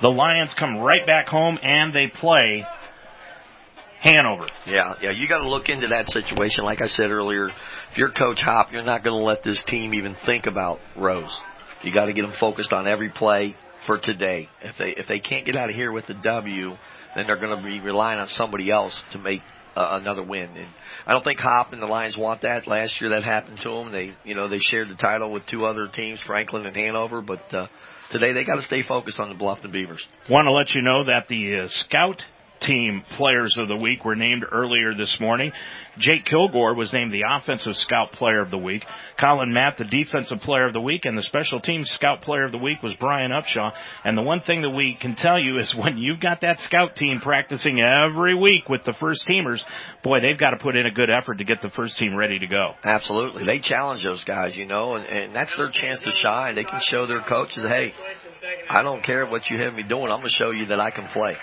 The Lions come right back home and they play Hanover. Yeah, yeah, you got to look into that situation. Like I said earlier, if you're Coach Hop, you're not going to let this team even think about Rose. You got to get them focused on every play for today. If they if they can't get out of here with the W, then they're going to be relying on somebody else to make uh, another win. And I don't think Hop and the Lions want that. Last year that happened to them. They you know they shared the title with two other teams, Franklin and Hanover, but. uh Today they got to stay focused on the Bluffton Beavers. Want to let you know that the uh, scout team players of the week were named earlier this morning. Jake Kilgore was named the offensive scout player of the week. Colin Matt, the defensive player of the week, and the special teams scout player of the week was Brian Upshaw. And the one thing that we can tell you is when you've got that scout team practicing every week with the first teamers, boy, they've got to put in a good effort to get the first team ready to go. Absolutely. They challenge those guys, you know, and, and that's their chance to shine. They can show their coaches, hey, I don't care what you have me doing. I'm going to show you that I can play.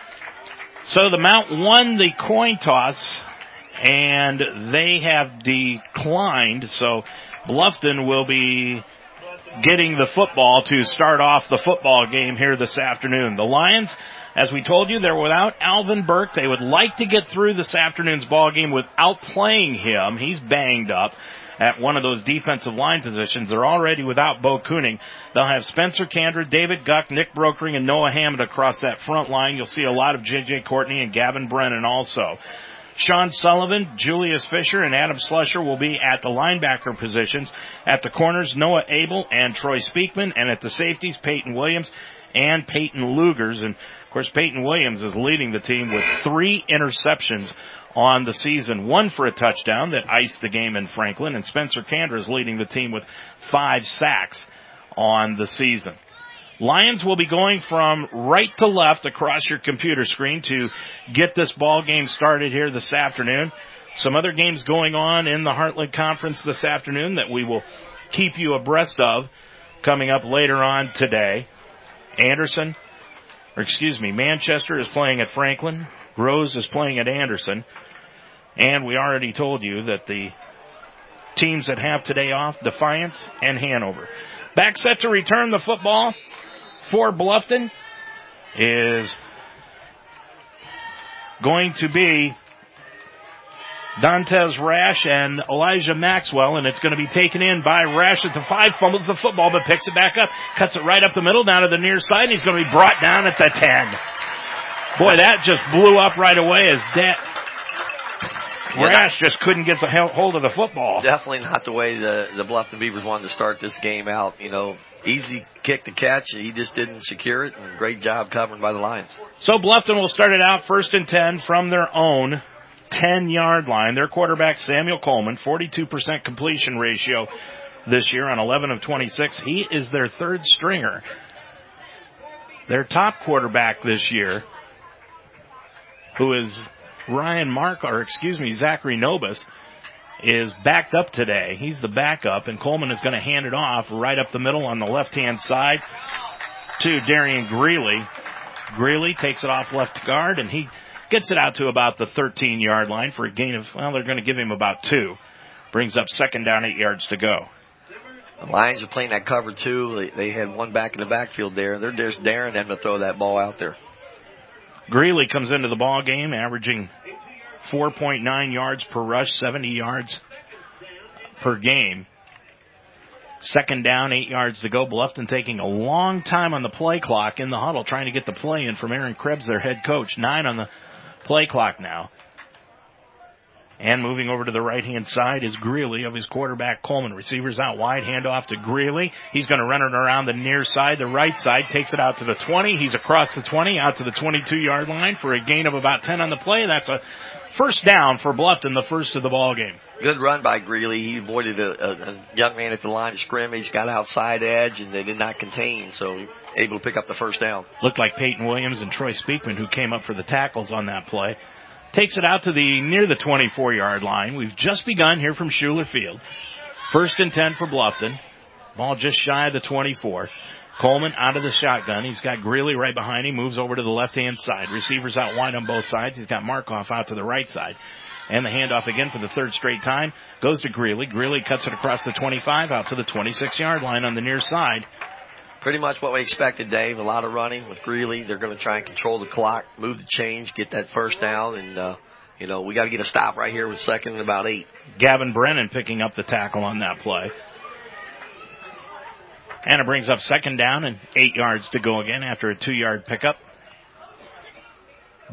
So the Mount won the coin toss and they have declined. So Bluffton will be getting the football to start off the football game here this afternoon. The Lions, as we told you, they're without Alvin Burke. They would like to get through this afternoon's ball game without playing him. He's banged up at one of those defensive line positions. They're already without Bo Cooning. They'll have Spencer Candra, David Guck, Nick Brokering, and Noah Hammond across that front line. You'll see a lot of J.J. Courtney and Gavin Brennan also. Sean Sullivan, Julius Fisher, and Adam Slusher will be at the linebacker positions. At the corners, Noah Abel and Troy Speakman, and at the safeties, Peyton Williams and Peyton Lugers. And course, Peyton Williams is leading the team with three interceptions on the season, one for a touchdown that iced the game in Franklin, and Spencer Candra is leading the team with five sacks on the season. Lions will be going from right to left across your computer screen to get this ball game started here this afternoon. Some other games going on in the Heartland Conference this afternoon that we will keep you abreast of coming up later on today. Anderson, or excuse me, Manchester is playing at Franklin. Rose is playing at Anderson. And we already told you that the teams that have today off, Defiance and Hanover. Back set to return the football for Bluffton is going to be Dantes Rash and Elijah Maxwell, and it's going to be taken in by Rash at the five, fumbles the football, but picks it back up, cuts it right up the middle, down to the near side, and he's going to be brought down at the 10. Boy, that just blew up right away as that Rash just couldn't get the hold of the football. Definitely not the way the the Bluffton Beavers wanted to start this game out. You know, easy kick to catch. He just didn't secure it, and great job covering by the Lions. So Bluffton will start it out first and ten from their own 10 yard line. Their quarterback Samuel Coleman, 42% completion ratio this year on 11 of 26. He is their third stringer. Their top quarterback this year, who is Ryan Mark, or excuse me, Zachary Nobis, is backed up today. He's the backup, and Coleman is going to hand it off right up the middle on the left hand side to Darian Greeley. Greeley takes it off left guard, and he gets it out to about the 13 yard line for a gain of, well, they're going to give him about two. Brings up second down, eight yards to go. The Lions are playing that cover two. They, they had one back in the backfield there. They're just daring them to throw that ball out there. Greeley comes into the ball game averaging 4.9 yards per rush, 70 yards per game. Second down, eight yards to go. Bluffton taking a long time on the play clock in the huddle, trying to get the play in from Aaron Krebs, their head coach. Nine on the play clock now. And moving over to the right hand side is Greeley of his quarterback Coleman. Receivers out wide, handoff to Greeley. He's going to run it around the near side, the right side, takes it out to the 20. He's across the 20, out to the 22 yard line for a gain of about 10 on the play. That's a first down for Bluffton, the first of the ball game. Good run by Greeley. He avoided a, a, a young man at the line of scrimmage, got outside edge, and they did not contain, so able to pick up the first down. Looked like Peyton Williams and Troy Speakman who came up for the tackles on that play takes it out to the near the 24 yard line. We've just begun here from Schueler Field. First and 10 for Bluffton. Ball just shy of the 24. Coleman out of the shotgun. He's got Greeley right behind him. Moves over to the left hand side. Receivers out wide on both sides. He's got Markoff out to the right side. And the handoff again for the third straight time goes to Greeley. Greeley cuts it across the 25 out to the 26 yard line on the near side. Pretty much what we expected, Dave. A lot of running with Greeley. They're going to try and control the clock, move the change, get that first down, and uh, you know we got to get a stop right here with second and about eight. Gavin Brennan picking up the tackle on that play. And it brings up second down and eight yards to go again after a two yard pickup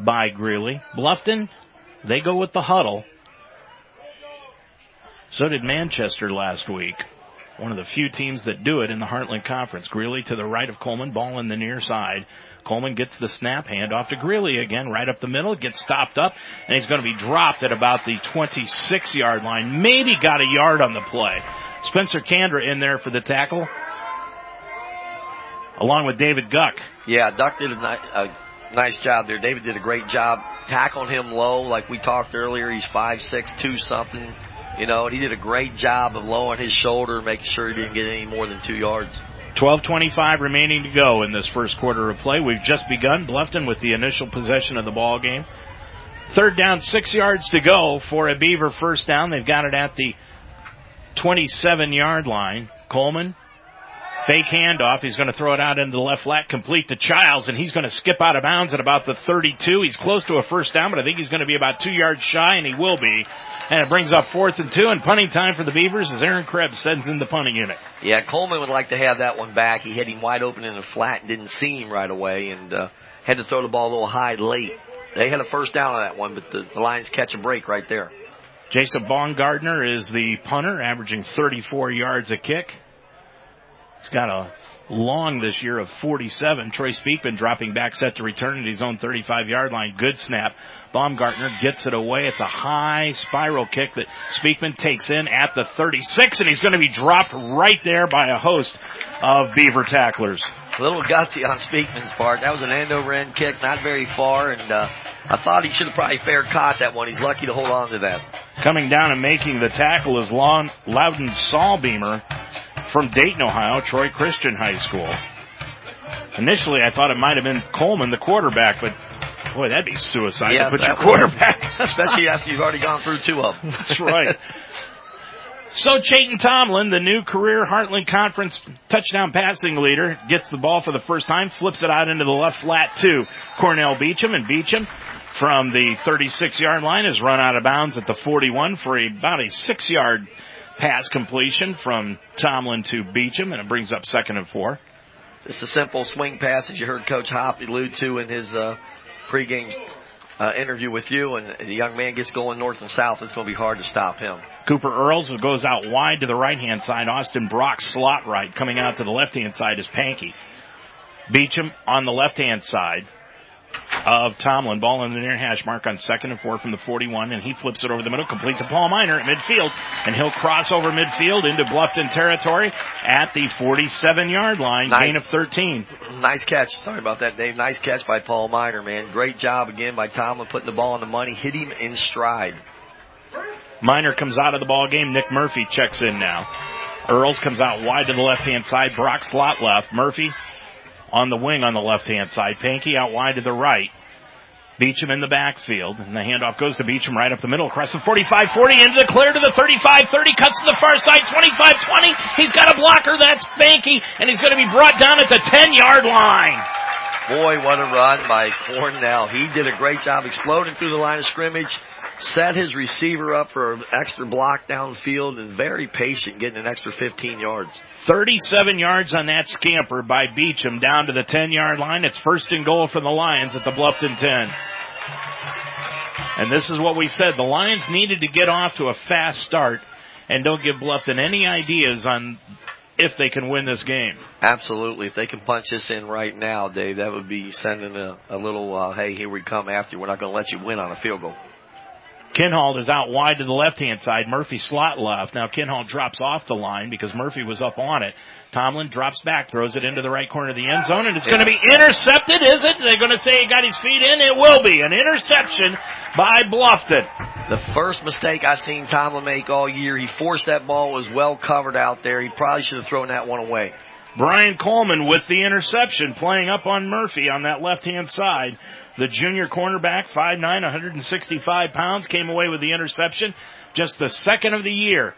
by Greeley. Bluffton, they go with the huddle. So did Manchester last week. One of the few teams that do it in the Heartland Conference. Greeley to the right of Coleman, ball in the near side. Coleman gets the snap hand off to Greeley again, right up the middle, gets stopped up, and he's going to be dropped at about the 26 yard line. Maybe got a yard on the play. Spencer Candra in there for the tackle along with David Guck. Yeah, Duck did a, ni- a nice job there. David did a great job tackling him low, like we talked earlier. He's five six two something, you know, and he did a great job of lowering his shoulder, making sure he didn't get any more than two yards. 12:25 remaining to go in this first quarter of play. We've just begun Bluffton with the initial possession of the ball game. Third down, six yards to go for a Beaver first down. They've got it at the 27 yard line. Coleman Fake handoff. He's going to throw it out into the left flat, complete to Childs, and he's going to skip out of bounds at about the 32. He's close to a first down, but I think he's going to be about two yards shy, and he will be. And it brings up fourth and two, and punting time for the Beavers as Aaron Krebs sends in the punting unit. Yeah, Coleman would like to have that one back. He hit him wide open in the flat and didn't see him right away, and uh, had to throw the ball a little high late. They had a first down on that one, but the, the Lions catch a break right there. Jason Baumgartner is the punter, averaging 34 yards a kick. He's got a long this year of 47. Troy Speakman dropping back set to return at his own 35 yard line. Good snap. Baumgartner gets it away. It's a high spiral kick that Speakman takes in at the 36 and he's going to be dropped right there by a host of Beaver tacklers. A little gutsy on Speakman's part. That was an end over end kick, not very far, and uh, I thought he should have probably fair caught that one. He's lucky to hold on to that. Coming down and making the tackle is Loudon Saalbeamer from Dayton, Ohio, Troy Christian High School. Initially, I thought it might have been Coleman, the quarterback, but boy, that'd be suicide yes, to put your quarterback. Especially after you've already gone through two of them. That's right. So Chayton Tomlin, the new career Heartland Conference touchdown passing leader, gets the ball for the first time, flips it out into the left flat to Cornell Beecham, and Beecham from the 36 yard line is run out of bounds at the 41 for about a six yard pass completion from Tomlin to Beecham, and it brings up second and four. It's a simple swing pass, as you heard Coach Hop allude to in his uh, pregame uh, interview with you, and the young man gets going north and south. It's going to be hard to stop him. Cooper Earls goes out wide to the right hand side. Austin Brock slot right. Coming out to the left hand side is Pankey. Beecham on the left hand side of Tomlin. Ball in the near hash mark on second and four from the 41, and he flips it over the middle, complete to Paul Miner at midfield, and he'll cross over midfield into Bluffton territory at the 47 yard line, nice. gain of 13. Nice catch. Sorry about that, Dave. Nice catch by Paul Miner, man. Great job again by Tomlin putting the ball on the money, hit him in stride. Miner comes out of the ball game. Nick Murphy checks in now. Earls comes out wide to the left hand side. Brock slot left. Murphy on the wing on the left hand side. Pankey out wide to the right. Beecham in the backfield, and the handoff goes to Beecham right up the middle, across the 45-40, into the clear to the 35-30, cuts to the far side, 25-20. He's got a blocker, that's Pankey, and he's to be brought down at the 10-yard line. Boy, what a run by Cornell. He did a great job exploding through the line of scrimmage, set his receiver up for an extra block downfield, and very patient getting an extra 15 yards. 37 yards on that scamper by Beecham down to the 10 yard line. It's first and goal for the Lions at the Bluffton 10. And this is what we said. The Lions needed to get off to a fast start and don't give Bluffton any ideas on if they can win this game. Absolutely. If they can punch this in right now, Dave, that would be sending a, a little, uh, hey, here we come after you. We're not going to let you win on a field goal. Kinhall is out wide to the left hand side. Murphy slot left. Now Kinhall drops off the line because Murphy was up on it. Tomlin drops back, throws it into the right corner of the end zone, and it's yeah. going to be intercepted, is it? They're going to say he got his feet in. It will be an interception by Bluffton. The first mistake I've seen Tomlin make all year. He forced that ball, It was well covered out there. He probably should have thrown that one away. Brian Coleman with the interception, playing up on Murphy on that left hand side. The junior cornerback, 5'9", 165 pounds, came away with the interception. Just the second of the year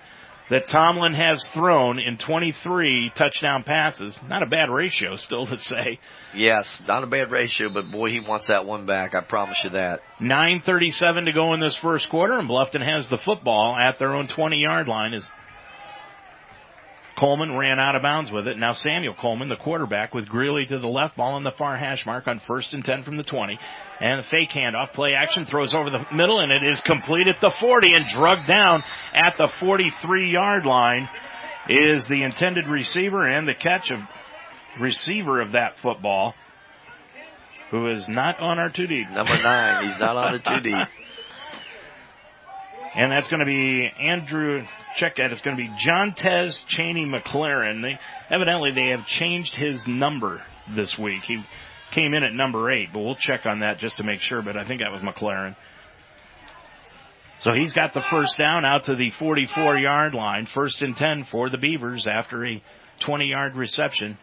that Tomlin has thrown in 23 touchdown passes. Not a bad ratio still to say. Yes, not a bad ratio, but boy, he wants that one back. I promise you that. 9.37 to go in this first quarter and Bluffton has the football at their own 20 yard line as Coleman ran out of bounds with it. Now Samuel Coleman, the quarterback, with Greeley to the left, ball on the far hash mark on first and 10 from the 20. And the fake handoff, play action, throws over the middle, and it is complete at the 40 and drugged down at the 43 yard line is the intended receiver and the catch of receiver of that football, who is not on our 2 deep. Number nine, he's not on the 2 deep. and that's going to be Andrew check that. It's going to be John Tez Cheney McLaren. They evidently they have changed his number this week. He came in at number eight, but we'll check on that just to make sure. But I think that was McLaren. So he's got the first down out to the 44 yard line. First and 10 for the Beavers after a 20 yard reception.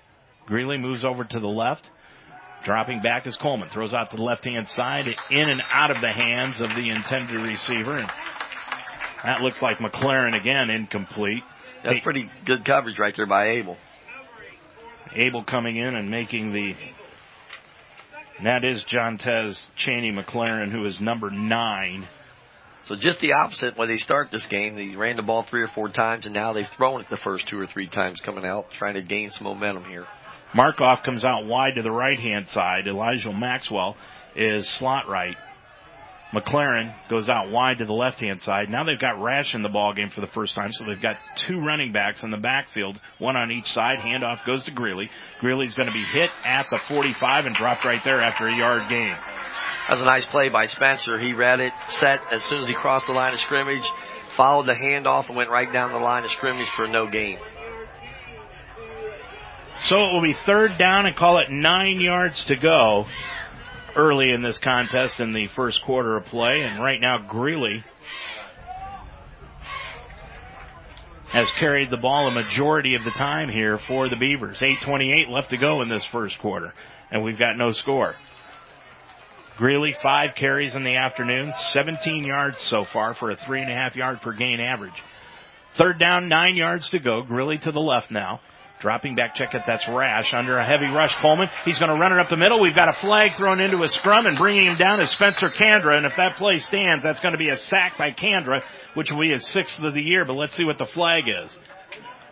Greeley moves over to the left. Dropping back is Coleman. Throws out to the left hand side, in and out of the hands of the intended receiver. And that looks like McLaren again, incomplete. That's pretty good coverage right there by Abel. Abel coming in and making the. That is John Tez Cheney McLaren, who is number nine. So just the opposite when they start this game. They ran the ball three or four times, and now they've thrown it the first two or three times coming out, trying to gain some momentum here. Markoff comes out wide to the right hand side. Elijah Maxwell is slot right. McLaren goes out wide to the left hand side. Now they've got Rash in the ball game for the first time, so they've got two running backs in the backfield, one on each side. Handoff goes to Greeley. Greeley's going to be hit at the 45 and dropped right there after a yard gain. That was a nice play by Spencer. He read it, set as soon as he crossed the line of scrimmage, followed the handoff and went right down the line of scrimmage for no gain. So it will be third down and call it nine yards to go early in this contest in the first quarter of play. And right now, Greeley has carried the ball a majority of the time here for the Beavers. 8.28 left to go in this first quarter, and we've got no score. Greeley, five carries in the afternoon, 17 yards so far for a three and a half yard per gain average. Third down, nine yards to go. Greeley to the left now. Dropping back, check it. That's Rash under a heavy rush. Coleman. He's going to run it up the middle. We've got a flag thrown into a scrum and bringing him down is Spencer Kandra. And if that play stands, that's going to be a sack by Kandra, which will be his sixth of the year. But let's see what the flag is.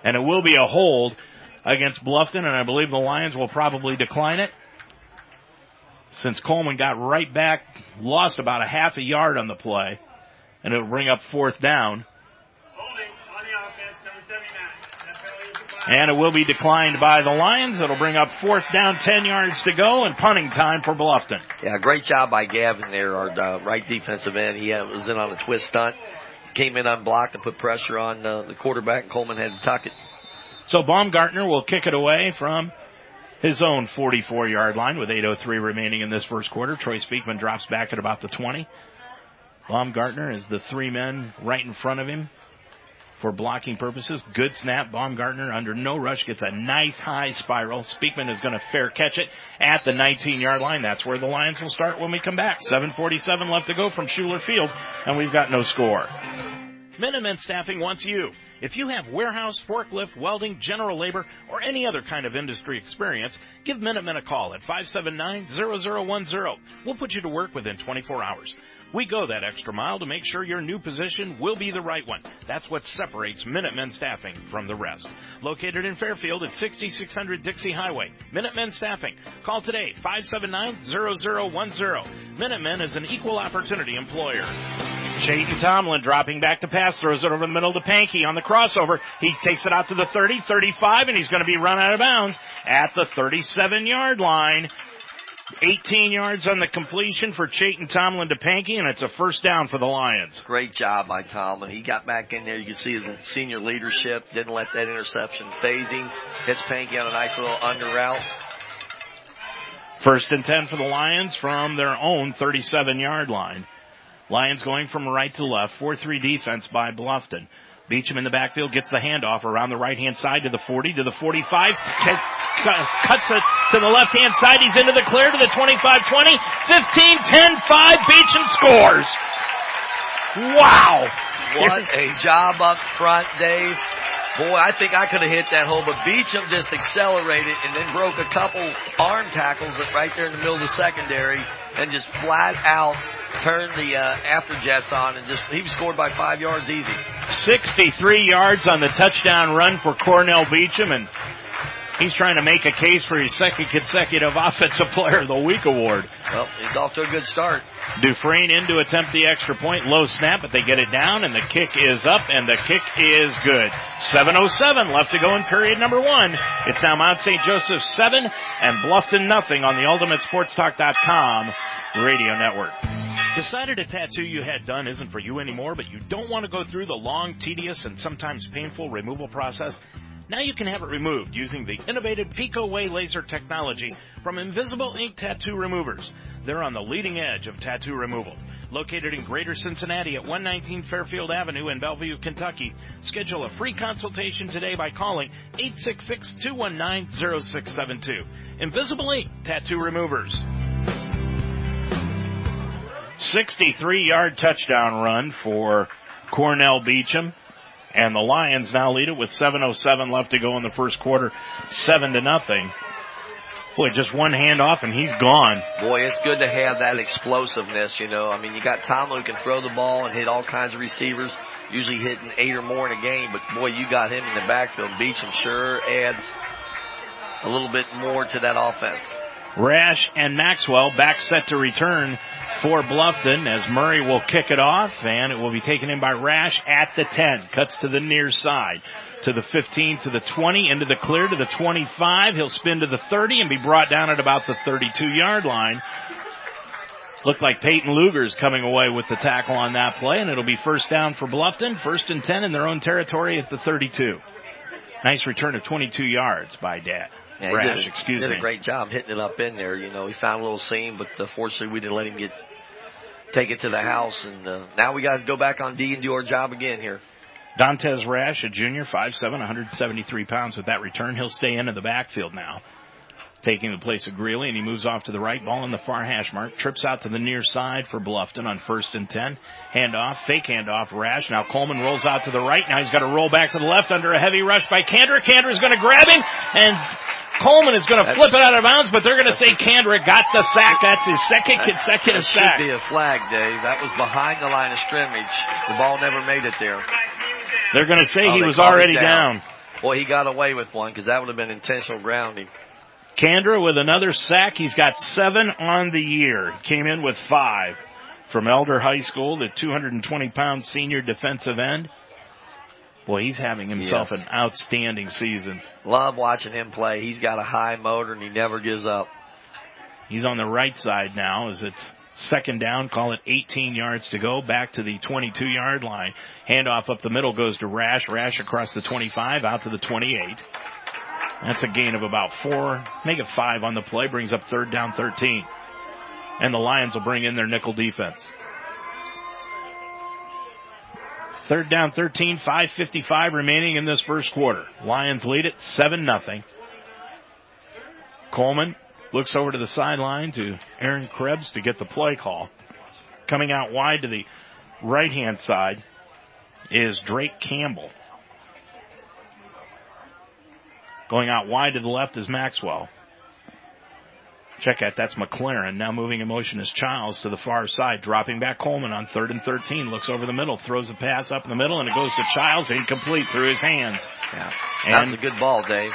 And it will be a hold against Bluffton, and I believe the Lions will probably decline it. Since Coleman got right back, lost about a half a yard on the play, and it'll bring up fourth down. And it will be declined by the Lions. It'll bring up fourth down, 10 yards to go, and punting time for Bluffton. Yeah, great job by Gavin there, our uh, right defensive end. He was in on a twist stunt, came in unblocked and put pressure on uh, the quarterback. Coleman had to tuck it. So Baumgartner will kick it away from his own 44 yard line with 8.03 remaining in this first quarter. Troy Speakman drops back at about the 20. Baumgartner is the three men right in front of him for blocking purposes. Good snap. Baumgartner under no rush gets a nice high spiral. Speakman is going to fair catch it at the 19 yard line. That's where the Lions will start when we come back. 747 left to go from Schueler Field and we've got no score. Minutemen Staffing wants you. If you have warehouse, forklift, welding, general labor, or any other kind of industry experience, give Minutemen a call at 579-0010. We'll put you to work within 24 hours. We go that extra mile to make sure your new position will be the right one. That's what separates Minutemen Staffing from the rest. Located in Fairfield at 6600 Dixie Highway. Minutemen Staffing. Call today 579-0010. Minutemen is an equal opportunity employer. Chayton Tomlin dropping back to pass, throws it over the middle to Pankey on the crossover. He takes it out to the 30, 35, and he's going to be run out of bounds at the 37 yard line. 18 yards on the completion for Chayton Tomlin to Pankey, and it's a first down for the Lions. Great job by Tomlin. He got back in there. You can see his senior leadership. Didn't let that interception phasing. Hits Pankey on a nice little under route. First and 10 for the Lions from their own 37 yard line. Lions going from right to left. 4-3 defense by Bluffton. Beecham in the backfield gets the handoff around the right hand side to the 40 to the 45. Cuts it to the left hand side. He's into the clear to the 25 20. 15 10 5. Beecham scores. Wow! What a job up front, Dave. Boy, I think I could have hit that hole, but Beecham just accelerated and then broke a couple arm tackles right there in the middle of the secondary and just flat out turned the uh, afterjets on and just he scored by five yards easy. 63 yards on the touchdown run for Cornell Beecham and He's trying to make a case for his second consecutive Offensive Player of the Week award. Well, he's off to a good start. Dufresne in to attempt the extra point. Low snap, but they get it down, and the kick is up, and the kick is good. 7.07 left to go in period number one. It's now Mount St. Joseph 7 and Bluffton nothing on the UltimateSportsTalk.com radio network. Decided a tattoo you had done isn't for you anymore, but you don't want to go through the long, tedious, and sometimes painful removal process? Now you can have it removed using the innovative PicoWay laser technology from Invisible Ink Tattoo Removers. They're on the leading edge of tattoo removal. Located in Greater Cincinnati at 119 Fairfield Avenue in Bellevue, Kentucky. Schedule a free consultation today by calling 866-219-0672. Invisible Ink Tattoo Removers. 63 yard touchdown run for Cornell Beecham. And the Lions now lead it with 7.07 left to go in the first quarter, 7 to nothing. Boy, just one handoff and he's gone. Boy, it's good to have that explosiveness, you know. I mean, you got Tom who can throw the ball and hit all kinds of receivers, usually hitting eight or more in a game, but boy, you got him in the backfield. Beecham sure adds a little bit more to that offense. Rash and Maxwell back set to return for Bluffton as Murray will kick it off and it will be taken in by Rash at the 10. Cuts to the near side to the 15 to the 20 into the clear to the 25. He'll spin to the 30 and be brought down at about the 32 yard line. Looked like Peyton Luger's coming away with the tackle on that play and it'll be first down for Bluffton. First and 10 in their own territory at the 32. Nice return of 22 yards by Dad. Yeah, Rash, did, excuse did me. a great job hitting it up in there. You know, he found a little seam, but uh, fortunately we didn't let him get take it to the house. And uh, now we got to go back on D and do our job again here. Dantes Rash, a junior, 5'7", 173 pounds with that return. He'll stay into the backfield now. Taking the place of Greeley, and he moves off to the right. Ball in the far hash mark. Trips out to the near side for Bluffton on first and ten. Handoff, fake handoff, Rash. Now Coleman rolls out to the right. Now he's got to roll back to the left under a heavy rush by Kander. Kander's going to grab him, and Coleman is going to flip it out of bounds, but they're going to say Kander got the sack. That's his second consecutive that sack. should be a flag, Dave. That was behind the line of scrimmage. The ball never made it there. They're going to say Oh, he was already down. down. Boy, he got away with one because that would have been intentional grounding. Kandra with another sack. He's got seven on the year. Came in with five from Elder High School, the 220 pound senior defensive end. Boy, he's having himself Yes. an outstanding season. Love watching him play. He's got a high motor and he never gives up. He's on the right side now as it's second down. Call it 18 yards to go. Back to the 22 yard line. Handoff up the middle goes to Rash. Rash across the 25 out to the 28. That's a gain of about four, make it five on the play, brings up third down 13. And the Lions will bring in their nickel defense. Third down 13, 5.55 remaining in this first quarter. Lions lead it 7 nothing. Coleman looks over to the sideline to Aaron Krebs to get the play call. Coming out wide to the right hand side is Drake Campbell. Going out wide to the left is Maxwell. Check out, that's McLaren. Now moving in motion is Childs to the far side, dropping back Coleman on third and 13. Looks over the middle, throws a pass up in the middle, and it goes to Childs, incomplete through his hands. Yeah. And- That's a good ball, Dave.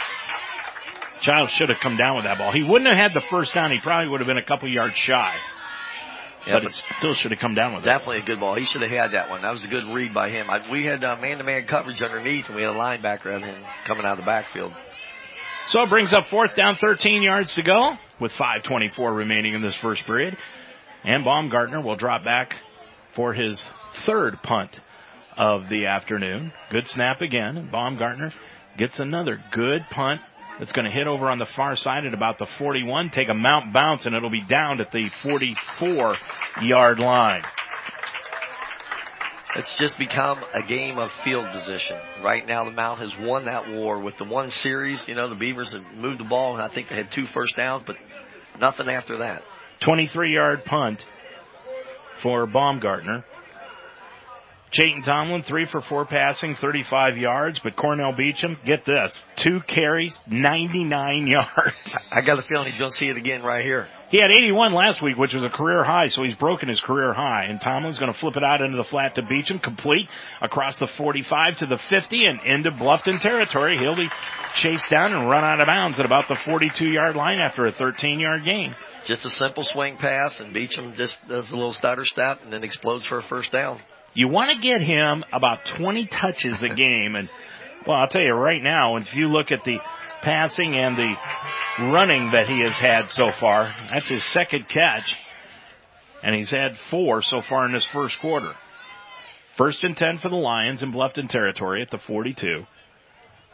Childs should have come down with that ball. He wouldn't have had the first down. He probably would have been a couple yards shy. Yeah, but, but it still should have come down with it. Definitely a good ball. He should have had that one. That was a good read by him. I, we had uh, man-to-man coverage underneath, and we had a linebacker on him coming out of the backfield. So it brings up fourth down, 13 yards to go with 5.24 remaining in this first period. And Baumgartner will drop back for his third punt of the afternoon. Good snap again. And Baumgartner gets another good punt that's going to hit over on the far side at about the 41, take a mount bounce, and it'll be down at the 44 yard line. It's just become a game of field position. Right now, the Mount has won that war with the one series. You know, the Beavers have moved the ball, and I think they had two first downs, but nothing after that. 23 yard punt for Baumgartner. Chayton Tomlin, three for four passing, 35 yards, but Cornell Beecham, get this, two carries, 99 yards. I got a feeling he's going to see it again right here. He had 81 last week, which was a career high, so he's broken his career high. And Tomlin's going to flip it out into the flat to Beecham, complete across the 45 to the 50 and into Bluffton territory. He'll be chased down and run out of bounds at about the 42 yard line after a 13 yard gain. Just a simple swing pass, and Beecham just does a little stutter step and then explodes for a first down. You want to get him about 20 touches a game, and well, I'll tell you right now, if you look at the passing and the running that he has had so far. That's his second catch. And he's had four so far in this first quarter. First and 10 for the Lions in Bluffton territory at the 42.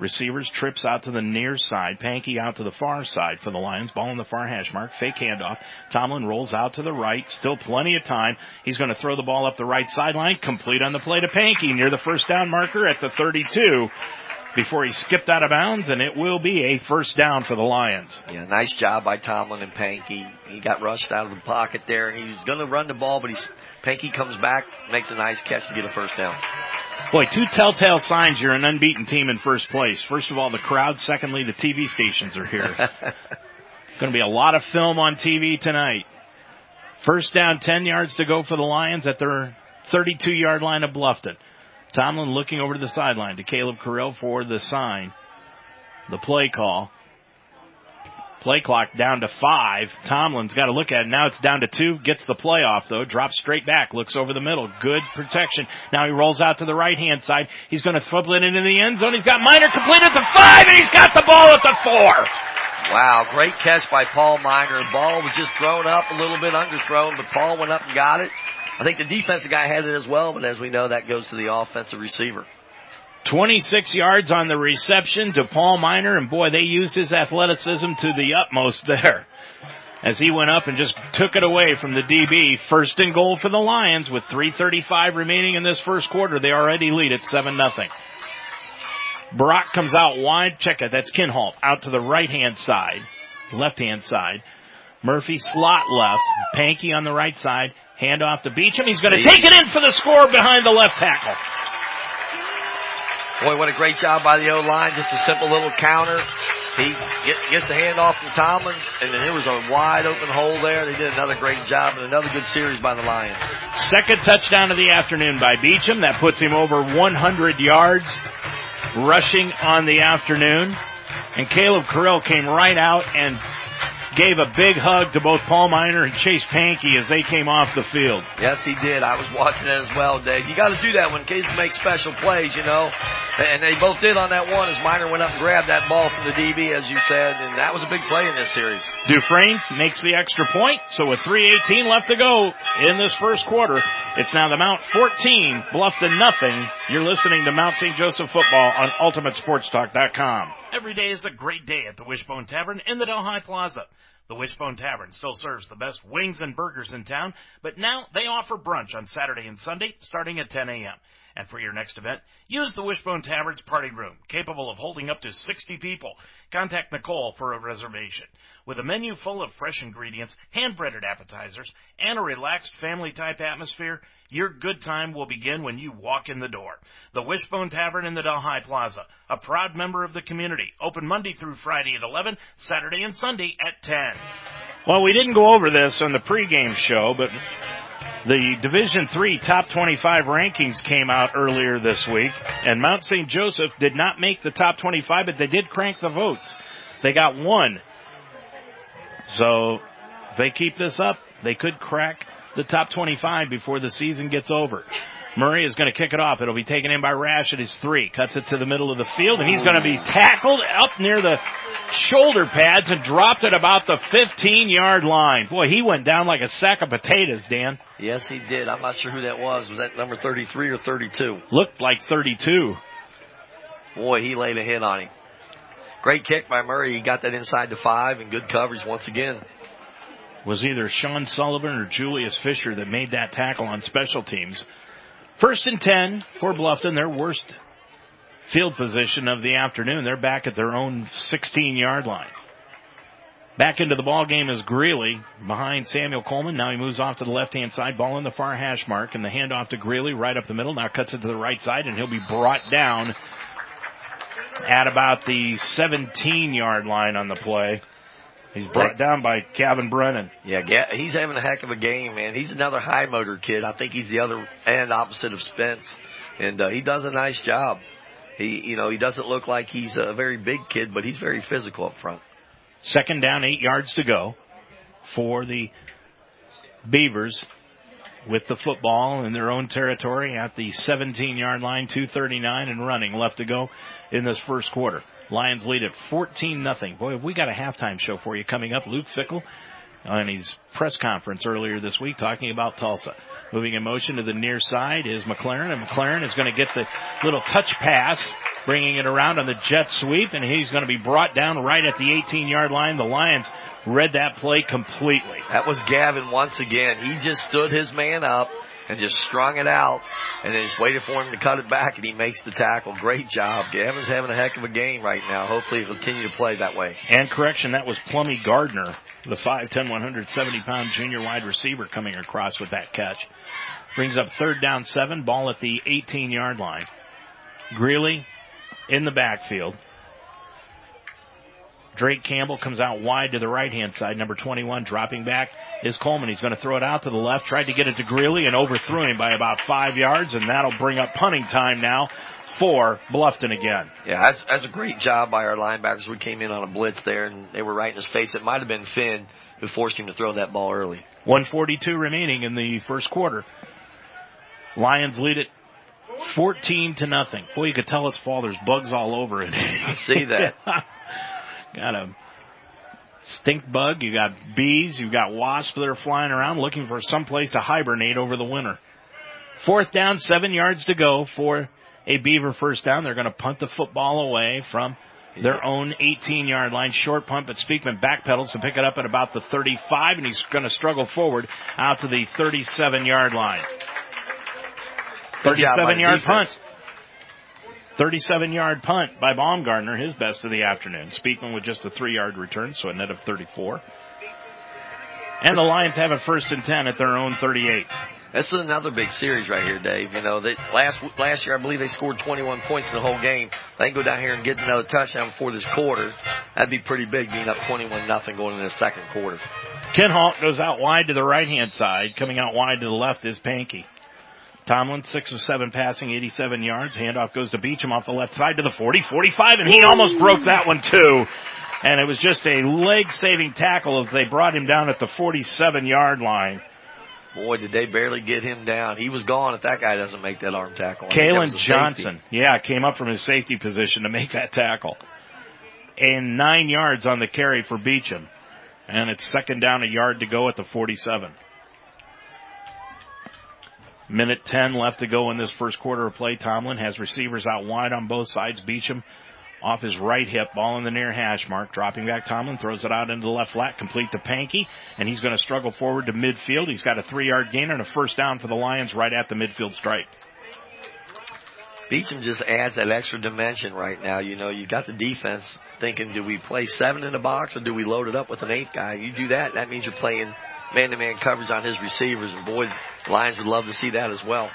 Receivers trips out to the near side. Pankey out to the far side for the Lions. Ball in the far hash mark. Fake handoff. Tomlin rolls out to the right. Still plenty of time. He's going to throw the ball up the right sideline. Complete on the play to Pankey near the first down marker at the 32 before he skipped out of bounds, and it will be a first down for the Lions. Yeah, nice job by Tomlin and Pankey. He got rushed out of the pocket there, he was going to run the ball, but he's, Pankey comes back, makes a nice catch to get a first down. Boy, two telltale signs you're an unbeaten team in first place. First of all, the crowd. Secondly, the TV stations are here. going to be a lot of film on TV tonight. First down, 10 yards to go for the Lions at their 32 yard line of Bluffton. Tomlin looking over to the sideline to Caleb Carrill for the sign. The play call. Play clock down to five. Tomlin's got to look at it. Now it's down to two. Gets the play off though. Drops straight back. Looks over the middle. Good protection. Now he rolls out to the right hand side. He's going to flip it into the end zone. He's got Miner complete at the five and he's got the ball at the four. Wow, great catch by Paul Miner. Ball was just thrown up a little bit underthrown, but Paul went up and got it. I think the defensive guy had it as well, but as we know, that goes to the offensive receiver. 26 yards on the reception to Paul Miner, and boy, they used his athleticism to the utmost there. As he went up and just took it away from the DB. First and goal for the Lions with 3.35 remaining in this first quarter. They already lead at 7 nothing. Brock comes out wide. Check it. That's Kinhalt out to the right hand side, left hand side. Murphy slot left. Pankey on the right side. Hand off to Beecham. He's going to take it in for the score behind the left tackle. Boy, what a great job by the O line. Just a simple little counter. He get, gets the hand off from Tomlin, and then there was a wide open hole there. They did another great job and another good series by the Lions. Second touchdown of the afternoon by Beecham. That puts him over 100 yards rushing on the afternoon. And Caleb Carrill came right out and gave a big hug to both Paul Miner and Chase Pankey as they came off the field. Yes, he did. I was watching it as well, Dave. You got to do that when kids make special plays, you know. And they both did on that one as Miner went up and grabbed that ball from the DB, as you said, and that was a big play in this series. Dufresne makes the extra point, so with 3.18 left to go in this first quarter, it's now the Mount 14, Bluffton nothing. You're listening to Mount St. Joseph football on UltimateSportsTalk.com. Every day is a great day at the Wishbone Tavern in the Delhi Plaza. The Wishbone Tavern still serves the best wings and burgers in town, but now they offer brunch on Saturday and Sunday starting at 10 a.m. And for your next event, use the Wishbone Tavern's party room, capable of holding up to 60 people. Contact Nicole for a reservation. With a menu full of fresh ingredients, hand-breaded appetizers, and a relaxed family-type atmosphere, your good time will begin when you walk in the door. The Wishbone Tavern in the Delhi Plaza, a proud member of the community, open Monday through Friday at 11, Saturday and Sunday at 10. Well, we didn't go over this on the pregame show, but the Division Three top 25 rankings came out earlier this week, and Mount St. Joseph did not make the top 25, but they did crank the votes. They got one. So, if they keep this up, they could crack the top 25 before the season gets over. Murray is going to kick it off. It'll be taken in by Rash at his three. Cuts it to the middle of the field, and he's going to be tackled up near the shoulder pads and dropped at about the 15 yard line. Boy, he went down like a sack of potatoes, Dan. Yes, he did. I'm not sure who that was. Was that number 33 or 32? Looked like 32. Boy, he laid a hit on him. Great kick by Murray. He got that inside the five and good coverage once again. Was either Sean Sullivan or Julius Fisher that made that tackle on special teams. First and 10 for Bluffton, their worst field position of the afternoon. They're back at their own 16 yard line. Back into the ball game is Greeley behind Samuel Coleman. Now he moves off to the left hand side, ball in the far hash mark, and the handoff to Greeley right up the middle. Now cuts it to the right side, and he'll be brought down at about the 17 yard line on the play. He's brought down by Gavin Brennan. Yeah, he's having a heck of a game, man. He's another high motor kid. I think he's the other end opposite of Spence, and uh, he does a nice job. He, you know, he doesn't look like he's a very big kid, but he's very physical up front. Second down, eight yards to go for the Beavers with the football in their own territory at the 17 yard line, 239 and running left to go in this first quarter. Lions lead at 14 nothing. Boy, we got a halftime show for you coming up. Luke Fickell on his press conference earlier this week talking about Tulsa. Moving in motion to the near side is McLaren, and McLaren is going to get the little touch pass, bringing it around on the jet sweep, and he's going to be brought down right at the 18 yard line. The Lions read that play completely. That was Gavin once again. He just stood his man up and just strung it out and then just waited for him to cut it back and he makes the tackle. Great job. Gavin's having a heck of a game right now. Hopefully he'll continue to play that way. And correction, that was Plummy Gardner, the 5'10", 170 pound junior wide receiver coming across with that catch. Brings up third down seven, ball at the 18 yard line. Greeley in the backfield. Drake Campbell comes out wide to the right hand side. Number 21 dropping back is Coleman. He's going to throw it out to the left. Tried to get it to Greeley and overthrew him by about five yards, and that'll bring up punting time now for Bluffton again. Yeah, that's, that's a great job by our linebackers. We came in on a blitz there, and they were right in his face. It might have been Finn who forced him to throw that ball early. 142 remaining in the first quarter. Lions lead it 14 to nothing. Boy, you could tell it's fall. There's bugs all over it. I see that. got a stink bug, you got bees, you've got wasps that are flying around looking for some place to hibernate over the winter. Fourth down, seven yards to go for a Beaver first down. They're going to punt the football away from their own 18 yard line. Short punt, but Speakman backpedals to pick it up at about the 35 and he's going to struggle forward out to the 37 yard line. 37 yard punt. 37 yard punt by Baumgartner, his best of the afternoon. Speakman with just a three yard return, so a net of 34. And the Lions have a first and 10 at their own 38. This is another big series right here, Dave. You know, they, last last year I believe they scored 21 points in the whole game. They can go down here and get another touchdown before this quarter. That'd be pretty big, being up 21 nothing going into the second quarter. Ken Hawk goes out wide to the right hand side. Coming out wide to the left is Pankey. Tomlin, six of seven passing, 87 yards. Handoff goes to Beecham off the left side to the 40, 45, and he almost broke that one too. And it was just a leg saving tackle as they brought him down at the 47 yard line. Boy, did they barely get him down. He was gone if that guy doesn't make that arm tackle. Kalen Johnson, yeah, came up from his safety position to make that tackle. And nine yards on the carry for Beecham. And it's second down a yard to go at the 47. Minute 10 left to go in this first quarter of play. Tomlin has receivers out wide on both sides. Beecham off his right hip, ball in the near hash mark. Dropping back, Tomlin throws it out into the left flat, complete to Pankey, and he's going to struggle forward to midfield. He's got a three yard gain and a first down for the Lions right at the midfield stripe. Beecham just adds that extra dimension right now. You know, you got the defense thinking, do we play seven in the box or do we load it up with an eighth guy? You do that, that means you're playing man-to-man coverage on his receivers, and boy, Lions would love to see that as well.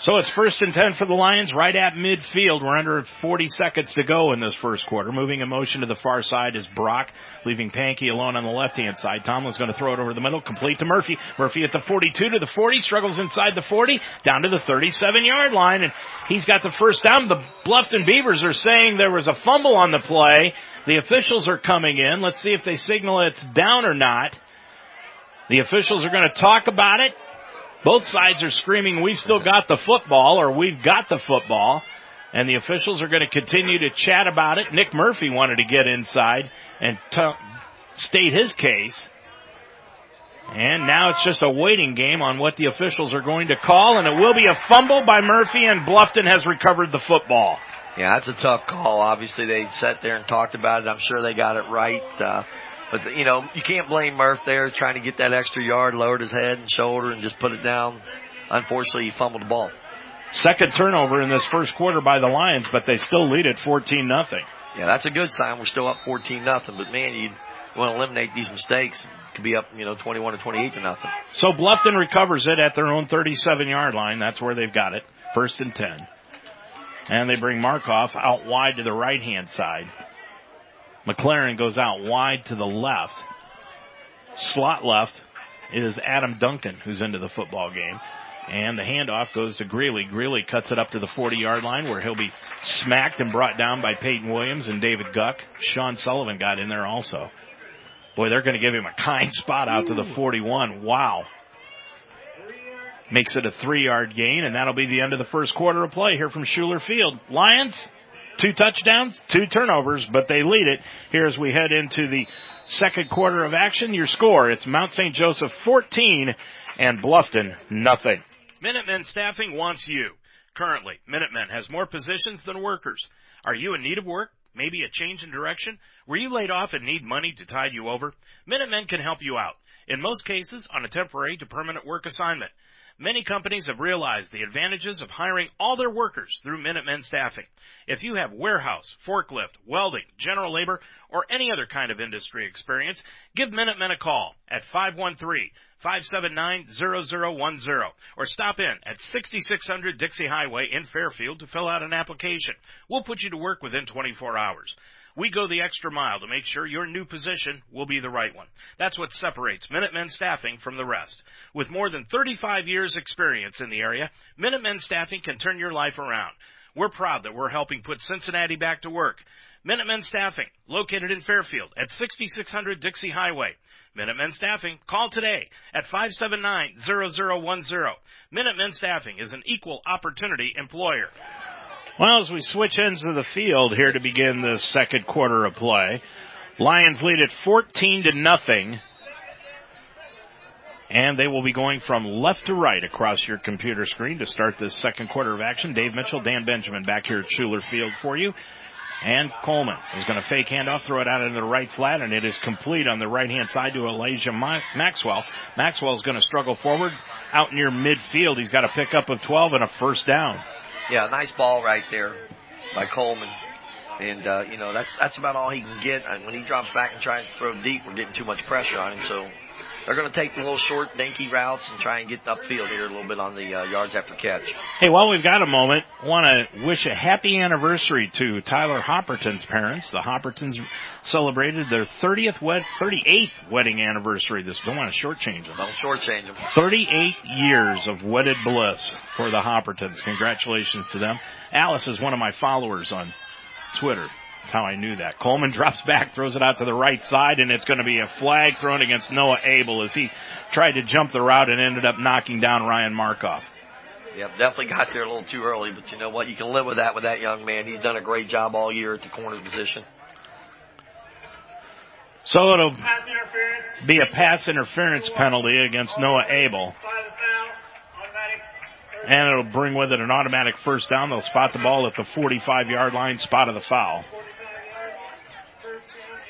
So it's first and 10 for the Lions right at midfield. We're under 40 seconds to go in this first quarter. Moving in motion to the far side is Brock, leaving Pankey alone on the left hand side. Tomlin's going to throw it over the middle, complete to Murphy. Murphy at the 42 to the 40, struggles inside the 40, down to the 37 yard line, and he's got the first down. The Bluffton Beavers are saying there was a fumble on the play. The officials are coming in. Let's see if they signal it's down or not. The officials are going to talk about it. Both sides are screaming, we've still got the football or we've got the football. And the officials are going to continue to chat about it. Nick Murphy wanted to get inside and t- state his case. And now it's just a waiting game on what the officials are going to call, and it will be a fumble by Murphy, and Bluffton has recovered the football. Yeah, that's a tough call. Obviously, they sat there and talked about it. I'm sure they got it right. Uh, but you know, you can't blame Murph there trying to get that extra yard, lowered his head and shoulder, and just put it down. Unfortunately, he fumbled the ball. Second turnover in this first quarter by the Lions, but they still lead at 14 nothing. Yeah, that's a good sign. We're still up 14 nothing. But man, you want to eliminate these mistakes. Could be up, you know, 21 to 28 to nothing. So Bluffton recovers it at their own 37 yard line. That's where they've got it. First and 10. And they bring Markoff out wide to the right hand side. McLaren goes out wide to the left. Slot left is Adam Duncan, who's into the football game. And the handoff goes to Greeley. Greeley cuts it up to the 40 yard line where he'll be smacked and brought down by Peyton Williams and David Guck. Sean Sullivan got in there also. Boy, they're going to give him a kind spot out to the 41. Wow. Makes it a three yard gain and that'll be the end of the first quarter of play here from Schueler Field. Lions, two touchdowns, two turnovers, but they lead it here as we head into the second quarter of action. Your score, it's Mount St. Joseph 14 and Bluffton nothing. Minutemen Staffing wants you. Currently, Minutemen has more positions than workers. Are you in need of work? Maybe a change in direction? Were you laid off and need money to tide you over? Minutemen can help you out. In most cases, on a temporary to permanent work assignment. Many companies have realized the advantages of hiring all their workers through Minutemen Staffing. If you have warehouse, forklift, welding, general labor, or any other kind of industry experience, give Minutemen a call at 513-579-0010 or stop in at 6600 Dixie Highway in Fairfield to fill out an application. We'll put you to work within 24 hours. We go the extra mile to make sure your new position will be the right one. That's what separates Minutemen Staffing from the rest. With more than 35 years experience in the area, Minutemen Staffing can turn your life around. We're proud that we're helping put Cincinnati back to work. Minutemen Staffing, located in Fairfield at 6600 Dixie Highway. Minutemen Staffing, call today at 579-0010. Minutemen Staffing is an equal opportunity employer. Well, as we switch ends of the field here to begin the second quarter of play, Lions lead at 14 to nothing. And they will be going from left to right across your computer screen to start this second quarter of action. Dave Mitchell, Dan Benjamin back here at Schueler Field for you. And Coleman is going to fake handoff, throw it out into the right flat, and it is complete on the right hand side to Elijah Maxwell. Maxwell is going to struggle forward out near midfield. He's got a pickup of 12 and a first down. Yeah, nice ball right there by Coleman. And, uh, you know, that's, that's about all he can get. And when he drops back and tries to throw deep, we're getting too much pressure on him. So they're going to take the little short, dinky routes and try and get upfield here a little bit on the uh, yards after catch. Hey, while we've got a moment, want to wish a happy anniversary to Tyler Hopperton's parents. The Hoppertons celebrated their 30th wed, 38th wedding anniversary. This don't want to shortchange them. Don't shortchange them. 38 years of wedded bliss for the Hoppertons. Congratulations to them. Alice is one of my followers on Twitter. That's how I knew that. Coleman drops back, throws it out to the right side, and it's going to be a flag thrown against Noah Abel as he tried to jump the route and ended up knocking down Ryan Markoff. Yep, definitely got there a little too early, but you know what? You can live with that with that young man. He's done a great job all year at the corner position. So it'll be a pass interference penalty against Noah Abel. And it'll bring with it an automatic first down. They'll spot the ball at the 45 yard line, spot of the foul.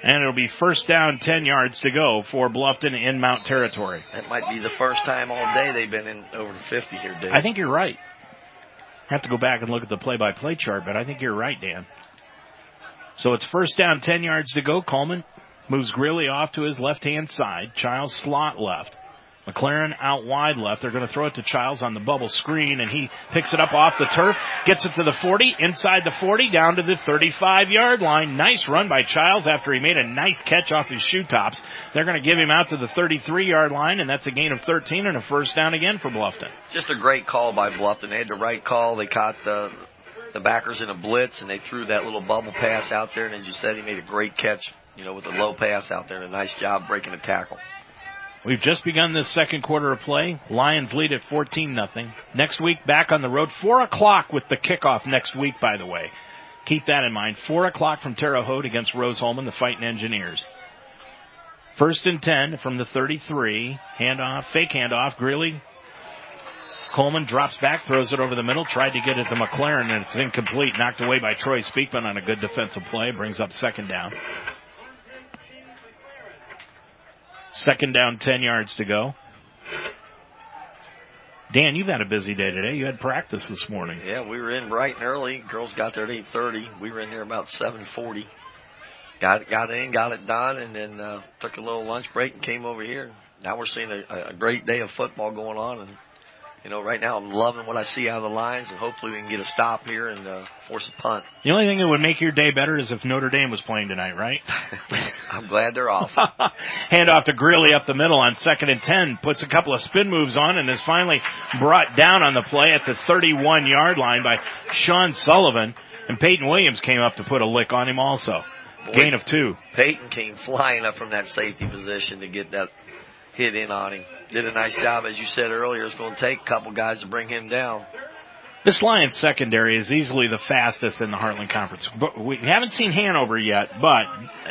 And it'll be first down, 10 yards to go for Bluffton in Mount Territory. That might be the first time all day they've been in over the 50 here, Dave. I think you're right. I have to go back and look at the play by play chart, but I think you're right, Dan. So it's first down, 10 yards to go. Coleman moves Greeley off to his left hand side. Childs slot left. McLaren out wide left. They're going to throw it to Childs on the bubble screen and he picks it up off the turf, gets it to the 40, inside the 40, down to the 35 yard line. Nice run by Childs after he made a nice catch off his shoe tops. They're going to give him out to the 33 yard line and that's a gain of 13 and a first down again for Bluffton. Just a great call by Bluffton. They had the right call. They caught the, the backers in a blitz and they threw that little bubble pass out there and as you said, he made a great catch, you know, with a low pass out there and a nice job breaking the tackle. We've just begun this second quarter of play. Lions lead at 14 nothing. Next week back on the road, 4 o'clock with the kickoff next week, by the way. Keep that in mind. 4 o'clock from Terre Haute against Rose-Hulman, the Fighting Engineers. First and 10 from the 33. Handoff, fake handoff. Greeley. Coleman drops back, throws it over the middle, tried to get it to McLaren, and it's incomplete. Knocked away by Troy Speakman on a good defensive play. Brings up second down. Second down, 10 yards to go. Dan, you've had a busy day today. You had practice this morning. Yeah, we were in bright and early. Girls got there at 8.30. We were in there about 7.40. got got in, got it done, and then uh, took a little lunch break and came over here. Now we're seeing a, a great day of football going on, and you know, right now I'm loving what I see out of the lines, and hopefully we can get a stop here and uh, force a punt. The only thing that would make your day better is if Notre Dame was playing tonight, right? I'm glad they're off. Hand off to Greeley up the middle on second and ten, puts a couple of spin moves on, and is finally brought down on the play at the 31 yard line by Sean Sullivan. And Peyton Williams came up to put a lick on him also. Boy, Gain of two. Peyton came flying up from that safety position to get that hit in on him. Did a nice job, as you said earlier. It's going to take a couple guys to bring him down. This Lions secondary is easily the fastest in the Heartland Conference. But we haven't seen Hanover yet, but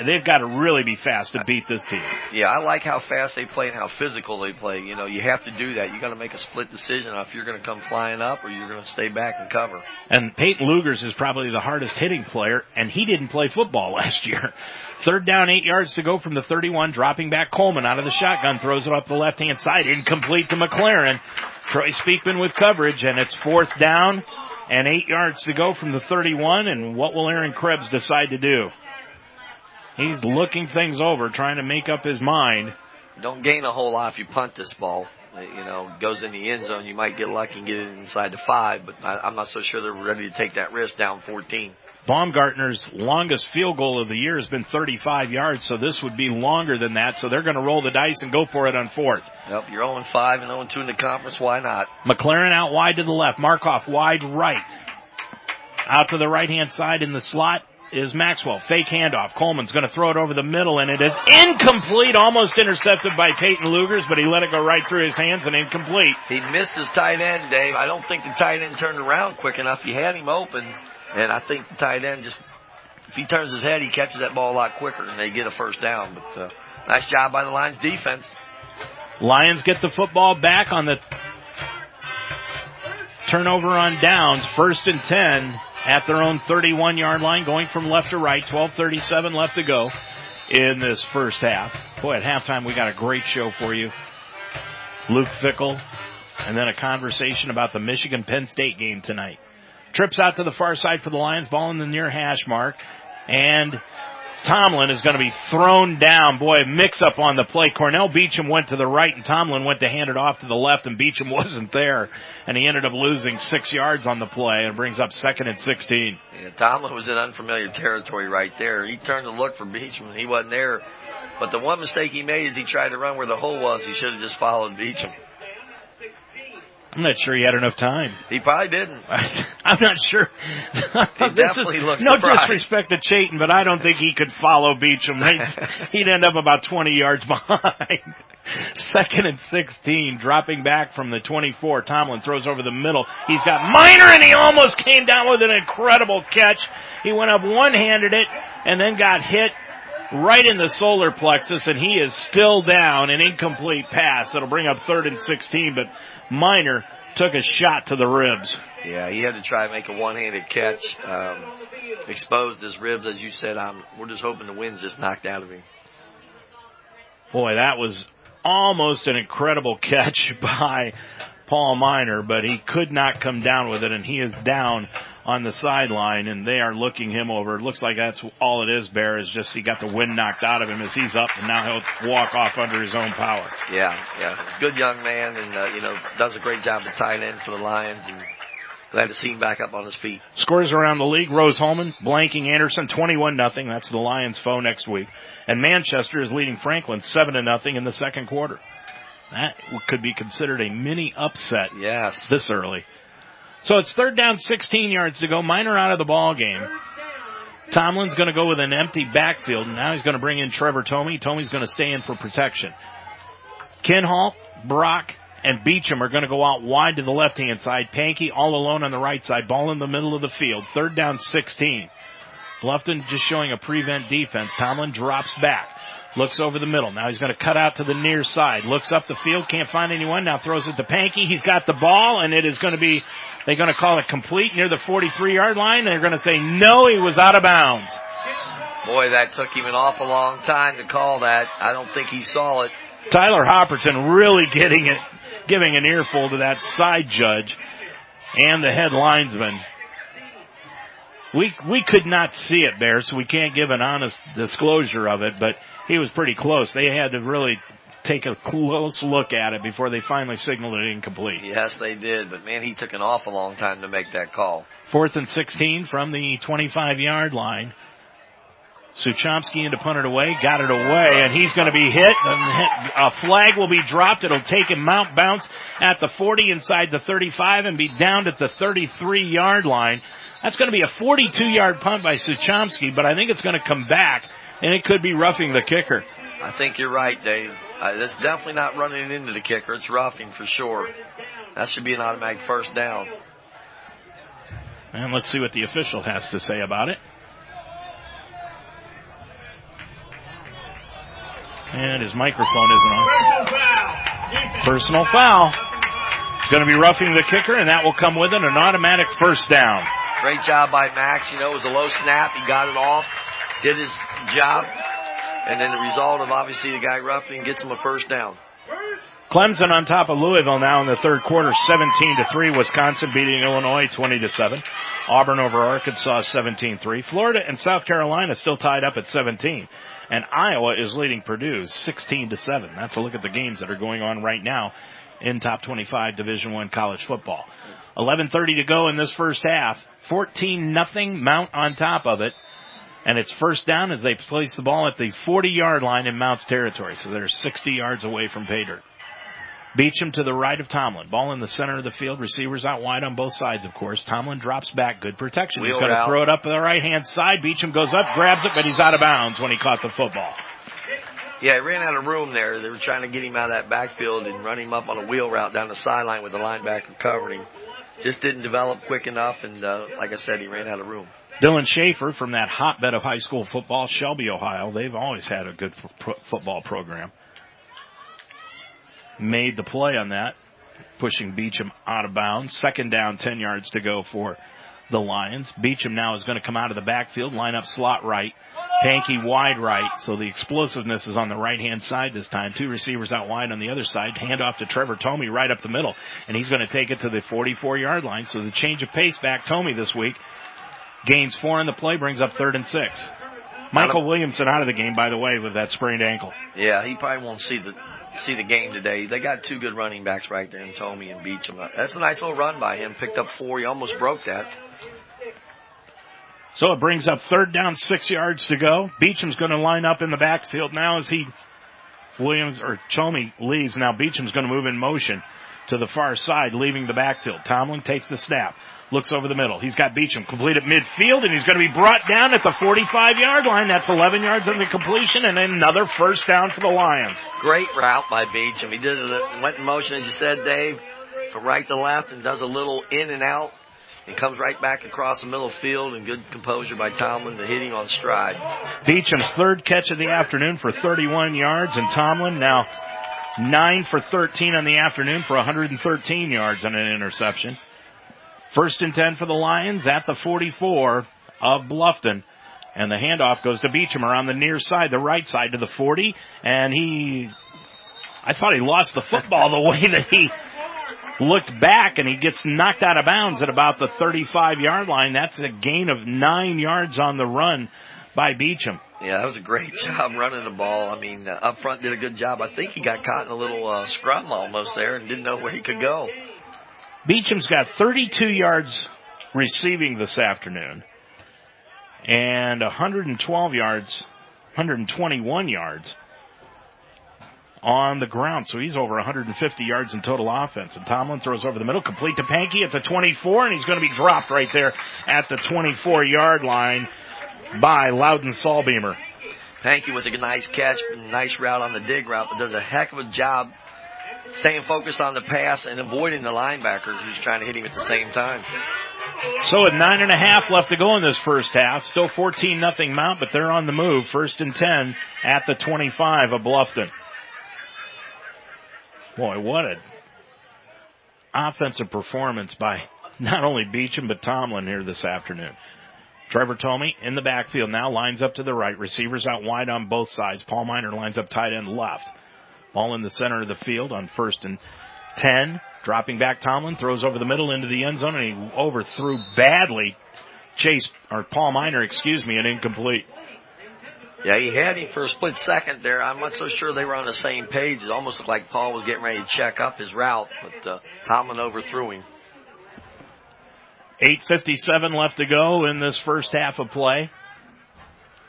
they've got to really be fast to beat this team. Yeah, I like how fast they play and how physical they play. You know, you have to do that. You got to make a split decision on if you're going to come flying up or you're going to stay back and cover. And Peyton Lugers is probably the hardest hitting player, and he didn't play football last year. Third down, eight yards to go from the 31, dropping back Coleman out of the shotgun, throws it up the left hand side, incomplete to McLaren. Troy Speakman with coverage, and it's fourth down and eight yards to go from the 31. And what will Aaron Krebs decide to do? He's looking things over, trying to make up his mind. Don't gain a whole lot if you punt this ball. You know, goes in the end zone. You might get lucky and get it inside the five, but I'm not so sure they're ready to take that risk down 14. Baumgartner's longest field goal of the year has been 35 yards, so this would be longer than that. So they're going to roll the dice and go for it on fourth. Yep, you're 0 5 and 0 2 in the conference. Why not? McLaren out wide to the left. Markoff wide right. Out to the right hand side in the slot is Maxwell. Fake handoff. Coleman's going to throw it over the middle and it is incomplete, almost intercepted by Peyton Lugers, but he let it go right through his hands and incomplete. He missed his tight end, Dave. I don't think the tight end turned around quick enough. He had him open and I think the tight end just, if he turns his head, he catches that ball a lot quicker and they get a first down. But, uh, nice job by the Lions defense. Lions get the football back on the turnover on downs. First and 10 at their own 31 yard line, going from left to right. 12:37 left to go in this first half. Boy, at halftime we got a great show for you. Luke Fickell, and then a conversation about the Michigan Penn State game tonight. Trips out to the far side for the Lions, ball in the near hash mark, and Tomlin is going to be thrown down. Boy, mix up on the play. Cornell Beecham went to the right and Tomlin went to hand it off to the left and Beecham wasn't there. And he ended up losing six yards on the play and brings up second and 16. Yeah, Tomlin was in unfamiliar territory right there. He turned to look for Beecham and he wasn't there. But the one mistake he made is he tried to run where the hole was. He should have just followed Beecham. I'm not sure he had enough time. He probably didn't. I'm not sure. He definitely looks No surprised. disrespect to Chayton, but I don't think he could follow Beecham. He'd end up about 20 yards behind. Second and 16, dropping back from the 24. Tomlin throws over the middle. He's got Miner and he almost came down with an incredible catch. He went up one-handed it and then got hit right in the solar plexus and he is still down an incomplete pass. That'll bring up third and 16, but Miner took a shot to the ribs. Yeah, he had to try and make a one-handed catch. Um, exposed his ribs, as you said. I'm, we're just hoping the wind's just knocked out of him. Boy, that was almost an incredible catch by Paul Miner, but he could not come down with it, and he is down on the sideline, and they are looking him over. It looks like that's all it is, Bear, is just he got the wind knocked out of him as he's up, and now he'll walk off under his own power. Yeah, yeah. Good young man, and, uh, you know, does a great job at tight end for the Lions, and glad to see him back up on his feet. Scores around the league. Rose-Hulman blanking Anderson 21 nothing. That's the Lions foe next week. And Manchester is leading Franklin 7 to nothing in the second quarter. That could be considered a mini upset. Yes. This early. So it's third down, 16 yards to go. Miner out of the ball game. Tomlin's going to go with an empty backfield. And now he's going to bring in Trevor Tomey. Tomey's going to stay in for protection. Ken Kinhall, Brock, and Beecham are going to go out wide to the left hand side. Pankey all alone on the right side. Ball in the middle of the field. Third down, 16. Bluffton just showing a prevent defense. Tomlin drops back. Looks over the middle. Now he's going to cut out to the near side. Looks up the field. Can't find anyone. Now throws it to Pankey. He's got the ball and it is going to be, they're going to call it complete near the 43 yard line. They're going to say no, he was out of bounds. Boy, that took him an awful long time to call that. I don't think he saw it. Tyler Hopperton really getting it, giving an earful to that side judge and the head linesman. We we could not see it there, so we can't give an honest disclosure of it. But he was pretty close. They had to really take a close look at it before they finally signaled it incomplete. Yes, they did. But man, he took an awful long time to make that call. Fourth and 16 from the 25 yard line. Suchomsky in to punt it away, got it away, and he's going to be hit. A flag will be dropped. It'll take him mount bounce at the 40 inside the 35 and be down at the 33 yard line. That's going to be a 42 yard punt by Suchomsky, but I think it's going to come back and it could be roughing the kicker. I think you're right, Dave. Uh, that's definitely not running into the kicker. It's roughing for sure. That should be an automatic first down. And let's see what the official has to say about it. And his microphone isn't on. Personal foul. It's going to be roughing the kicker, and that will come with it an automatic first down. Great job by Max. You know, it was a low snap. He got it off, did his job, and then the result of obviously the guy roughing gets him a first down. Clemson on top of Louisville now in the third quarter, 17 to 3. Wisconsin beating Illinois 20 to 7. Auburn over Arkansas 17-3. Florida and South Carolina still tied up at 17. And Iowa is leading Purdue 16 to 7. That's a look at the games that are going on right now in top 25 Division 1 college football. 11:30 to go in this first half. 14 nothing Mount on top of it. And it's first down as they place the ball at the 40 yard line in Mount's territory. So they're 60 yards away from pay dirt. Beecham to the right of Tomlin. Ball in the center of the field. Receivers out wide on both sides, of course. Tomlin drops back. Good protection. Wheel he's going to throw it up to the right hand side. Beecham goes up, grabs it, but he's out of bounds when he caught the football. Yeah, he ran out of room there. They were trying to get him out of that backfield and run him up on a wheel route down the sideline with the linebacker covering him. Just didn't develop quick enough, and uh, like I said, he ran out of room. Dylan Schaefer from that hotbed of high school football, Shelby, Ohio. They've always had a good pro- football program. Made the play on that, pushing Beecham out of bounds. Second down, 10 yards to go for the Lions. Beecham now is going to come out of the backfield, line up slot right. Pankey wide right, so the explosiveness is on the right hand side this time. Two receivers out wide on the other side. Hand off to Trevor Tomey right up the middle, and he's going to take it to the 44 yard line. So the change of pace back Tomey this week. Gains four in the play, brings up third and six. Michael Williamson out of the game, by the way, with that sprained ankle. Yeah, he probably won't see the see the game today. They got two good running backs right there in Tomey and Beecham. That's a nice little run by him. Picked up four. He almost broke that. So it brings up third down, six yards to go. Beecham's going to line up in the backfield now as he, Williams or Chomey leaves. Now Beecham's going to move in motion to the far side, leaving the backfield. Tomlin takes the snap, looks over the middle. He's got Beecham complete at midfield, and he's going to be brought down at the 45 yard line. That's 11 yards on the completion, and another first down for the Lions. Great route by Beecham. He did it, went in motion, as you said, Dave, from right to left and does a little in and out and comes right back across the middle field and good composure by Tomlin to hit him on stride. Beecham's third catch of the afternoon for 31 yards, and Tomlin now 9 for 13 on the afternoon for 113 yards on an interception. First and 10 for the Lions at the 44 of Bluffton. And the handoff goes to Beecham around the near side, the right side to the 40. And he, I thought he lost the football the way that he looked back and he gets knocked out of bounds at about the 35 yard line. That's a gain of nine yards on the run by Beecham. Yeah, that was a great job running the ball. I mean, uh, up front did a good job. I think he got caught in a little uh, scrum almost there and didn't know where he could go. Beecham's got 32 yards receiving this afternoon and 112 yards, 121 yards on the ground. So he's over 150 yards in total offense. And Tomlin throws over the middle, complete to Pankey at the 24, and he's going to be dropped right there at the 24 yard line by Loudon Salbeamer. Pankey with a nice catch, nice route on the dig route, but does a heck of a job staying focused on the pass and avoiding the linebacker who's trying to hit him at the same time. So with nine and a half left to go in this first half, still 14 nothing Mount, but they're on the move. First and 10 at the 25 of Bluffton. Boy, what a offensive performance by not only Beecham but Tomlin here this afternoon. Trevor Tomey in the backfield now lines up to the right. Receivers out wide on both sides. Paul Miner lines up tight end left. Ball in the center of the field on first and 10. Dropping back Tomlin throws over the middle into the end zone and he overthrew badly Chase, or Paul Miner, excuse me, and incomplete. Yeah, he had him for a split second there. I'm not so sure they were on the same page. It almost looked like Paul was getting ready to check up his route, but uh, Tomlin overthrew him. 8.57 left to go in this first half of play.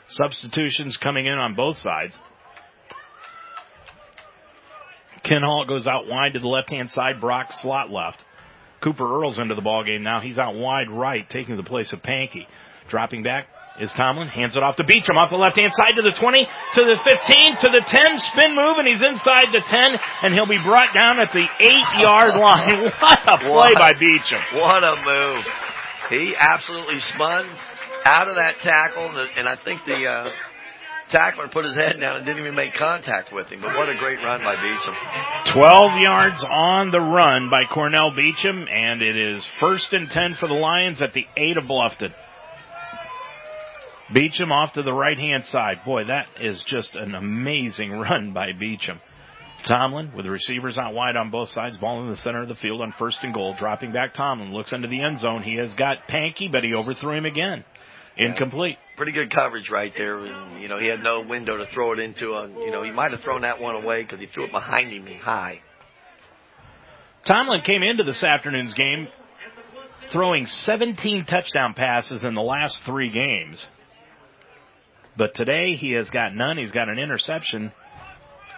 Substitutions coming in on both sides. Ken Hall goes out wide to the left hand side. Brock slot left. Cooper Earl's into the ball game now. He's out wide right, taking the place of Pankey. Dropping back is Tomlin. Hands it off to Beecham off the left hand side to the 20, to the 15, to the 10. Spin move and he's inside the 10 and he'll be brought down at the 8 yard line. What a play what, by Beecham. What a move. He absolutely spun out of that tackle and I think the, uh, tackler put his head down and didn't even make contact with him. But what a great run by Beecham. 12 yards on the run by Cornell Beecham, and it is first and 10 for the Lions at the 8 of Bluffton. Beecham off to the right hand side. Boy, that is just an amazing run by Beecham. Tomlin with the receivers out wide on both sides, ball in the center of the field on first and goal. Dropping back Tomlin looks into the end zone. He has got Pankey, but he overthrew him again. Incomplete. Pretty good coverage right there. And, you know, he had no window to throw it into. A, you know, he might have thrown that one away because he threw it behind him high. Tomlin came into this afternoon's game throwing 17 touchdown passes in the last three games. But today he has got none. He's got an interception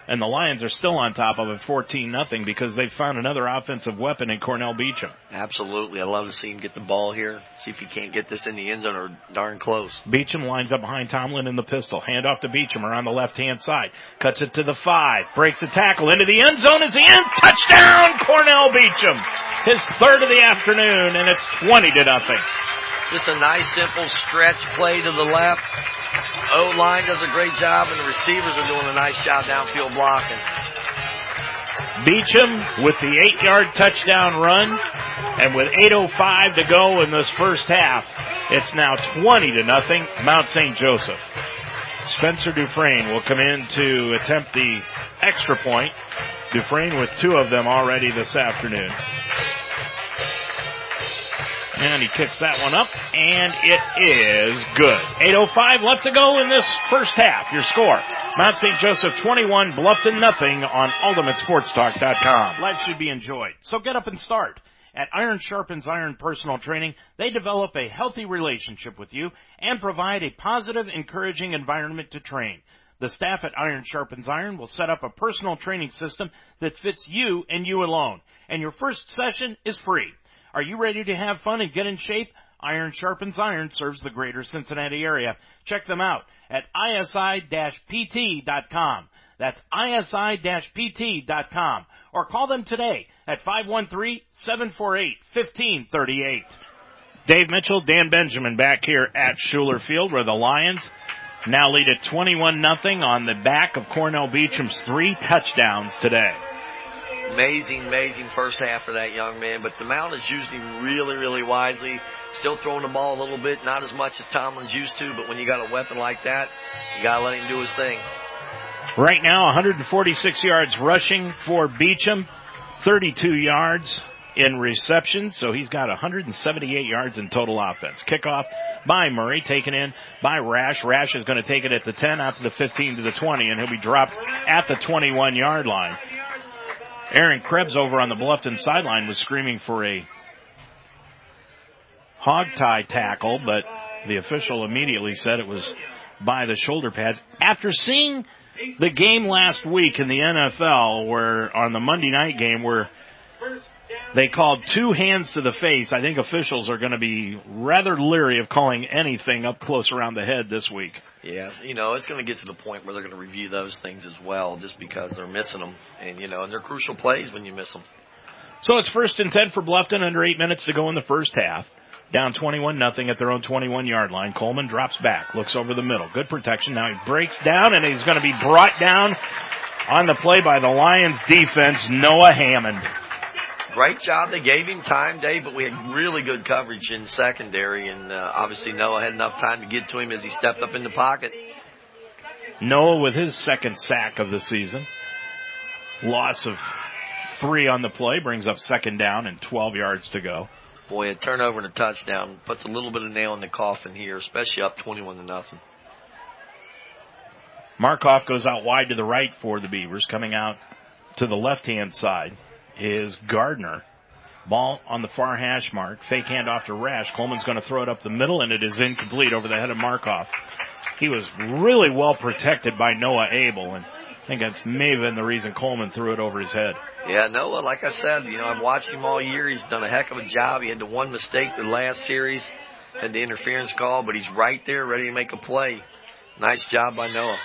and the Lions are still on top of it 14 nothing because they've found another offensive weapon in Cornell Beecham. Absolutely. I love to see him get the ball here. See if he can't get this in the end zone or darn close. Beecham lines up behind Tomlin in the pistol. Hand off to Beecham around the left hand side. Cuts it to the five. Breaks a tackle into the end zone as the end. Touchdown Cornell Beecham. His third of the afternoon and it's 20 to nothing. Just a nice simple stretch play to the left. O-line does a great job and the receivers are doing a nice job downfield blocking. Beecham with the eight yard touchdown run and with 8.05 to go in this first half, it's now 20 to nothing, Mount St. Joseph. Spencer Dufresne will come in to attempt the extra point. Dufresne with two of them already this afternoon. And he kicks that one up, and it is good. 8.05 left to go in this first half. Your score, Mount St. Joseph 21, Bluffton nothing on UltimateSportsTalk.com. Life should be enjoyed, so get up and start. At Iron Sharpens Iron Personal Training, they develop a healthy relationship with you and provide a positive, encouraging environment to train. The staff at Iron Sharpens Iron will set up a personal training system that fits you and you alone. And your first session is free. Are you ready to have fun and get in shape? Iron Sharpens Iron serves the greater Cincinnati area. Check them out at isi-pt.com. That's isi-pt.com. Or call them today at 513-748-1538. Dave Mitchell, Dan Benjamin back here at Schueler Field where the Lions now lead at 21 nothing on the back of Cornell Beecham's three touchdowns today amazing, amazing first half for that young man. But the Mount is using him really, really wisely. Still throwing the ball a little bit, not as much as Tomlin's used to, but when you got a weapon like that, you gotta let him do his thing. Right now, 146 yards rushing for Beecham, 32 yards in reception, so he's got 178 yards in total offense. Kickoff by Murray, taken in by Rash. Rash is going to take it at the 10, out to the 15 to the 20, and he'll be dropped at the 21 yard line. Aaron Krebs over on the Bluffton sideline was screaming for a hog tie tackle, but the official immediately said it was by the shoulder pads. After seeing the game last week in the NFL where on the Monday night game where they called two hands to the face. I think officials are going to be rather leery of calling anything up close around the head this week. Yeah, you know, it's going to get to the point where they're going to review those things as well just because they're missing them. And, you know, and they're crucial plays when you miss them. So it's first and 10 for Bluffton under eight minutes to go in the first half. Down 21 nothing at their own 21 yard line. Coleman drops back, looks over the middle. Good protection. Now he breaks down and he's going to be brought down on the play by the Lions defense, Noah Hammond. Great job. They gave him time, Dave, but we had really good coverage in secondary, and uh, obviously Noah had enough time to get to him as he stepped up in the pocket. Noah with his second sack of the season. Loss of three on the play brings up second down and 12 yards to go. boy, a turnover and a touchdown puts a little bit of nail in the coffin here, especially up 21 to nothing. Markoff goes out wide to the right for the Beavers. Coming out to the left hand side is Gardner. Ball on the far hash mark. Fake handoff to Rash. Coleman's going to throw it up the middle and it is incomplete over the head of Markoff. He was really well protected by Noah Abel and I think that's may have been the reason Coleman threw it over his head. Yeah, Noah, like I said, you know, I've watched him all year. He's done a heck of a job. He had the one mistake the last series, had the interference call, but he's right there ready to make a play. Nice job by Noah.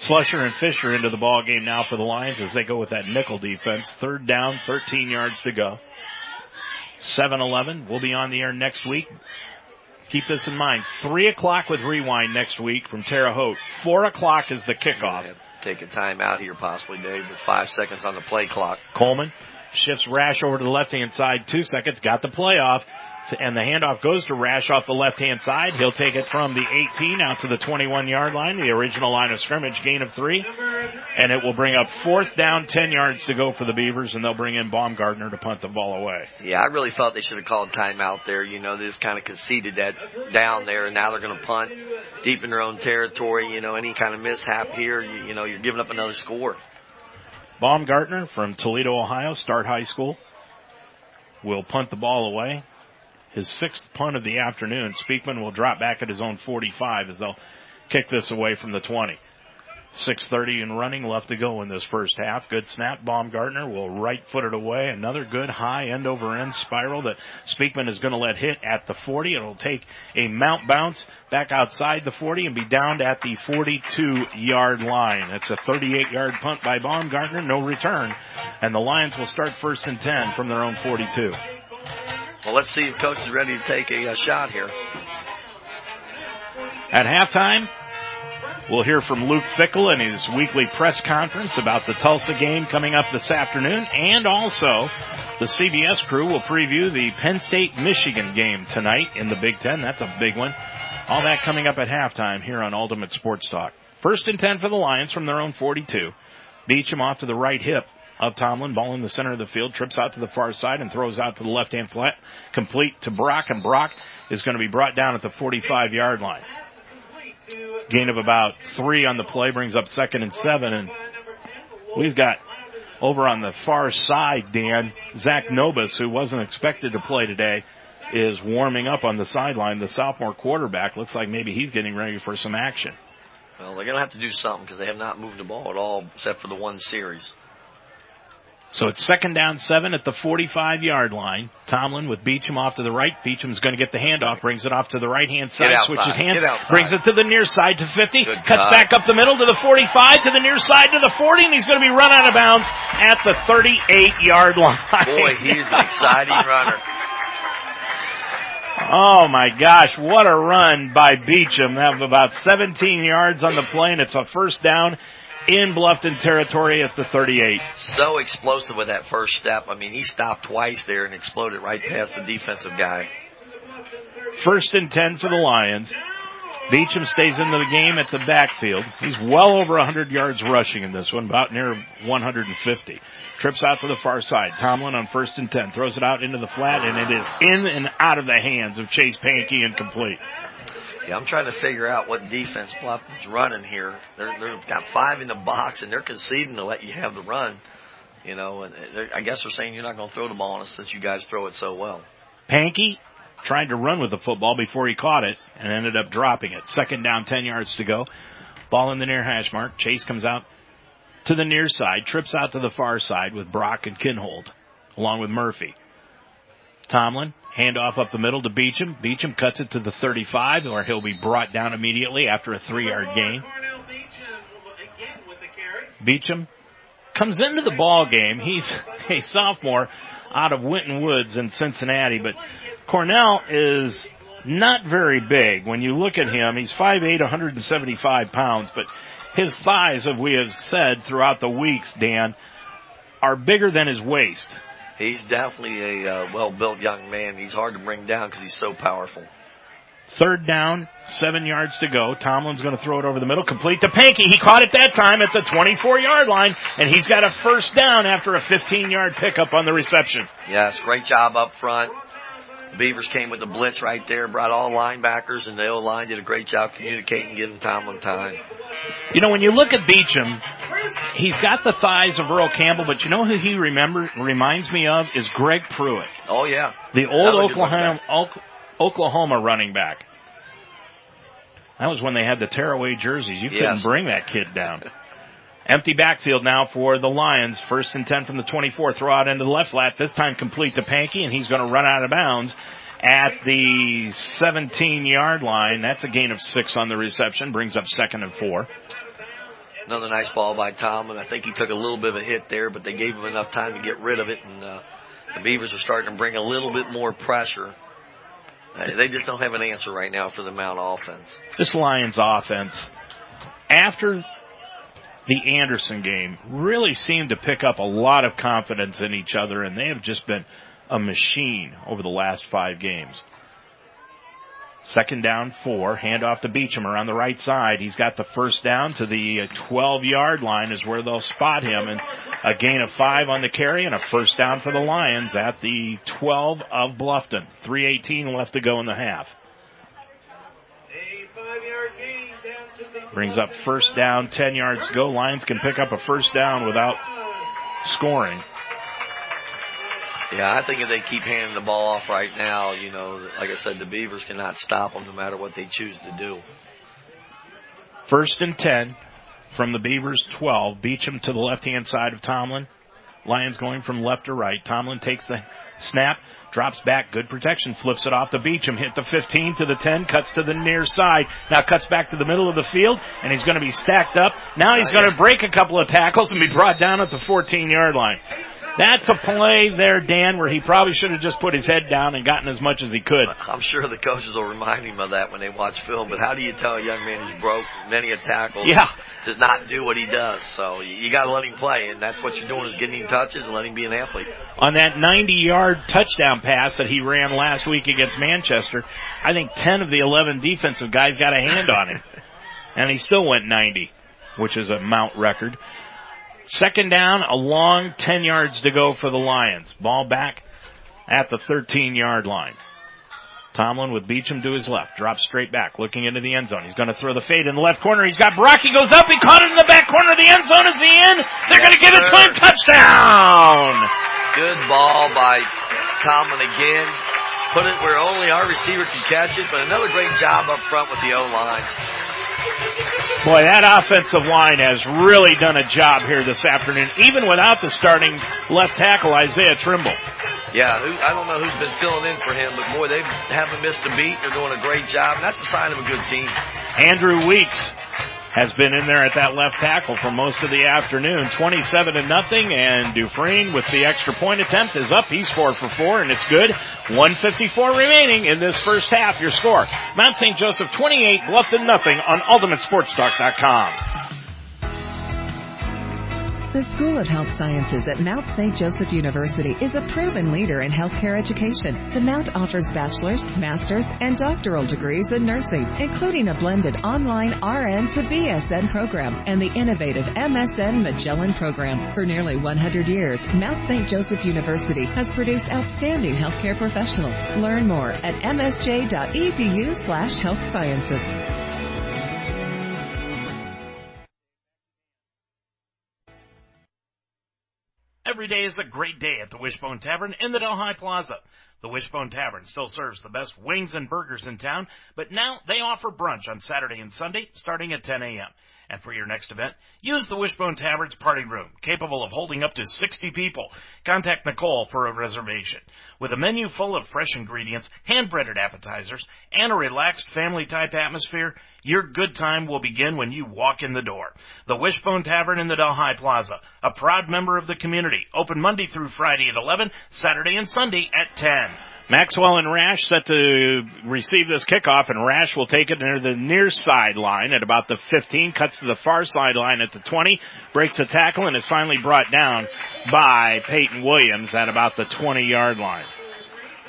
Slusher and Fisher into the ball game now for the Lions as they go with that nickel defense. Third down, 13 yards to go. 7-11. We'll be on the air next week. Keep this in mind. Three o'clock with rewind next week from Terre Haute. Four o'clock is the kickoff take a time out here possibly, Dave, with five seconds on the play clock. Coleman shifts Rash over to the left hand side, two seconds, got the play off and the handoff goes to Rash off the left hand side. He'll take it from the 18 out to the 21 yard line, the original line of scrimmage, gain of three, and it will bring up fourth down, 10 yards to go for the Beavers, and they'll bring in Baumgartner to punt the ball away. Yeah, I really felt they should have called timeout there. You know, they just kind of conceded that down there, and now they're going to punt deep in their own territory. You know, any kind of mishap here, you, you know, you're giving up another score. Baumgartner from Toledo, Ohio, Start High School, will punt the ball away his sixth punt of the afternoon. Speakman will drop back at his own 45 as they'll kick this away from the 20. 6.30 and running left to go in this first half. Good snap. Baumgartner will right foot it away. Another good high end over end spiral that Speakman is going to let hit at the 40. It'll take a mount bounce back outside the 40 and be downed at the 42 yard line. It's a 38 yard punt by Baumgartner. No return. And the Lions will start first and 10 from their own 42. Well, let's see if coach is ready to take a, a shot here. At halftime, we'll hear from Luke Fickell in his weekly press conference about the Tulsa game coming up this afternoon, and also the CBS crew will preview the Penn State Michigan game tonight in the Big Ten. That's a big one. All that coming up at halftime here on Ultimate Sports Talk. First and 10 for the Lions from their own 42. Beecham off to the right hip of Tomlin. Ball in the center of the field, trips out to the far side and throws out to the left hand flat, complete to Brock, and Brock is going to be brought down at the 45 yard line. Gain of about three on the play brings up second and seven, and we've got over on the far side, Dan, Zach Nobis, who wasn't expected to play today, is warming up on the sideline. The sophomore quarterback looks like maybe he's getting ready for some action. Well, they're going to have to do something because they have not moved the ball at all except for the one series. So it's second down seven at the 45 yard line. Tomlin with Beecham off to the right. Beecham's going to get the handoff, brings it off to the right hand side, switches hands, brings it to the near side to 50, Good cuts God. back up the middle to the 45, to the near side to the 40, and he's going to be run out of bounds at the 38 yard line. Boy, he's an exciting runner. Oh my gosh, what a run by Beecham. They have about 17 yards on the play and it's a first down in Bluffton territory at the 38. So explosive with that first step. I mean, he stopped twice there and exploded right past the defensive guy. First and 10 for the Lions. Beecham stays into the game at the backfield. He's well over 100 yards rushing in this one, about near 150. Trips out to the far side. Tomlin on first and 10 throws it out into the flat and it is in and out of the hands of Chase Pankey incomplete. Yeah, I'm trying to figure out what defense Bluffton's running here. They're, they've got five in the box and they're conceding to let you have the run. You know, and I guess they're saying you're not going to throw the ball on us since you guys throw it so well. Pankey tried to run with the football before he caught it and ended up dropping it. Second down, 10 yards to go. Ball in the near hash mark. Chase comes out to the near side, trips out to the far side with Brock and Kinhold, along with Murphy. Tomlin Handoff up the middle to Beecham. Beecham cuts it to the 35 where he'll be brought down immediately after a three yard gain. Beecham comes into the ball game. He's a sophomore out of Winton Woods in Cincinnati, but Cornell is not very big. When you look at him, he's 5'8", 175 pounds, but his thighs, as we have said throughout the weeks, Dan, are bigger than his waist he's definitely a uh, well-built young man. He's hard to bring down because he's so powerful. Third down, seven yards to go. Tomlin's going to throw it over the middle, complete to Pankey. He caught it that time at the 24 yard line, and he's got a first down after a 15 yard pickup on the reception. Yes, great job up front. Beavers came with the blitz right there, brought all linebackers, and the O line did a great job communicating, giving Tomlin time. You know, when you look at Beecham, he's got the thighs of Earl Campbell, but you know who he remember reminds me of is Greg Pruitt. Oh yeah, the old Oklahoma Oklahoma running back. That was when they had the tearaway jerseys. You couldn't bring that kid down. Empty backfield now for the Lions. First and 10 from the 24. Throw out into the left flat. This time complete to Pankey and he's going to run out of bounds at the 17 yard line. That's a gain of six on the reception. Brings up second and four. Another nice ball by Tom, and I think he took a little bit of a hit there, but they gave him enough time to get rid of it. And uh, the Beavers are starting to bring a little bit more pressure. Uh, they just don't have an answer right now for the Mount offense. This Lions offense, after the Anderson game really seemed to pick up a lot of confidence in each other, and they have just been a machine over the last five games. Second down, four. Hand off to Beecham around the right side. He's got the first down to the 12 yard line is where they'll spot him. And a gain of five on the carry and a first down for the Lions at the 12 of Bluffton. 318 left to go in the half. Brings up first down, 10 yards to go. Lions can pick up a first down without scoring. Yeah, I think if they keep handing the ball off right now, you know, like I said, the Beavers cannot stop them no matter what they choose to do. First and 10 from the Beavers 12. Beecham to the left hand side of Tomlin. Lions going from left to right. Tomlin takes the snap, drops back, good protection, flips it off to Beecham, hit the 15 to the 10, cuts to the near side, now cuts back to the middle of the field, and he's going to be stacked up. Now he's uh, going to break a couple of tackles and be brought down at the 14 yard line. That's a play there, Dan, where he probably should have just put his head down and gotten as much as he could. I'm sure the coaches will remind him of that when they watch film. But how do you tell a young man who's broke many a tackle yeah. to not do what he does? So you got to let him play, and that's what you're doing is getting him touches and letting him be an athlete. On that 90-yard touchdown pass that he ran last week against Manchester, I think 10 of the 11 defensive guys got a hand on him, and he still went 90, which is a Mount record. Second down, a long 10 yards to go for the Lions. Ball back at the 13 yard line. Tomlin with Beecham to his left, drops straight back, looking into the end zone. He's going to throw the fade in the left corner. He's got Brock. He goes up. He caught it in the back corner of the end zone. Is he in? They're yes, going to give it to him. Touchdown! Good ball by Tomlin again. Put it where only our receiver can catch it, but another great job up front with the O line. Boy, that offensive line has really done a job here this afternoon, even without the starting left tackle, Isaiah Trimble. Yeah, who, I don't know who's been filling in for him, but boy, they haven't missed a beat. They're doing a great job, and that's a sign of a good team. Andrew Weeks has been in there at that left tackle for most of the afternoon. 27 to nothing, and Dufresne with the extra point attempt is up. He's four for four, and it's good. 154 remaining in this first half. Your score: Mount St. Joseph 28, Bluffton nothing on UltimateSportsTalk.com. The School of Health Sciences at Mount St. Joseph University is a proven leader in healthcare education. The Mount offers bachelor's, master's, and doctoral degrees in nursing, including a blended online RN to BSN program and the innovative MSN Magellan program. For nearly 100 years, Mount St. Joseph University has produced outstanding healthcare professionals. Learn more at msj.edu slash health sciences. Every day is a great day at the Wishbone Tavern in the Delhi Plaza. The Wishbone Tavern still serves the best wings and burgers in town, but now they offer brunch on Saturday and Sunday starting at 10 a.m. And for your next event, use the Wishbone Tavern's party room, capable of holding up to 60 people. Contact Nicole for a reservation. With a menu full of fresh ingredients, hand-breaded appetizers, and a relaxed family-type atmosphere, your good time will begin when you walk in the door. The Wishbone Tavern in the Delhi Plaza, a proud member of the community, open Monday through Friday at 11, Saturday and Sunday at 10. Maxwell and Rash set to receive this kickoff, and Rash will take it near the near sideline at about the 15, cuts to the far sideline at the 20, breaks a tackle, and is finally brought down by Peyton Williams at about the 20 yard line.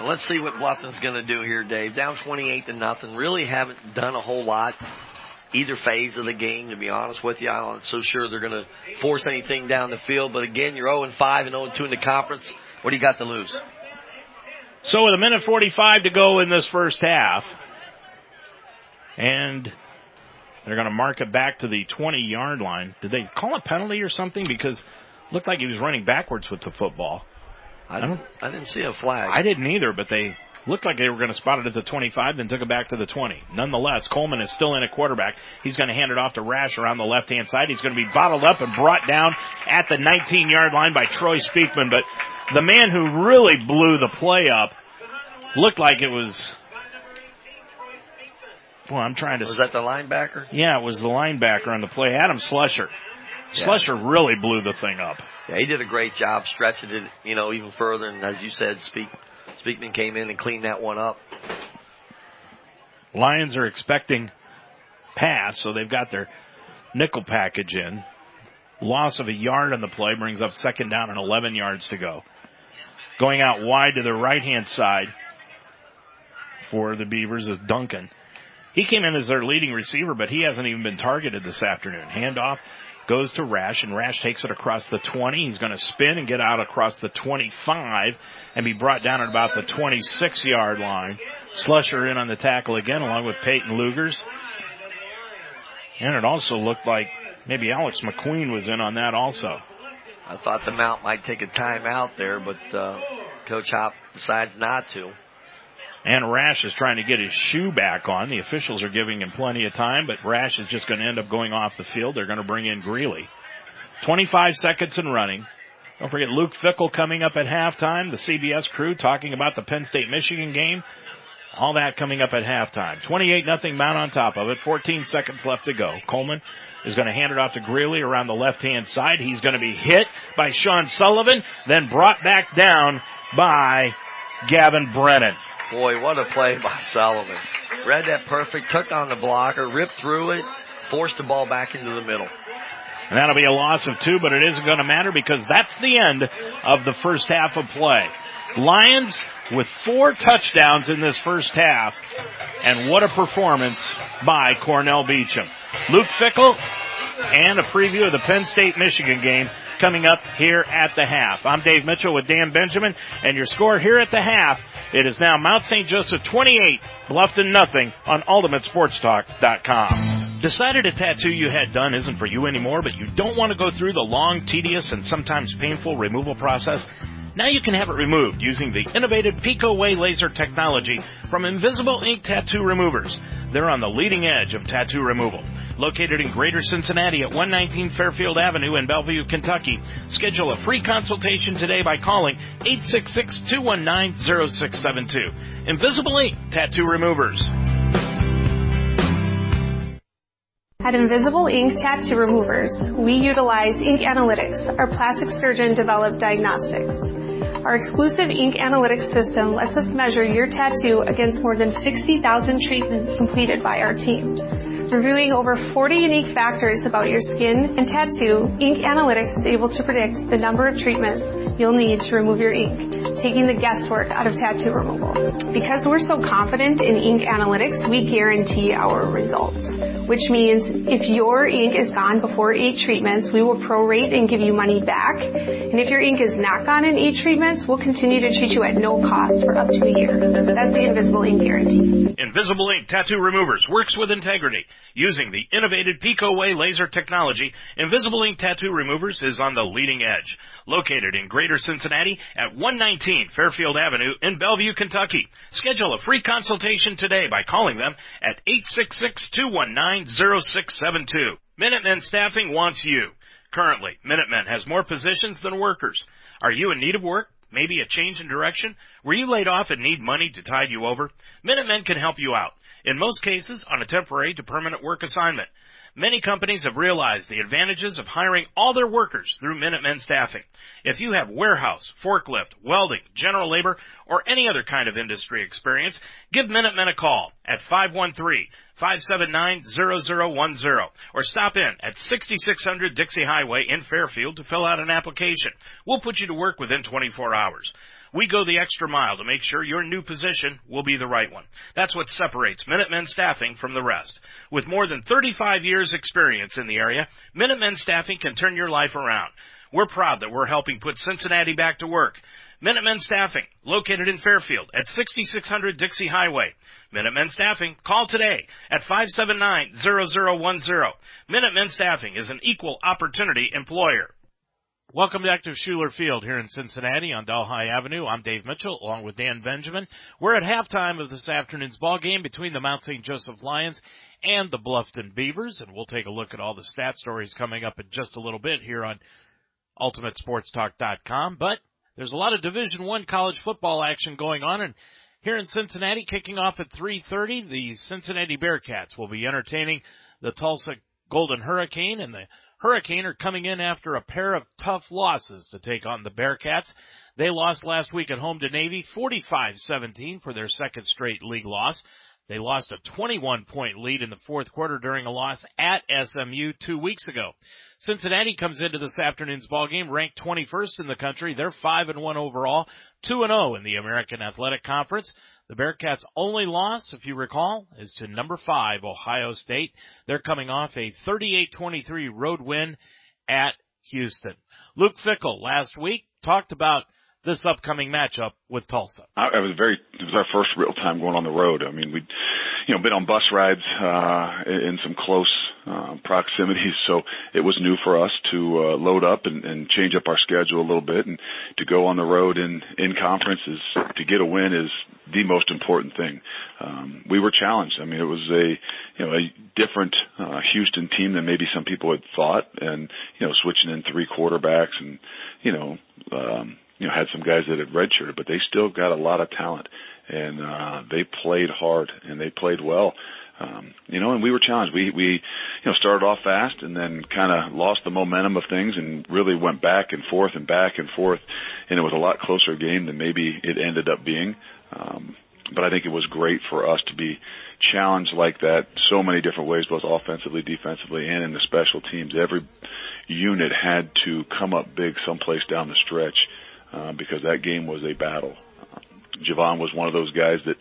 let's see what Bluffton's going to do here, Dave. Down 28 to nothing. Really haven't done a whole lot either phase of the game, to be honest with you. I'm not so sure they're going to force anything down the field. But again, you're 0 and 5 and 0 and 2 in the conference. What do you got to lose? So with a minute 45 to go in this first half, and they're going to mark it back to the 20 yard line. Did they call a penalty or something? Because it looked like he was running backwards with the football. I, don't, I didn't see a flag. I didn't either, but they looked like they were going to spot it at the 25, then took it back to the 20. Nonetheless, Coleman is still in a quarterback. He's going to hand it off to Rash around the left hand side. He's going to be bottled up and brought down at the 19 yard line by Troy Speakman, but the man who really blew the play up looked like it was well, I'm trying to. Was that the linebacker? Yeah, it was the linebacker on the play. Adam Slusher. Yeah. Slusher really blew the thing up. Yeah, he did a great job stretching it, you know, even further. And as you said, Speak, Speakman came in and cleaned that one up. Lions are expecting pass, so they've got their nickel package in. Loss of a yard on the play brings up second down and 11 yards to go. Going out wide to the right hand side for the Beavers is Duncan. He came in as their leading receiver, but he hasn't even been targeted this afternoon. Handoff goes to Rash, and Rash takes it across the 20. He's going to spin and get out across the 25 and be brought down at about the 26 yard line. Slusher in on the tackle again, along with Peyton Lugers. And it also looked like maybe Alex McQueen was in on that also. I thought the Mount might take a timeout there, but uh, Coach Hop decides not to. And Rash is trying to get his shoe back on. The officials are giving him plenty of time, but Rash is just going to end up going off the field. They're going to bring in Greeley. 25 seconds and running. Don't forget Luke Fickell coming up at halftime. The CBS crew talking about the Penn State Michigan game. All that coming up at halftime. 28 nothing Mount on top of it. 14 seconds left to go. Coleman is going to hand it off to Greeley around the left hand side. He's going to be hit by Sean Sullivan, then brought back down by Gavin Brennan. Boy, what a play by Sullivan. Read that perfect, took on the blocker, ripped through it, forced the ball back into the middle. And that'll be a loss of two, but it isn't going to matter because that's the end of the first half of play. Lions with four touchdowns in this first half. And what a performance by Cornell Beecham. Luke Fickell and a preview of the Penn State Michigan game coming up here at the half. I'm Dave Mitchell with Dan Benjamin and your score here at the half. It is now Mount St. Joseph 28, Bluffton nothing on UltimateSportsTalk.com. Decided a tattoo you had done isn't for you anymore, but you don't want to go through the long, tedious, and sometimes painful removal process? Now you can have it removed using the innovative PicoWay laser technology from Invisible Ink Tattoo Removers. They're on the leading edge of tattoo removal. Located in Greater Cincinnati at 119 Fairfield Avenue in Bellevue, Kentucky. Schedule a free consultation today by calling 866-219-0672. Invisible Ink Tattoo Removers. At Invisible Ink Tattoo Removers, we utilize ink analytics, our plastic surgeon developed diagnostics. Our exclusive ink analytics system lets us measure your tattoo against more than 60,000 treatments completed by our team. Reviewing over 40 unique factors about your skin and tattoo, Ink Analytics is able to predict the number of treatments you'll need to remove your ink, taking the guesswork out of tattoo removal. Because we're so confident in Ink Analytics, we guarantee our results, which means if your ink is gone before eight treatments, we will prorate and give you money back. And if your ink is not gone in eight treatments, we'll continue to treat you at no cost for up to a year. That's the Invisible Ink Guarantee. Invisible Ink Tattoo Removers works with integrity. Using the innovative PicoWay laser technology, Invisible Ink Tattoo Removers is on the leading edge. Located in Greater Cincinnati at 119 Fairfield Avenue in Bellevue, Kentucky. Schedule a free consultation today by calling them at 866-219-0672. Minutemen Staffing wants you. Currently, Minutemen has more positions than workers. Are you in need of work? Maybe a change in direction? Were you laid off and need money to tide you over? Minutemen can help you out. In most cases, on a temporary to permanent work assignment. Many companies have realized the advantages of hiring all their workers through Minutemen Staffing. If you have warehouse, forklift, welding, general labor, or any other kind of industry experience, give Minutemen a call at 513-579-0010 or stop in at 6600 Dixie Highway in Fairfield to fill out an application. We'll put you to work within 24 hours. We go the extra mile to make sure your new position will be the right one. That's what separates Minutemen Staffing from the rest. With more than 35 years experience in the area, Minutemen Staffing can turn your life around. We're proud that we're helping put Cincinnati back to work. Minutemen Staffing, located in Fairfield at 6600 Dixie Highway. Minutemen Staffing, call today at 579-0010. Minutemen Staffing is an equal opportunity employer. Welcome back to Schueler Field here in Cincinnati on Delhi Avenue. I'm Dave Mitchell along with Dan Benjamin. We're at halftime of this afternoon's ball game between the Mount St. Joseph Lions and the Bluffton Beavers and we'll take a look at all the stat stories coming up in just a little bit here on ultimatesportstalk.com. But there's a lot of Division One college football action going on and here in Cincinnati kicking off at 3.30, the Cincinnati Bearcats will be entertaining the Tulsa Golden Hurricane and the Hurricane are coming in after a pair of tough losses to take on the Bearcats. They lost last week at home to Navy 45-17 for their second straight league loss. They lost a 21 point lead in the fourth quarter during a loss at SMU two weeks ago. Cincinnati comes into this afternoon's ball game ranked 21st in the country. They're 5 and 1 overall, 2 and 0 in the American Athletic Conference. The Bearcats only loss, if you recall, is to number 5 Ohio State. They're coming off a 38-23 road win at Houston. Luke Fickell last week talked about this upcoming matchup with Tulsa? I, was very, it was our first real time going on the road. I mean, we'd, you know, been on bus rides, uh, in some close, uh, proximities. So it was new for us to, uh, load up and, and change up our schedule a little bit and to go on the road in, in conferences to get a win is the most important thing. Um, we were challenged. I mean, it was a, you know, a different, uh, Houston team than maybe some people had thought and, you know, switching in three quarterbacks and, you know, um, you know, had some guys that had redshirted, but they still got a lot of talent and, uh, they played hard and they played well. Um, you know, and we were challenged. We, we, you know, started off fast and then kind of lost the momentum of things and really went back and forth and back and forth. And it was a lot closer game than maybe it ended up being. Um, but I think it was great for us to be challenged like that so many different ways, both offensively, defensively, and in the special teams. Every unit had to come up big someplace down the stretch uh, because that game was a battle. Javon was one of those guys that,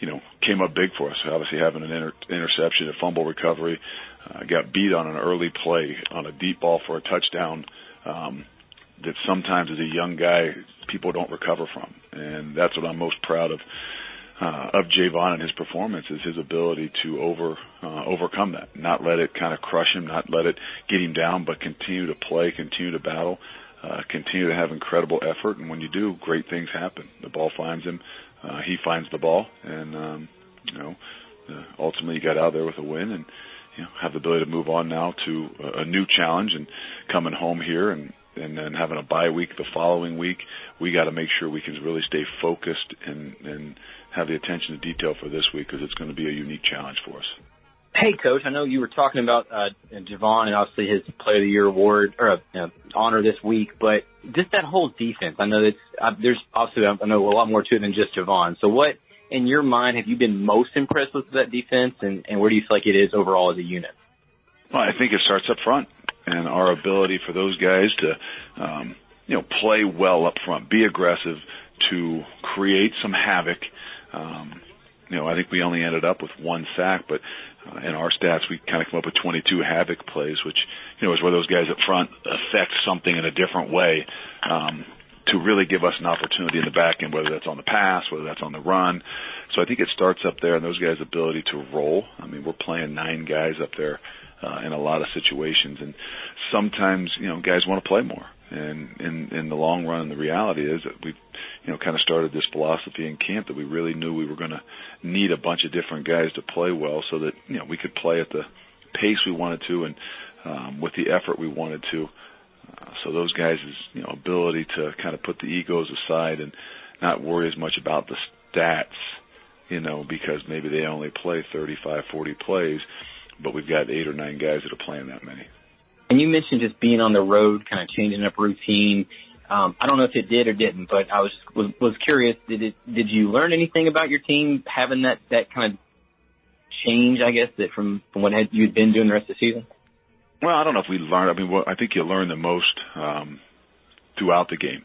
you know, came up big for us. Obviously having an inter- interception, a fumble recovery, uh, got beat on an early play on a deep ball for a touchdown. Um, that sometimes as a young guy, people don't recover from. And that's what I'm most proud of, uh, of Javon and his performance is his ability to over, uh, overcome that, not let it kind of crush him, not let it get him down, but continue to play, continue to battle, uh, continue to have incredible effort. And when you do, great things happen. The ball finds him. Uh, he finds the ball and, um, you know, uh, ultimately you got out there with a win and, you know, have the ability to move on now to a, new challenge and coming home here and, and then having a bye week the following week, we got to make sure we can really stay focused and, and have the attention to detail for this week because it's going to be a unique challenge for us. Hey, coach. I know you were talking about uh, Javon and obviously his Player of the Year award or uh, honor this week, but just that whole defense. I know that uh, there's obviously I know a lot more to it than just Javon. So, what in your mind have you been most impressed with that defense, and, and where do you feel like it is overall as a unit? Well, I think it starts up front, and our ability for those guys to, um, you know, play well up front, be aggressive, to create some havoc. Um, you know, I think we only ended up with one sack, but uh, in our stats, we kind of come up with 22 havoc plays, which, you know, is where those guys up front affect something in a different way, um, to really give us an opportunity in the back end, whether that's on the pass, whether that's on the run. So I think it starts up there and those guys' ability to roll. I mean, we're playing nine guys up there, uh, in a lot of situations and sometimes, you know, guys want to play more. And in, in the long run, the reality is that we've, you know, kind of started this philosophy in camp that we really knew we were going to need a bunch of different guys to play well so that, you know, we could play at the pace we wanted to and, um, with the effort we wanted to. Uh, so those guys' you know, ability to kind of put the egos aside and not worry as much about the stats, you know, because maybe they only play 35, 40 plays, but we've got eight or nine guys that are playing that many. And you mentioned just being on the road, kind of changing up routine. Um, I don't know if it did or didn't, but I was was, was curious. Did it? Did you learn anything about your team having that that kind of change? I guess that from from what you'd been doing the rest of the season. Well, I don't know if we learned. I mean, well, I think you learn the most um, throughout the game,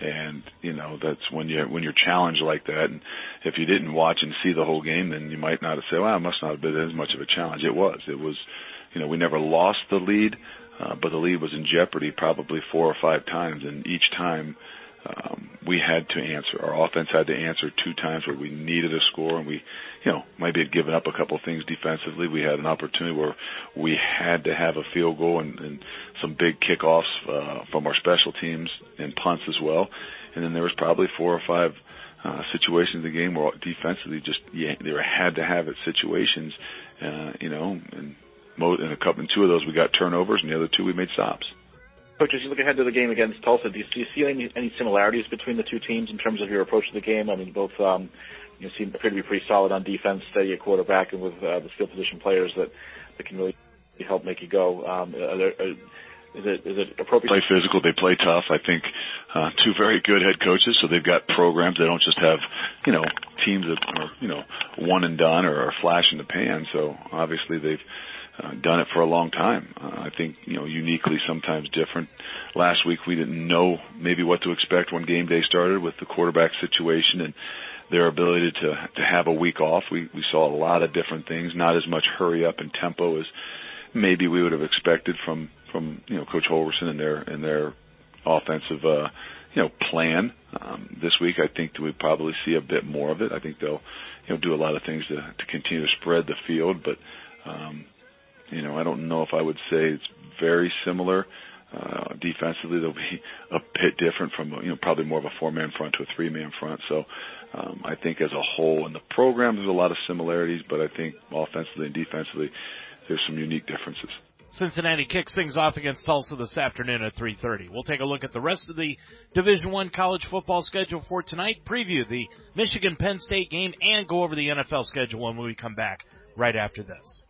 and you know that's when you when you're challenged like that. And if you didn't watch and see the whole game, then you might not have said, "Well, it must not have been as much of a challenge." It was. It was. You know, we never lost the lead, uh, but the lead was in jeopardy probably four or five times, and each time um, we had to answer. Our offense had to answer two times where we needed a score, and we, you know, maybe had given up a couple of things defensively. We had an opportunity where we had to have a field goal and, and some big kickoffs uh, from our special teams and punts as well. And then there was probably four or five uh, situations in the game where defensively just yeah, they were had to have it situations, uh, you know, and in a couple, in two of those we got turnovers, and the other two we made stops. Coach, as you look ahead to the game against Tulsa, do you, do you see any, any similarities between the two teams in terms of your approach to the game? I mean, both um, you know, seem appear to be pretty solid on defense, steady at quarterback, and with uh, the skill position players that, that can really help make you go. Um, are there, are, is it is it appropriate? To play physical. They play tough. I think uh, two very good head coaches, so they've got programs. They don't just have you know teams that are you know one and done or are flash in the pan. So obviously they've uh, done it for a long time. Uh, I think you know uniquely sometimes different. Last week we didn't know maybe what to expect when game day started with the quarterback situation and their ability to to have a week off. We we saw a lot of different things. Not as much hurry up and tempo as maybe we would have expected from from you know Coach Holgorsen and their and their offensive uh, you know plan. Um, this week, I think we probably see a bit more of it. I think they'll you know do a lot of things to to continue to spread the field, but um, you know I don't know if I would say it's very similar. Uh, defensively, they'll be a bit different from you know probably more of a four man front to a three man front. So um, I think as a whole in the program there's a lot of similarities, but I think offensively and defensively there's some unique differences. Cincinnati kicks things off against Tulsa this afternoon at 3:30. We'll take a look at the rest of the Division 1 college football schedule for tonight, preview the Michigan Penn State game and go over the NFL schedule when we come back right after this.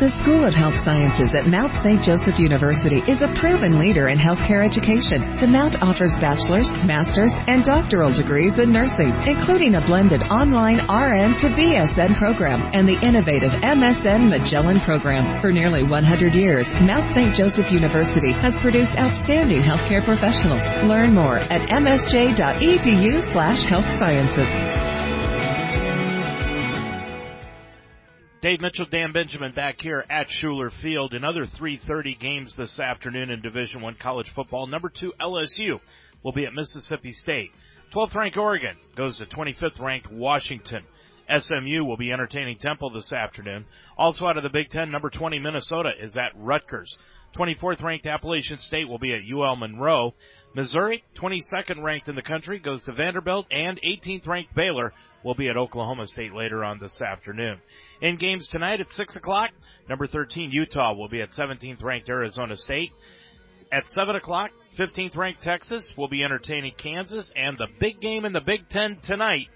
The School of Health Sciences at Mount St. Joseph University is a proven leader in healthcare education. The Mount offers bachelor's, master's, and doctoral degrees in nursing, including a blended online RN to BSN program and the innovative MSN Magellan program. For nearly 100 years, Mount St. Joseph University has produced outstanding healthcare professionals. Learn more at msj.edu slash health sciences. Dave Mitchell, Dan Benjamin back here at Schueler Field. Another 3:30 games this afternoon in Division One college football. Number two LSU will be at Mississippi State. 12th ranked Oregon goes to 25th ranked Washington. SMU will be entertaining Temple this afternoon. Also out of the Big Ten, number 20 Minnesota is at Rutgers. 24th ranked Appalachian State will be at UL Monroe. Missouri, 22nd ranked in the country, goes to Vanderbilt, and 18th ranked Baylor will be at Oklahoma State later on this afternoon. In games tonight at 6 o'clock, number 13 Utah will be at 17th ranked Arizona State. At 7 o'clock, 15th ranked Texas will be entertaining Kansas, and the big game in the Big Ten tonight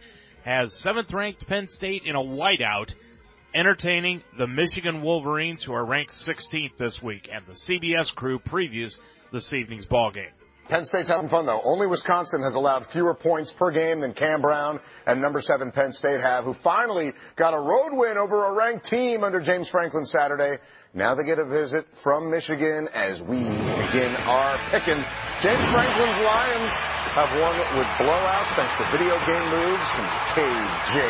has 7th ranked Penn State in a whiteout entertaining the Michigan Wolverines who are ranked 16th this week, and the CBS crew previews this evening's ball game. Penn State's having fun though. Only Wisconsin has allowed fewer points per game than Cam Brown and number seven Penn State have, who finally got a road win over a ranked team under James Franklin Saturday. Now they get a visit from Michigan as we begin our picking. James Franklin's Lions have won with blowouts thanks to video game moves from KJ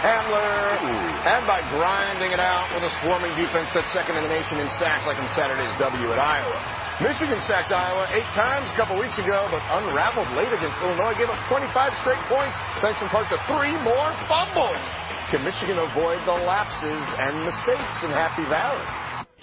Hamler and by grinding it out with a swarming defense that's second in the nation in sacks like in Saturday's W at Iowa. Michigan sacked Iowa eight times a couple weeks ago, but unraveled late against Illinois, gave up 25 straight points thanks in part to three more fumbles. Can Michigan avoid the lapses and mistakes in Happy Valley?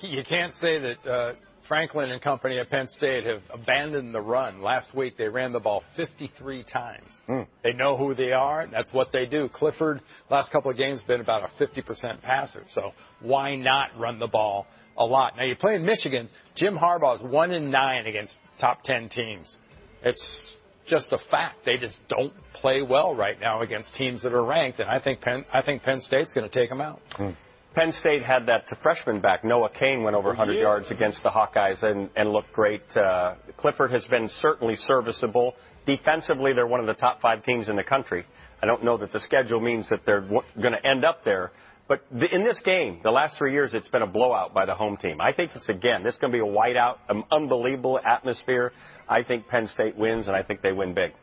You can't say that uh, Franklin and company at Penn State have abandoned the run. Last week they ran the ball 53 times. Mm. They know who they are. And that's what they do. Clifford, last couple of games, been about a 50% passer. So why not run the ball a lot? Now you play in Michigan. Jim Harbaugh is one in nine against top 10 teams. It's just a fact. They just don't play well right now against teams that are ranked. And I think Penn, I think Penn State's going to take them out. Mm. Penn State had that freshman back. Noah Cain went over 100 yeah. yards against the Hawkeyes and, and looked great. Uh, Clifford has been certainly serviceable. Defensively, they're one of the top five teams in the country. I don't know that the schedule means that they're w- going to end up there. But the, in this game, the last three years, it's been a blowout by the home team. I think it's again, this is going to be a whiteout, an unbelievable atmosphere. I think Penn State wins, and I think they win big.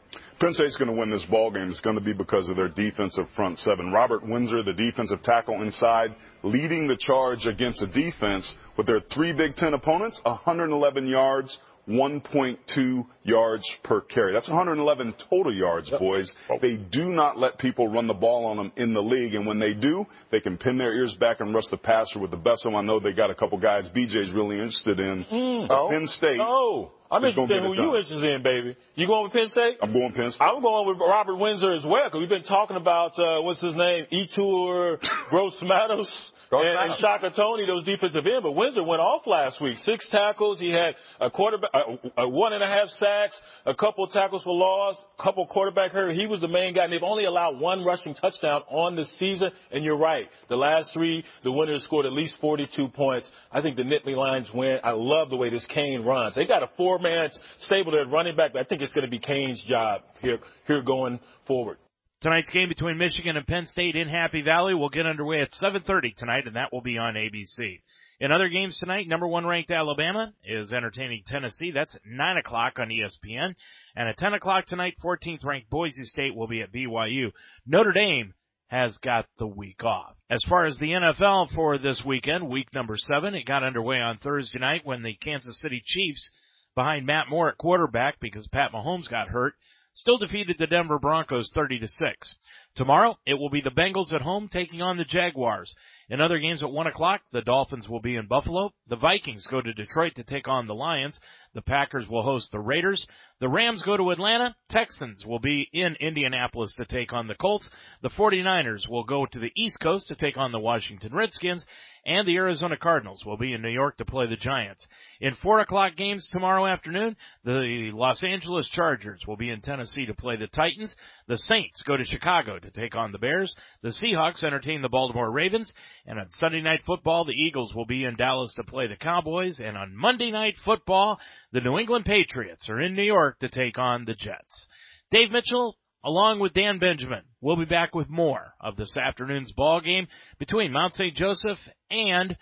Penn State's going to win this ball game. It's going to be because of their defensive front seven. Robert Windsor, the defensive tackle inside, leading the charge against a defense with their three Big Ten opponents, 111 yards, 1.2 yards per carry. That's 111 total yards, boys. They do not let people run the ball on them in the league, and when they do, they can pin their ears back and rush the passer with the best of them. I know they got a couple guys BJ's really interested in. Mm. But Penn State. Oh, I'm interested in who you interested in, baby. You going with Penn State? I'm going Penn State. I'm going with Robert Windsor as well because we've been talking about uh, what's his name, Yetur Gross Matos. And, and Shaka Toney, those defensive end, but Windsor went off last week. Six tackles. He had a quarterback, a, a one and a half sacks, a couple tackles for loss, a couple quarterback hurt. He was the main guy. And they've only allowed one rushing touchdown on the season. And you're right. The last three, the winners scored at least 42 points. I think the Nittany Lions win. I love the way this Cain runs. They got a four-man stable there at running back, but I think it's going to be Cain's job here, here going forward. Tonight's game between Michigan and Penn State in Happy Valley will get underway at 7:30 tonight, and that will be on ABC. In other games tonight, number one ranked Alabama is entertaining Tennessee. That's 9 o'clock on ESPN. And at 10 o'clock tonight, 14th ranked Boise State will be at BYU. Notre Dame has got the week off. As far as the NFL for this weekend, week number seven, it got underway on Thursday night when the Kansas City Chiefs, behind Matt Moore at quarterback because Pat Mahomes got hurt, still defeated the Denver Broncos 30 to 6. Tomorrow, it will be the Bengals at home taking on the Jaguars. In other games at 1 o'clock, the Dolphins will be in Buffalo. The Vikings go to Detroit to take on the Lions. The Packers will host the Raiders. The Rams go to Atlanta. Texans will be in Indianapolis to take on the Colts. The 49ers will go to the East Coast to take on the Washington Redskins. And the Arizona Cardinals will be in New York to play the Giants. In 4 o'clock games tomorrow afternoon, the Los Angeles Chargers will be in Tennessee to play the Titans. The Saints go to Chicago to take on the Bears. The Seahawks entertain the Baltimore Ravens. And on Sunday night football, the Eagles will be in Dallas to play the Cowboys. And on Monday night football, the New England Patriots are in New York to take on the Jets. Dave Mitchell, along with Dan Benjamin, We'll be back with more of this afternoon's ball game between Mount St. Joseph and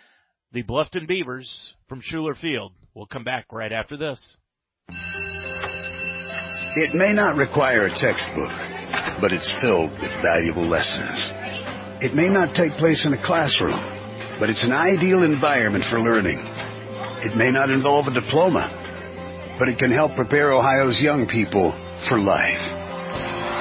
the Bluffton Beavers from Schueler Field. We'll come back right after this. It may not require a textbook, but it's filled with valuable lessons. It may not take place in a classroom, but it's an ideal environment for learning. It may not involve a diploma, but it can help prepare Ohio's young people for life.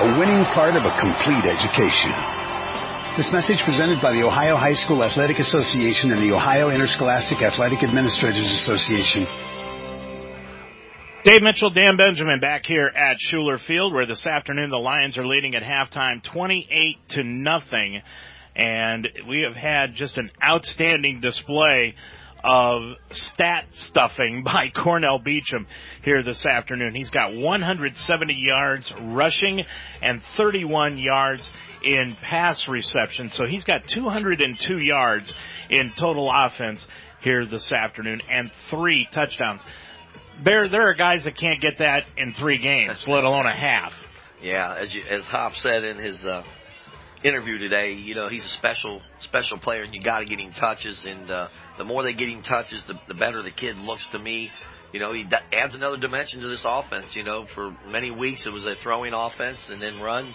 a winning part of a complete education. This message presented by the Ohio High School Athletic Association and the Ohio Interscholastic Athletic Administrators Association. Dave Mitchell, Dan Benjamin back here at Schueler Field where this afternoon the Lions are leading at halftime 28 to nothing. And we have had just an outstanding display of stat stuffing by Cornell Beecham here this afternoon. He's got 170 yards rushing and 31 yards in pass reception. So he's got 202 yards in total offense here this afternoon and three touchdowns. There, there are guys that can't get that in three games, let alone a half. Yeah, as you, as Hop said in his uh, interview today, you know he's a special special player, and you got to get him touches. And uh, the more they get him touches, the, the better the kid looks to me. You know, he adds another dimension to this offense. You know, for many weeks it was a throwing offense and then run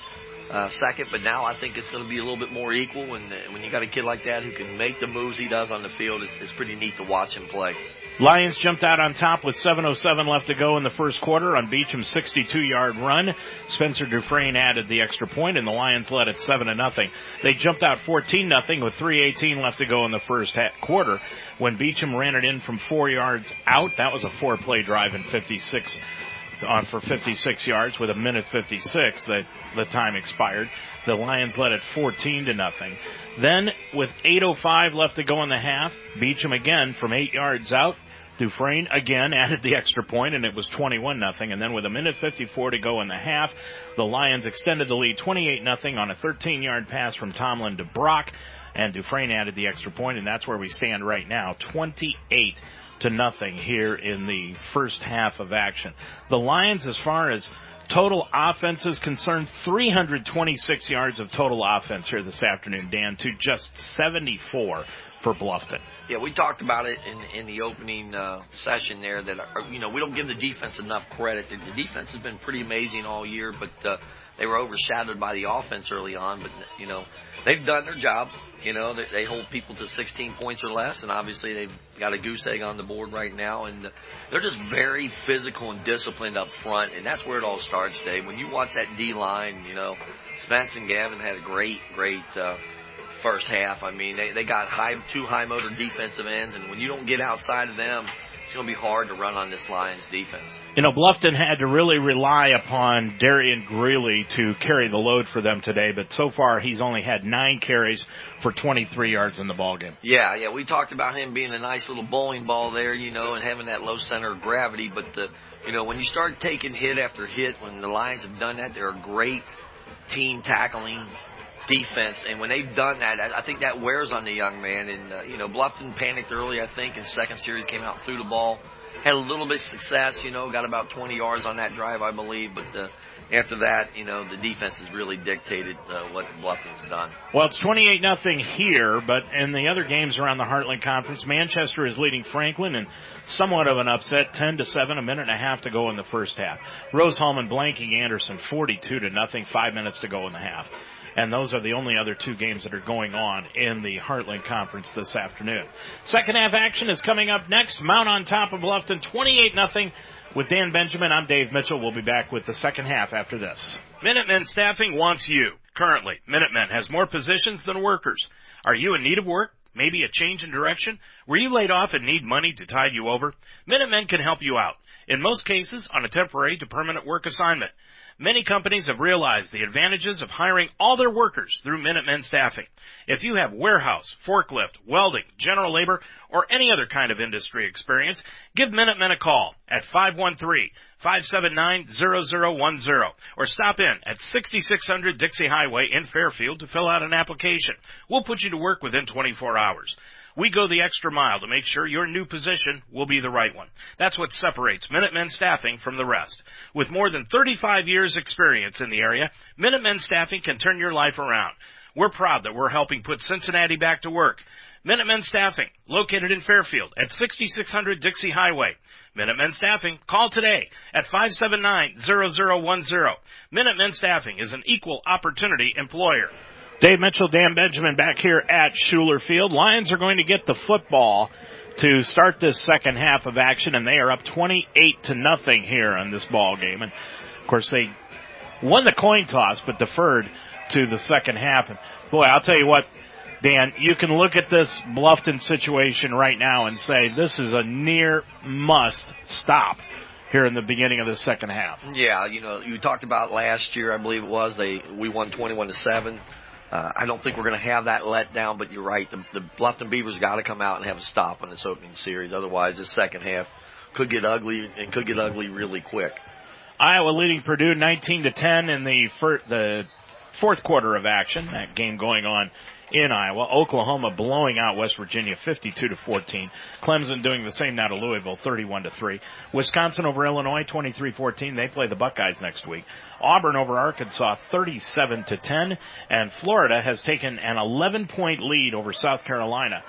uh, second, but now I think it's going to be a little bit more equal. And uh, when you got a kid like that who can make the moves he does on the field, it's, it's pretty neat to watch him play. Lions jumped out on top with 7.07 left to go in the first quarter on Beecham's 62 yard run. Spencer Dufresne added the extra point and the Lions led at 7 0. They jumped out 14 0 with 3.18 left to go in the first quarter when Beecham ran it in from four yards out. That was a four play drive in 56 on for 56 yards with a minute 56 that the time expired. The Lions led at 14 to nothing. Then with 8.05 left to go in the half, Beecham again from eight yards out Dufresne again added the extra point and it was 21 nothing. And then with a minute 54 to go in the half, the Lions extended the lead 28 nothing on a 13 yard pass from Tomlin to Brock. and Dufresne added the extra point, and that's where we stand right now. 28 to nothing here in the first half of action. The Lions, as far as total offense is concerned, 326 yards of total offense here this afternoon, Dan, to just 74 for Bluffton. Yeah, we talked about it in in the opening uh, session there that uh, you know we don't give the defense enough credit. The defense has been pretty amazing all year, but uh, they were overshadowed by the offense early on. But you know they've done their job. You know they, they hold people to 16 points or less, and obviously they've got a goose egg on the board right now, and they're just very physical and disciplined up front, and that's where it all starts, Dave. When you watch that D line, you know Spence and Gavin had a great, great. Uh, first half. I mean, they, they got high, two high motor defensive ends, and when you don't get outside of them, it's going to be hard to run on this Lions defense. You know, Bluffton had to really rely upon Darian Greeley to carry the load for them today, but so far he's only had nine carries for 23 yards in the ball game. Yeah, yeah, we talked about him being a nice little bowling ball there, you know, and having that low center of gravity, but the, you know, when you start taking hit after hit, when the Lions have done that, they're a great team tackling defense. And when they've done that, I think that wears on the young man. And, uh, you know, Bluffton panicked early, I think, in second series, came out, threw the ball, had a little bit of success, you know, got about 20 yards on that drive, I believe. But, uh, after that, you know, the defense has really dictated uh, what Bluffton's done. Well, it's 28 nothing here, but in the other games around the Heartland Conference, Manchester is leading Franklin and somewhat of an upset, 10 to 7, a minute and a half to go in the first half. Rose Hulman blanking Anderson 42 to nothing, 5 minutes to go in the half and those are the only other two games that are going on in the Heartland Conference this afternoon. Second half action is coming up next. Mount on top of Bluffton, 28 nothing. With Dan Benjamin, I'm Dave Mitchell. We'll be back with the second half after this. Minutemen Staffing wants you. Currently, Minutemen has more positions than workers. Are you in need of work? Maybe a change in direction? Were you laid off and need money to tide you over? Minutemen can help you out. In most cases, on a temporary to permanent work assignment. Many companies have realized the advantages of hiring all their workers through Minutemen Staffing. If you have warehouse, forklift, welding, general labor, or any other kind of industry experience, give Minutemen a call at 513-579-0010 or stop in at 6600 Dixie Highway in Fairfield to fill out an application. We'll put you to work within 24 hours. We go the extra mile to make sure your new position will be the right one. That's what separates Minutemen Staffing from the rest. With more than 35 years experience in the area, Minutemen Staffing can turn your life around. We're proud that we're helping put Cincinnati back to work. Minutemen Staffing, located in Fairfield at 6600 Dixie Highway. Minutemen Staffing, call today at 579-0010. Minutemen Staffing is an equal opportunity employer. Dave Mitchell, Dan Benjamin back here at Schueler Field. Lions are going to get the football to start this second half of action and they are up 28 to nothing here on this ball game. And of course they won the coin toss but deferred to the second half. And boy, I'll tell you what, Dan, you can look at this Bluffton situation right now and say this is a near must stop here in the beginning of the second half. Yeah, you know, you talked about last year, I believe it was, they, we won 21 to 7. Uh, I don't think we're going to have that letdown, but you're right. The, the Bluffton Beavers got to come out and have a stop on this opening series. Otherwise, this second half could get ugly and could get ugly really quick. Iowa leading Purdue 19 to 10 in the fir- the fourth quarter of action. That game going on in Iowa. Oklahoma blowing out West Virginia 52 to 14. Clemson doing the same now to Louisville 31 to 3. Wisconsin over Illinois 23-14. They play the Buckeyes next week. Auburn over Arkansas 37 to 10 and Florida has taken an 11 point lead over South Carolina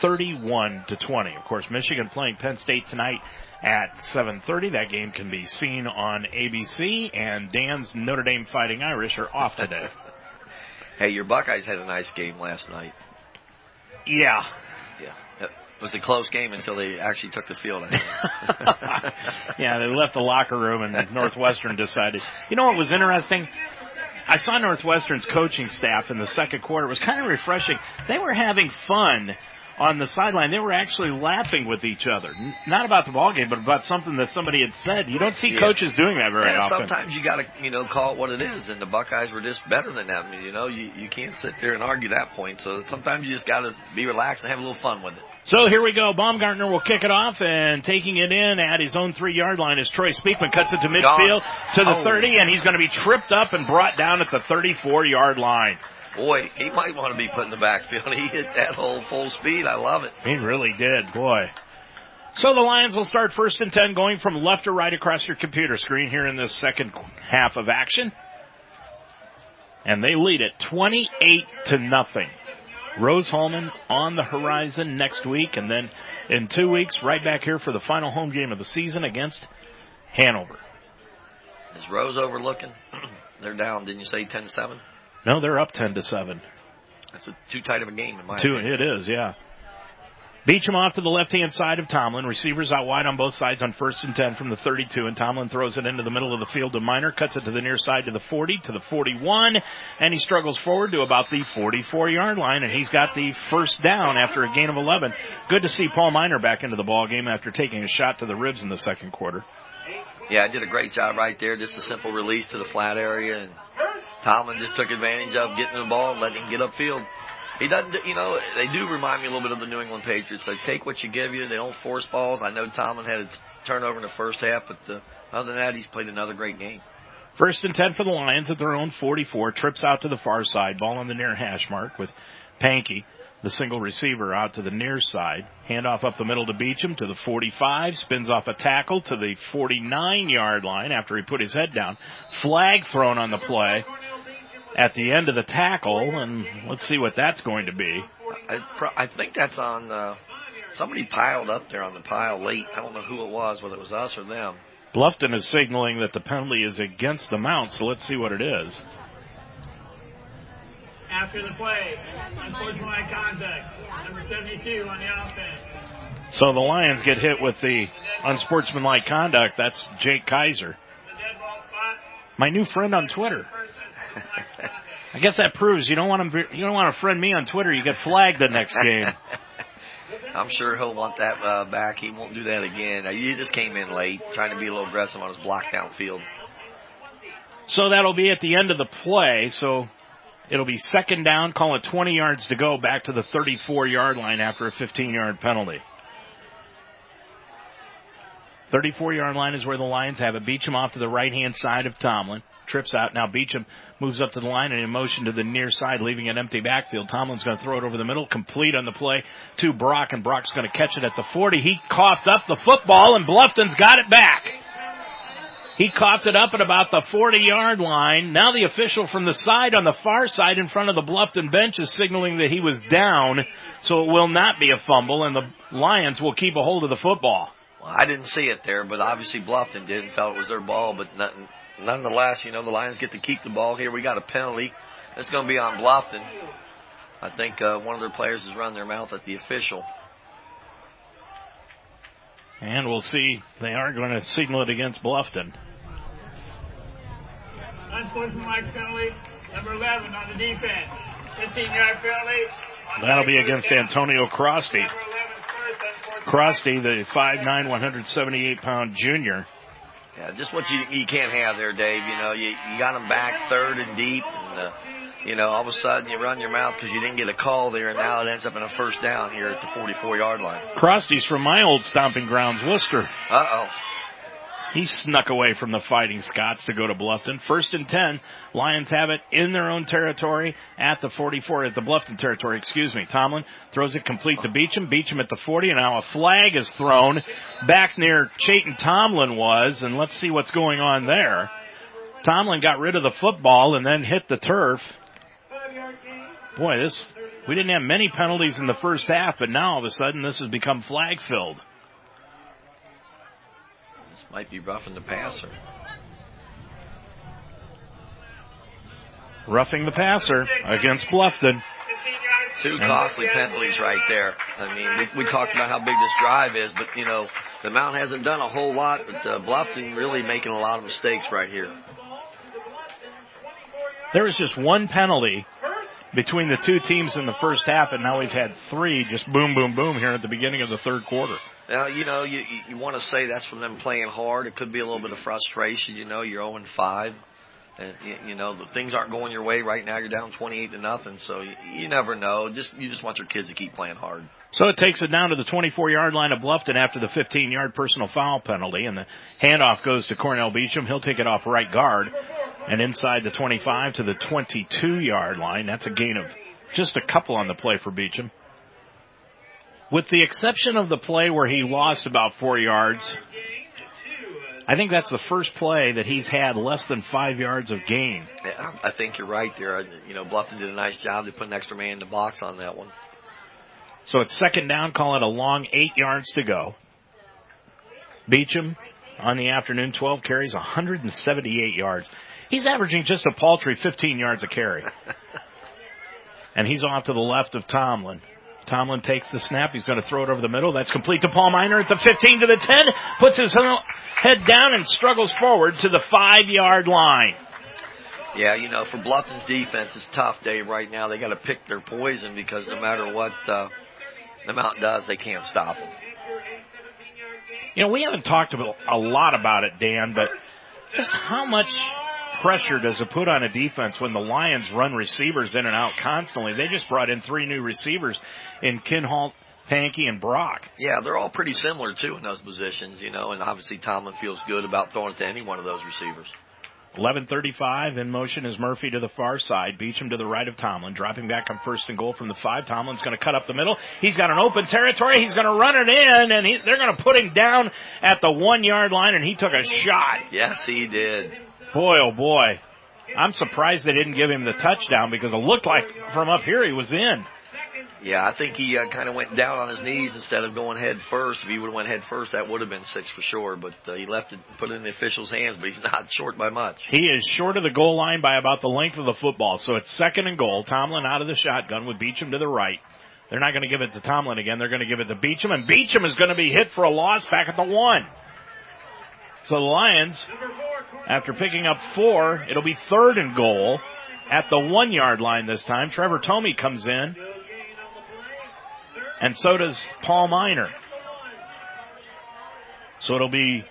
31 to 20. Of course, Michigan playing Penn State tonight at 7:30. That game can be seen on ABC and Dan's Notre Dame Fighting Irish are off today. Hey, your Buckeyes had a nice game last night. Yeah. Yeah. It was a close game until they actually took the field. yeah, they left the locker room and Northwestern decided. You know what was interesting? I saw Northwestern's coaching staff in the second quarter. It was kind of refreshing. They were having fun on the sideline, they were actually laughing with each other. N- not about the ball game, but about something that somebody had said. You don't see yeah. coaches doing that very yeah, often. Sometimes you got to, you know, call it what it is. And the Buckeyes were just better than that. You know, you you can't sit there and argue that point. So sometimes you just got to be relaxed and have a little fun with it. So here we go. Baumgartner will kick it off and taking it in at his own three yard line as Troy Speakman cuts it to midfield to the oh. 30 and he's going to be tripped up and brought down at the 34 yard line. Boy, he might want to be put in the backfield. He hit that hole full speed. I love it. He really did, boy. So the Lions will start first and 10 going from left to right across your computer screen here in this second half of action. And they lead it 28 to nothing. Rose-Hulman on the horizon next week and then in two weeks right back here for the final home game of the season against Hanover. Is Rose overlooking? They're down, didn't you say 10 7? No, they're up 10 to 7. That's a, too tight of a game in my Two, opinion. it is, yeah. Beecham off to the left hand side of Tomlin. Receivers out wide on both sides on first and 10 from the 32 and Tomlin throws it into the middle of the field to Miner, cuts it to the near side to the 40, to the 41, and he struggles forward to about the 44 yard line and he's got the first down after a gain of 11. Good to see Paul Miner back into the ball game after taking a shot to the ribs in the second quarter. Yeah, I did a great job right there. Just a simple release to the flat area, and Tomlin just took advantage of getting the ball letting him get upfield. He doesn't, you know, they do remind me a little bit of the New England Patriots. They take what you give you. They don't force balls. I know Tomlin had a turnover in the first half, but uh, other than that, he's played another great game. First and 10 for the Lions at their own 44. Trips out to the far side. Ball on the near hash mark with Pankey, the single receiver, out to the near side. Handoff up the middle to Beecham to the 45. Spins off a tackle to the 49 yard line after he put his head down. Flag thrown on the play at the end of the tackle, and let's see what that's going to be. I, pro- I think that's on. Uh, somebody piled up there on the pile late. I don't know who it was, whether it was us or them. Bluffton is signaling that the penalty is against the Mount, so let's see what it is. After the play, unsportsmanlike conduct, number 72 on the offense. So the Lions get hit with the unsportsmanlike conduct. That's Jake Kaiser. My new friend on Twitter. I guess that proves you don't want to you don't want to friend me on Twitter. You get flagged the next game. I'm sure he'll want that uh, back. He won't do that again. Uh, He just came in late, trying to be a little aggressive on his block downfield. So that'll be at the end of the play. So it'll be second down. Call it 20 yards to go back to the 34 yard line after a 15 yard penalty. 34 yard line is where the Lions have it. Beecham off to the right hand side of Tomlin. Trips out. Now Beecham moves up to the line and in motion to the near side, leaving an empty backfield. Tomlin's going to throw it over the middle, complete on the play to Brock, and Brock's going to catch it at the 40. He coughed up the football, and Bluffton's got it back. He coughed it up at about the 40 yard line. Now the official from the side on the far side in front of the Bluffton bench is signaling that he was down, so it will not be a fumble, and the Lions will keep a hold of the football. Well, I didn't see it there, but obviously Bluffton did and felt it was their ball. But nothing, nonetheless, you know, the Lions get to keep the ball here. We got a penalty. It's going to be on Bluffton. I think uh, one of their players has run their mouth at the official. And we'll see. They are going to signal it against Bluffton. Unsportsmanlike penalty, number 11 on the defense. 15 yard penalty. That'll be against Antonio Crosty. Crosty, the 5'9", 178 pound junior. Yeah, just what you you can't have there, Dave. You know, you you got him back third and deep, and uh, you know all of a sudden you run your mouth because you didn't get a call there, and now it ends up in a first down here at the 44 yard line. Crosty's from my old stomping grounds, Wooster. Uh oh. He snuck away from the Fighting Scots to go to Bluffton. First and 10. Lions have it in their own territory at the 44, at the Bluffton territory, excuse me. Tomlin throws it complete to Beecham. Beecham at the 40, and now a flag is thrown back near Chayton Tomlin was, and let's see what's going on there. Tomlin got rid of the football and then hit the turf. Boy, this, we didn't have many penalties in the first half, but now all of a sudden this has become flag filled. This might be roughing the passer. Roughing the passer against Bluffton. Two costly penalties right there. I mean, we, we talked about how big this drive is, but you know, the Mount hasn't done a whole lot, but uh, Bluffton really making a lot of mistakes right here. There was just one penalty between the two teams in the first half, and now we've had three just boom, boom, boom here at the beginning of the third quarter. Now, you know, you, you, want to say that's from them playing hard. It could be a little bit of frustration. You know, you're 0 and 5. And, you, you know, the things aren't going your way right now. You're down 28 to nothing. So you, you never know. Just, you just want your kids to keep playing hard. So it takes it down to the 24 yard line of Bluffton after the 15 yard personal foul penalty and the handoff goes to Cornell Beecham. He'll take it off right guard. And inside the 25 to the 22 yard line. That's a gain of just a couple on the play for Beecham. With the exception of the play where he lost about four yards, I think that's the first play that he's had less than five yards of gain. Yeah, I think you're right there. You know, Bluffton did a nice job to put an extra man in the box on that one. So it's second down, call it a long eight yards to go. Beecham on the afternoon, 12 carries, 178 yards. He's averaging just a paltry 15 yards a carry. and he's off to the left of Tomlin. Tomlin takes the snap. He's going to throw it over the middle. That's complete to Paul Miner at the 15 to the 10. Puts his head down and struggles forward to the five yard line. Yeah, you know, for Bluffton's defense, it's tough day right now. They got to pick their poison because no matter what uh, the Mount does, they can't stop them. You know, we haven't talked a lot about it, Dan, but just how much pressure does it put on a defense when the Lions run receivers in and out constantly? They just brought in three new receivers in Kinhalt, Pankey, and Brock. Yeah, they're all pretty similar too in those positions, you know, and obviously Tomlin feels good about throwing it to any one of those receivers. 11:35 in motion is Murphy to the far side, Beecham to the right of Tomlin, dropping back on first and goal from the five. Tomlin's going to cut up the middle. He's got an open territory. He's going to run it in, and he, they're going to put him down at the one yard line, and he took a shot. Yes, he did. Boy, oh boy. I'm surprised they didn't give him the touchdown because it looked like from up here he was in. Yeah, I think he uh, kind of went down on his knees instead of going head first. If he would have went head first, that would have been six for sure. But uh, he left it, put it in the official's hands. But he's not short by much. He is short of the goal line by about the length of the football. So it's second and goal. Tomlin out of the shotgun with Beecham to the right. They're not going to give it to Tomlin again. They're going to give it to Beecham, and Beecham is going to be hit for a loss back at the one. So the Lions, after picking up four, it'll be third and goal at the one yard line this time. Trevor Tomey comes in and so does Paul Miner. So it'll be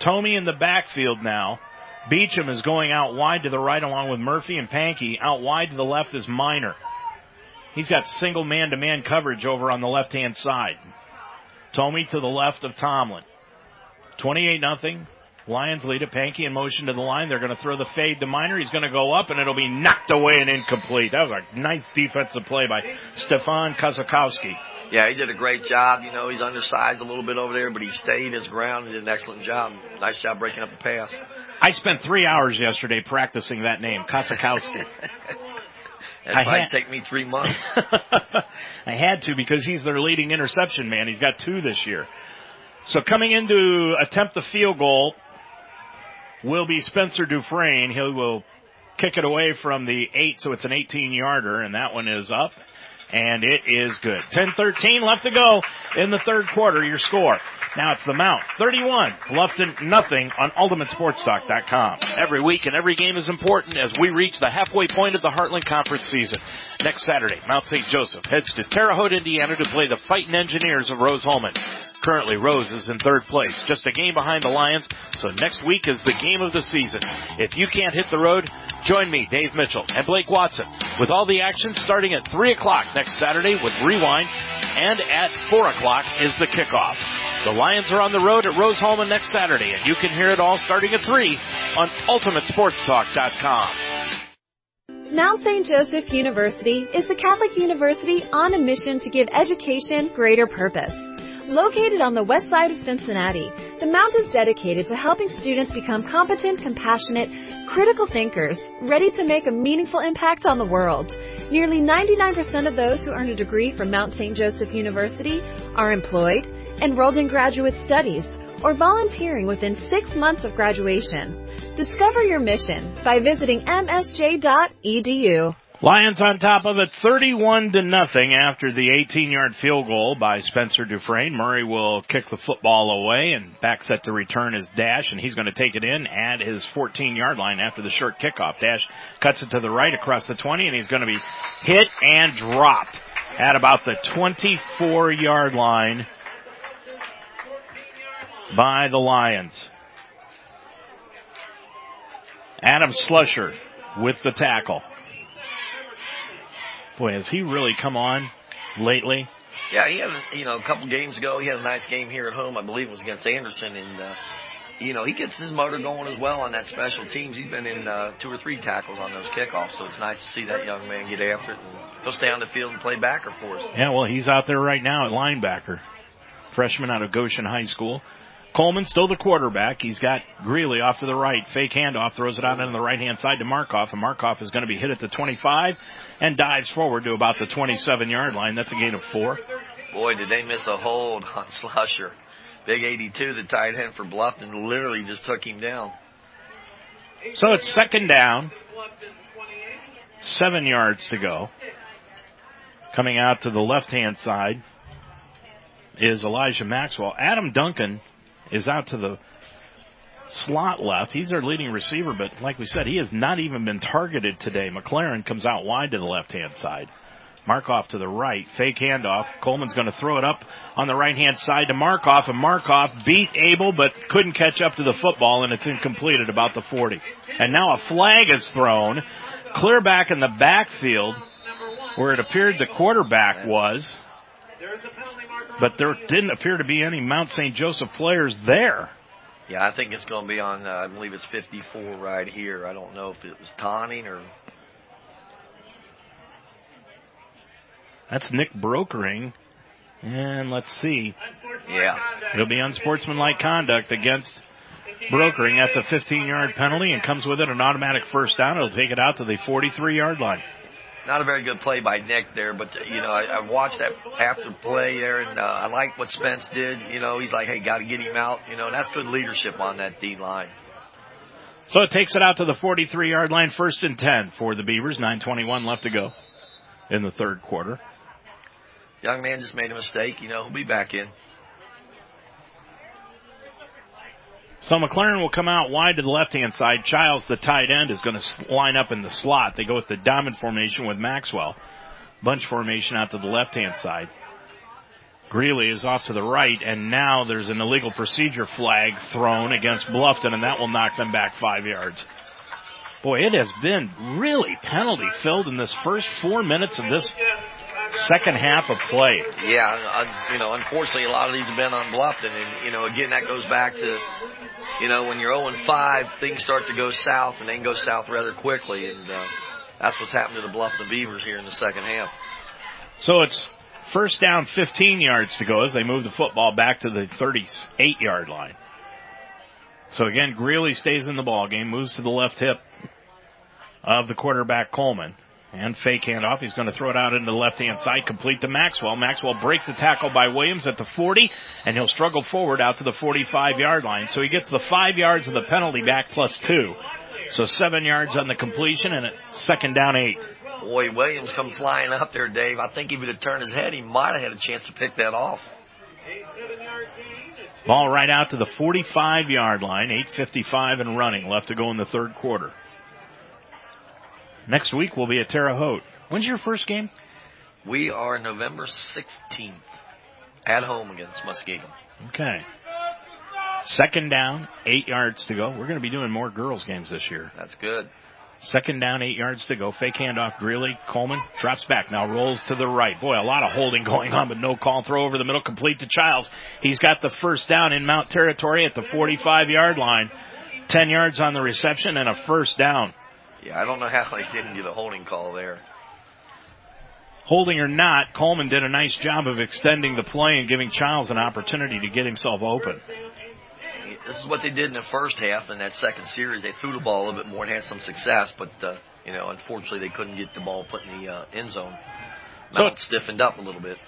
Tomey in the backfield now. Beecham is going out wide to the right along with Murphy and Pankey. Out wide to the left is Miner. He's got single man to man coverage over on the left hand side. Tomey to the left of Tomlin. 28 nothing. Lions lead it. Pankey in motion to the line. They're going to throw the fade to Miner. He's going to go up and it'll be knocked away and incomplete. That was a nice defensive play by Stefan Kozakowski. Yeah, he did a great job. You know, he's undersized a little bit over there, but he stayed his ground and did an excellent job. Nice job breaking up the pass. I spent three hours yesterday practicing that name, Kozakowski. That might had, take me three months. I had to because he's their leading interception man. He's got two this year. So coming in to attempt the field goal will be Spencer Dufresne. He will kick it away from the eight, so it's an 18 yarder, and that one is up. And it is good. 10-13 left to go in the third quarter. Your score. Now it's the Mount. 31. Bluffton nothing on UltimateSportsTalk.com. Every week and every game is important as we reach the halfway point of the Heartland Conference season. Next Saturday, Mount St. Joseph heads to Terre Haute, Indiana to play the Fighting Engineers of Rose-Hulman. Currently, Rose is in third place, just a game behind the Lions, so next week is the game of the season. If you can't hit the road, join me, Dave Mitchell, and Blake Watson, with all the action starting at 3 o'clock next Saturday with Rewind, and at 4 o'clock is the kickoff. The Lions are on the road at Rose-Hulman next Saturday, and you can hear it all starting at 3 on UltimateSportsTalk.com. Mount St. Joseph University is the Catholic university on a mission to give education greater purpose. Located on the west side of Cincinnati, the Mount is dedicated to helping students become competent, compassionate, critical thinkers, ready to make a meaningful impact on the world. Nearly 99% of those who earn a degree from Mount St. Joseph University are employed, enrolled in graduate studies, or volunteering within six months of graduation. Discover your mission by visiting msj.edu. Lions on top of it 31 to nothing after the 18 yard field goal by Spencer Dufresne. Murray will kick the football away and back set to return his dash and he's going to take it in at his 14 yard line after the short kickoff. Dash cuts it to the right across the 20 and he's going to be hit and dropped at about the 24 yard line by the Lions. Adam Slusher with the tackle. Boy, has he really come on lately? Yeah, he had, you know, a couple games ago, he had a nice game here at home. I believe it was against Anderson, and uh, you know, he gets his motor going as well on that special teams. He's been in uh, two or three tackles on those kickoffs, so it's nice to see that young man get after it. And he'll stay on the field and play backer for us. Yeah, well, he's out there right now at linebacker. Freshman out of Goshen High School. Coleman still the quarterback. He's got Greeley off to the right. Fake handoff, throws it out into the right hand side to Markoff, and Markoff is going to be hit at the 25 and dives forward to about the 27 yard line. That's a gain of four. Boy, did they miss a hold on Slusher. Big 82, the tight end for Bluffton, literally just took him down. So it's second down. Seven yards to go. Coming out to the left hand side is Elijah Maxwell. Adam Duncan is out to the slot left. He's their leading receiver, but like we said, he has not even been targeted today. McLaren comes out wide to the left hand side. Markoff to the right. Fake handoff. Coleman's going to throw it up on the right hand side to Markoff, and Markoff beat Abel but couldn't catch up to the football, and it's incomplete at about the 40. And now a flag is thrown, clear back in the backfield where it appeared the quarterback was, but there didn't appear to be any Mount St. Joseph players there. Yeah, I think it's going to be on, uh, I believe it's 54 right here. I don't know if it was taunting or That's Nick Brokering. And let's see. Yeah. It'll be unsportsmanlike conduct against Brokering. That's a 15 yard penalty and comes with it an automatic first down. It'll take it out to the 43 yard line. Not a very good play by Nick there, but you know I, I watched that after play there, and uh, I like what Spence did. You know he's like, hey, got to get him out. You know and that's good leadership on that D line. So it takes it out to the 43 yard line, first and 10 for the Beavers. 9:21 left to go in the third quarter. Young man just made a mistake. You know he'll be back in. So McLaren will come out wide to the left hand side. Childs, the tight end, is going to line up in the slot. They go with the diamond formation with Maxwell. Bunch formation out to the left hand side. Greeley is off to the right, and now there's an illegal procedure flag thrown against Bluffton, and that will knock them back five yards. Boy, it has been really penalty filled in this first four minutes of this second half of play. Yeah, you know, unfortunately, a lot of these have been on Bluffton, and you know, again, that goes back to, you know, when you're 0 and 5, things start to go south, and they can go south rather quickly, and uh, that's what's happened to the Bluff and the Beavers here in the second half. So it's first down, 15 yards to go as they move the football back to the 38 yard line. So again, Greeley stays in the ball game, moves to the left hip of the quarterback Coleman. And fake handoff. He's going to throw it out into the left hand side, complete to Maxwell. Maxwell breaks the tackle by Williams at the 40, and he'll struggle forward out to the 45 yard line. So he gets the five yards of the penalty back plus two. So seven yards on the completion, and it's second down eight. Boy, Williams come flying up there, Dave. I think if he'd have turned his head, he might have had a chance to pick that off. Ball right out to the 45 yard line, 8.55 and running left to go in the third quarter. Next week we'll be at Terre Haute. When's your first game? We are November 16th at home against Muskegon. Okay. Second down, eight yards to go. We're going to be doing more girls games this year. That's good. Second down, eight yards to go. Fake handoff, Greeley. Coleman drops back. Now rolls to the right. Boy, a lot of holding going on, but no call. Throw over the middle, complete to Childs. He's got the first down in Mount Territory at the 45 yard line. 10 yards on the reception and a first down. Yeah, I don't know how they didn't get a holding call there. Holding or not, Coleman did a nice job of extending the play and giving Childs an opportunity to get himself open. This is what they did in the first half. In that second series, they threw the ball a little bit more and had some success, but uh, you know, unfortunately, they couldn't get the ball put in the uh, end zone. Mount so stiffened up a little bit.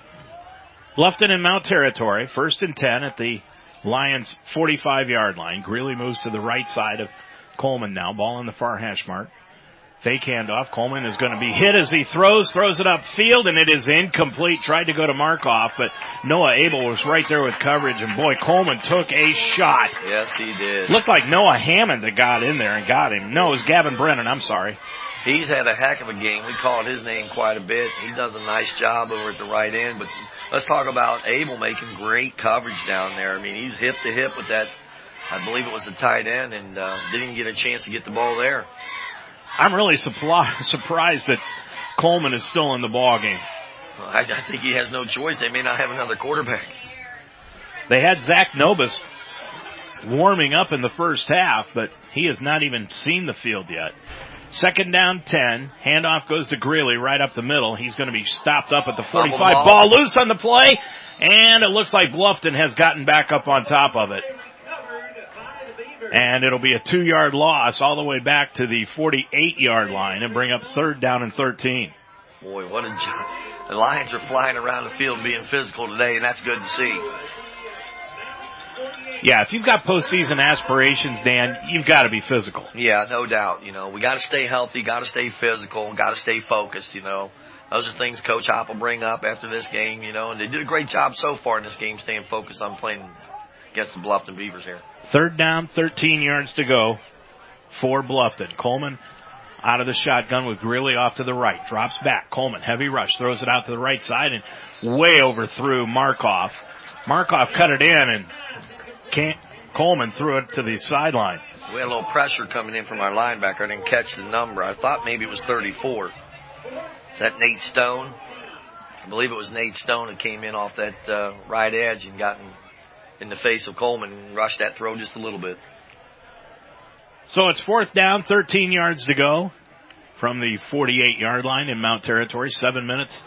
Lufton in Mount Territory, first and ten at the Lions' 45 yard line. Greeley moves to the right side of Coleman now. Ball in the far hash mark. Fake handoff. Coleman is going to be hit as he throws, throws it upfield, and it is incomplete. Tried to go to Markoff, but Noah Abel was right there with coverage, and boy, Coleman took a shot. Yes, he did. Looked like Noah Hammond that got in there and got him. No, it was Gavin Brennan. I'm sorry. He's had a heck of a game. We called his name quite a bit. He does a nice job over at the right end, but let's talk about Abel making great coverage down there. I mean, he's hip to hip with that. I believe it was the tight end, and uh, didn't even get a chance to get the ball there. I'm really supply, surprised that Coleman is still in the ball game. I, I think he has no choice. They may not have another quarterback. They had Zach Nobis warming up in the first half, but he has not even seen the field yet. Second down 10. Handoff goes to Greeley right up the middle. He's going to be stopped up at the 45. Ball. Ball loose on the play. And it looks like Bluffton has gotten back up on top of it. And it'll be a two yard loss all the way back to the 48 yard line and bring up third down and 13. Boy, what a job. The Lions are flying around the field being physical today, and that's good to see. Yeah, if you've got postseason aspirations, Dan, you've got to be physical. Yeah, no doubt. You know, we got to stay healthy, got to stay physical, got to stay focused. You know, those are things Coach Hop will bring up after this game. You know, and they did a great job so far in this game, staying focused on playing against the Bluffton Beavers here. Third down, 13 yards to go for Bluffton. Coleman out of the shotgun with Greeley off to the right. Drops back. Coleman, heavy rush, throws it out to the right side and way overthrew Markoff. Markoff cut it in and can't, Coleman threw it to the sideline. We had a little pressure coming in from our linebacker. I didn't catch the number. I thought maybe it was 34. Is that Nate Stone? I believe it was Nate Stone that came in off that uh, right edge and got in, the face of Coleman rushed that throw just a little bit. So it's fourth down, 13 yards to go from the 48 yard line in Mount Territory. Seven minutes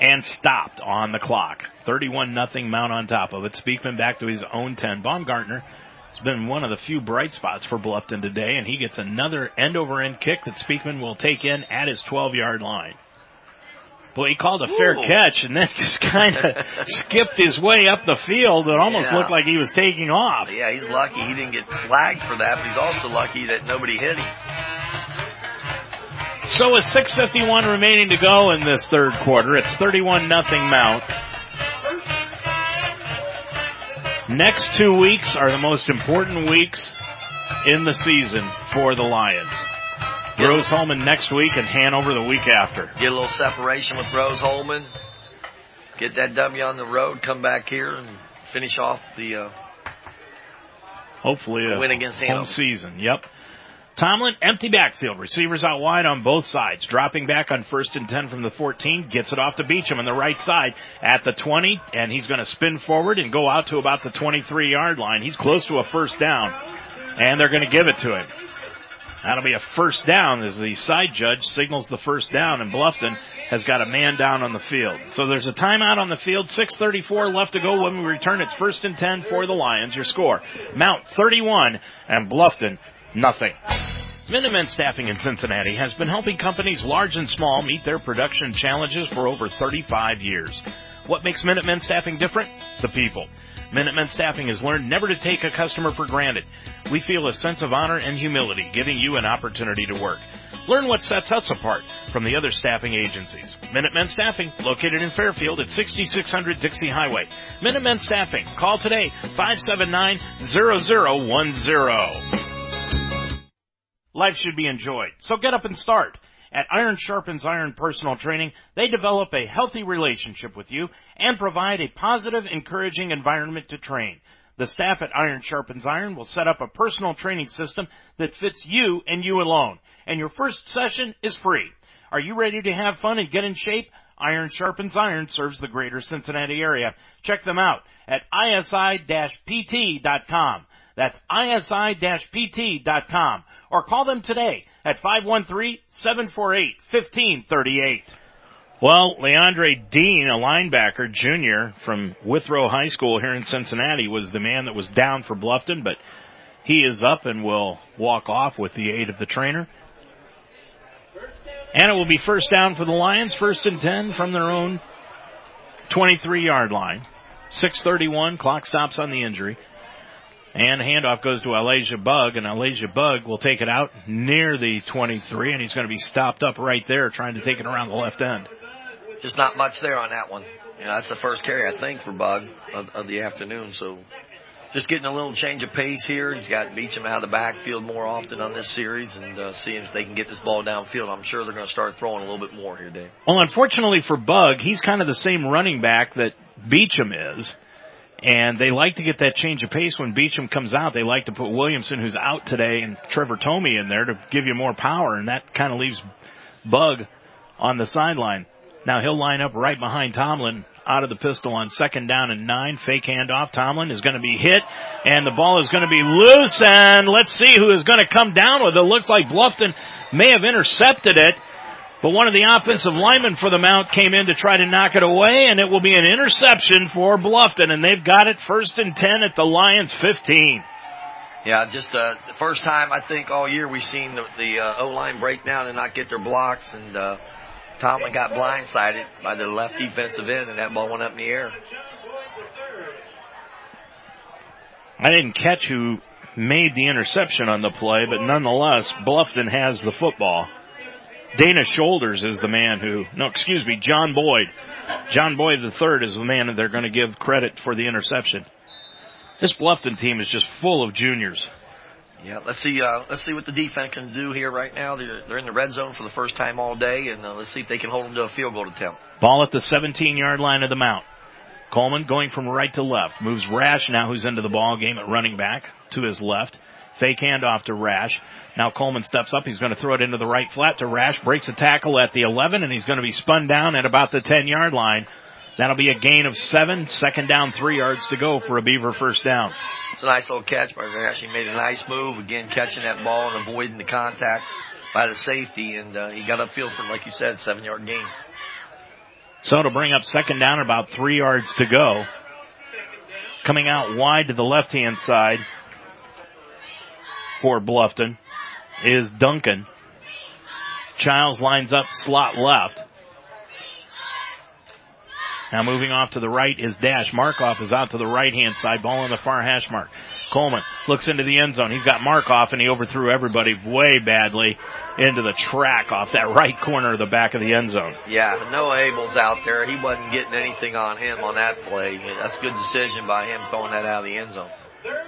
and stopped on the clock. 31 nothing Mount on top of it. Speakman back to his own 10. Baumgartner has been one of the few bright spots for Bluffton today, and he gets another end over end kick that Speakman will take in at his 12 yard line. Boy, he called a fair Ooh. catch and then just kind of skipped his way up the field. It almost Yeah. looked like he was taking off. Yeah, he's lucky he didn't get flagged for that, but he's also lucky that nobody hit him. So with 6.51 remaining to go in this third quarter, it's 31 nothing Mount. Next two weeks are the most important weeks in the season for the Lions. Rose Hulman next week and Hanover the week after. Get a little separation with Rose Hulman. Get that W on the road. Come back here and finish off the. Uh, Hopefully a Win against home Hanover. season. Yep. Tomlin, empty backfield. Receivers out wide on both sides. Dropping back on first and 10 from the 14. Gets it off to Beecham on the right side at the 20. And he's going to spin forward and go out to about the 23 yard line. He's close to a first down. And they're going to give it to him. That'll be a first down as the side judge signals the first down and Bluffton has got a man down on the field. So there's a timeout on the field, 6.34 left to go when we return. It's first and 10 for the Lions. Your score, Mount 31 and Bluffton nothing. Minutemen Staffing in Cincinnati has been helping companies large and small meet their production challenges for over 35 years. What makes Minutemen Staffing different? The people. Minutemen Staffing has learned never to take a customer for granted. We feel a sense of honor and humility giving you an opportunity to work. Learn what sets us apart from the other staffing agencies. Minutemen Staffing, located in Fairfield at 6600 Dixie Highway. Minutemen Staffing, call today, 579-0010. Life should be enjoyed, so get up and start. At Iron Sharpens Iron Personal Training, they develop a healthy relationship with you and provide a positive, encouraging environment to train. The staff at Iron Sharpens Iron will set up a personal training system that fits you and you alone. And your first session is free. Are you ready to have fun and get in shape? Iron Sharpens Iron serves the greater Cincinnati area. Check them out at isi-pt.com. That's isi-pt.com. Or call them today at 513-748-1538. Well, Leandre Dean, a linebacker, junior from Withrow High School here in Cincinnati, was the man that was down for Bluffton, but he is up and will walk off with the aid of the trainer. And it will be first down for the Lions, first and 10 from their own 23 yard line. 631, clock stops on the injury. And handoff goes to Elijah Bug, and Elijah Bug will take it out near the 23, and he's going to be stopped up right there trying to take it around the left end. Just not much there on that one. You know, that's the first carry I think for Bug of, of the afternoon. So just getting a little change of pace here. He's got Beecham out of the backfield more often on this series and uh, seeing if they can get this ball downfield. I'm sure they're going to start throwing a little bit more here, Dave. Well, unfortunately for Bug, he's kind of the same running back that Beecham is. And they like to get that change of pace when Beecham comes out. They like to put Williamson, who's out today, and Trevor Tomey in there to give you more power, and that kind of leaves Bug on the sideline. Now he'll line up right behind Tomlin out of the pistol on second down and nine. Fake handoff. Tomlin is going to be hit and the ball is going to be loose and let's see who is going to come down with it. Looks like Bluffton may have intercepted it. But one of the offensive linemen for the Mount came in to try to knock it away, and it will be an interception for Bluffton, and they've got it first and 10 at the Lions 15. Yeah, just uh, the first time I think all year we've seen the, the uh, O line break down and not get their blocks, and uh, Tomlin got blindsided by the left defensive end, and that ball went up in the air. I didn't catch who made the interception on the play, but nonetheless, Bluffton has the football. Dana Shoulders is the man who, no, excuse me, John Boyd. John Boyd III is the man that they're going to give credit for the interception. This Bluffton team is just full of juniors. Yeah, let's see. Uh, let's see what the defense can do here right now. They're, they're in the red zone for the first time all day, and uh, let's see if they can hold them to a field goal attempt. Ball at the 17 yard line of the mount. Coleman going from right to left. Moves Rash now who's into the ball game at running back to his left. Fake handoff to Rash. Now Coleman steps up. He's going to throw it into the right flat to Rash. Breaks a tackle at the 11 and he's going to be spun down at about the 10 yard line. That'll be a gain of seven. Second down, three yards to go for a Beaver first down. It's a nice little catch by Rash. He made a nice move. Again, catching that ball and avoiding the contact by the safety. And uh, he got upfield for, like you said, seven yard gain. So to bring up second down, about three yards to go. Coming out wide to the left hand side for Bluffton is Duncan. Childs lines up slot left. Now moving off to the right is Dash. Markoff is out to the right hand side. Ball on the far hash mark. Coleman looks into the end zone. He's got Markoff and he overthrew everybody way badly into the track off that right corner of the back of the end zone. Yeah, Noah Abel's out there. He wasn't getting anything on him on that play. That's a good decision by him throwing that out of the end zone.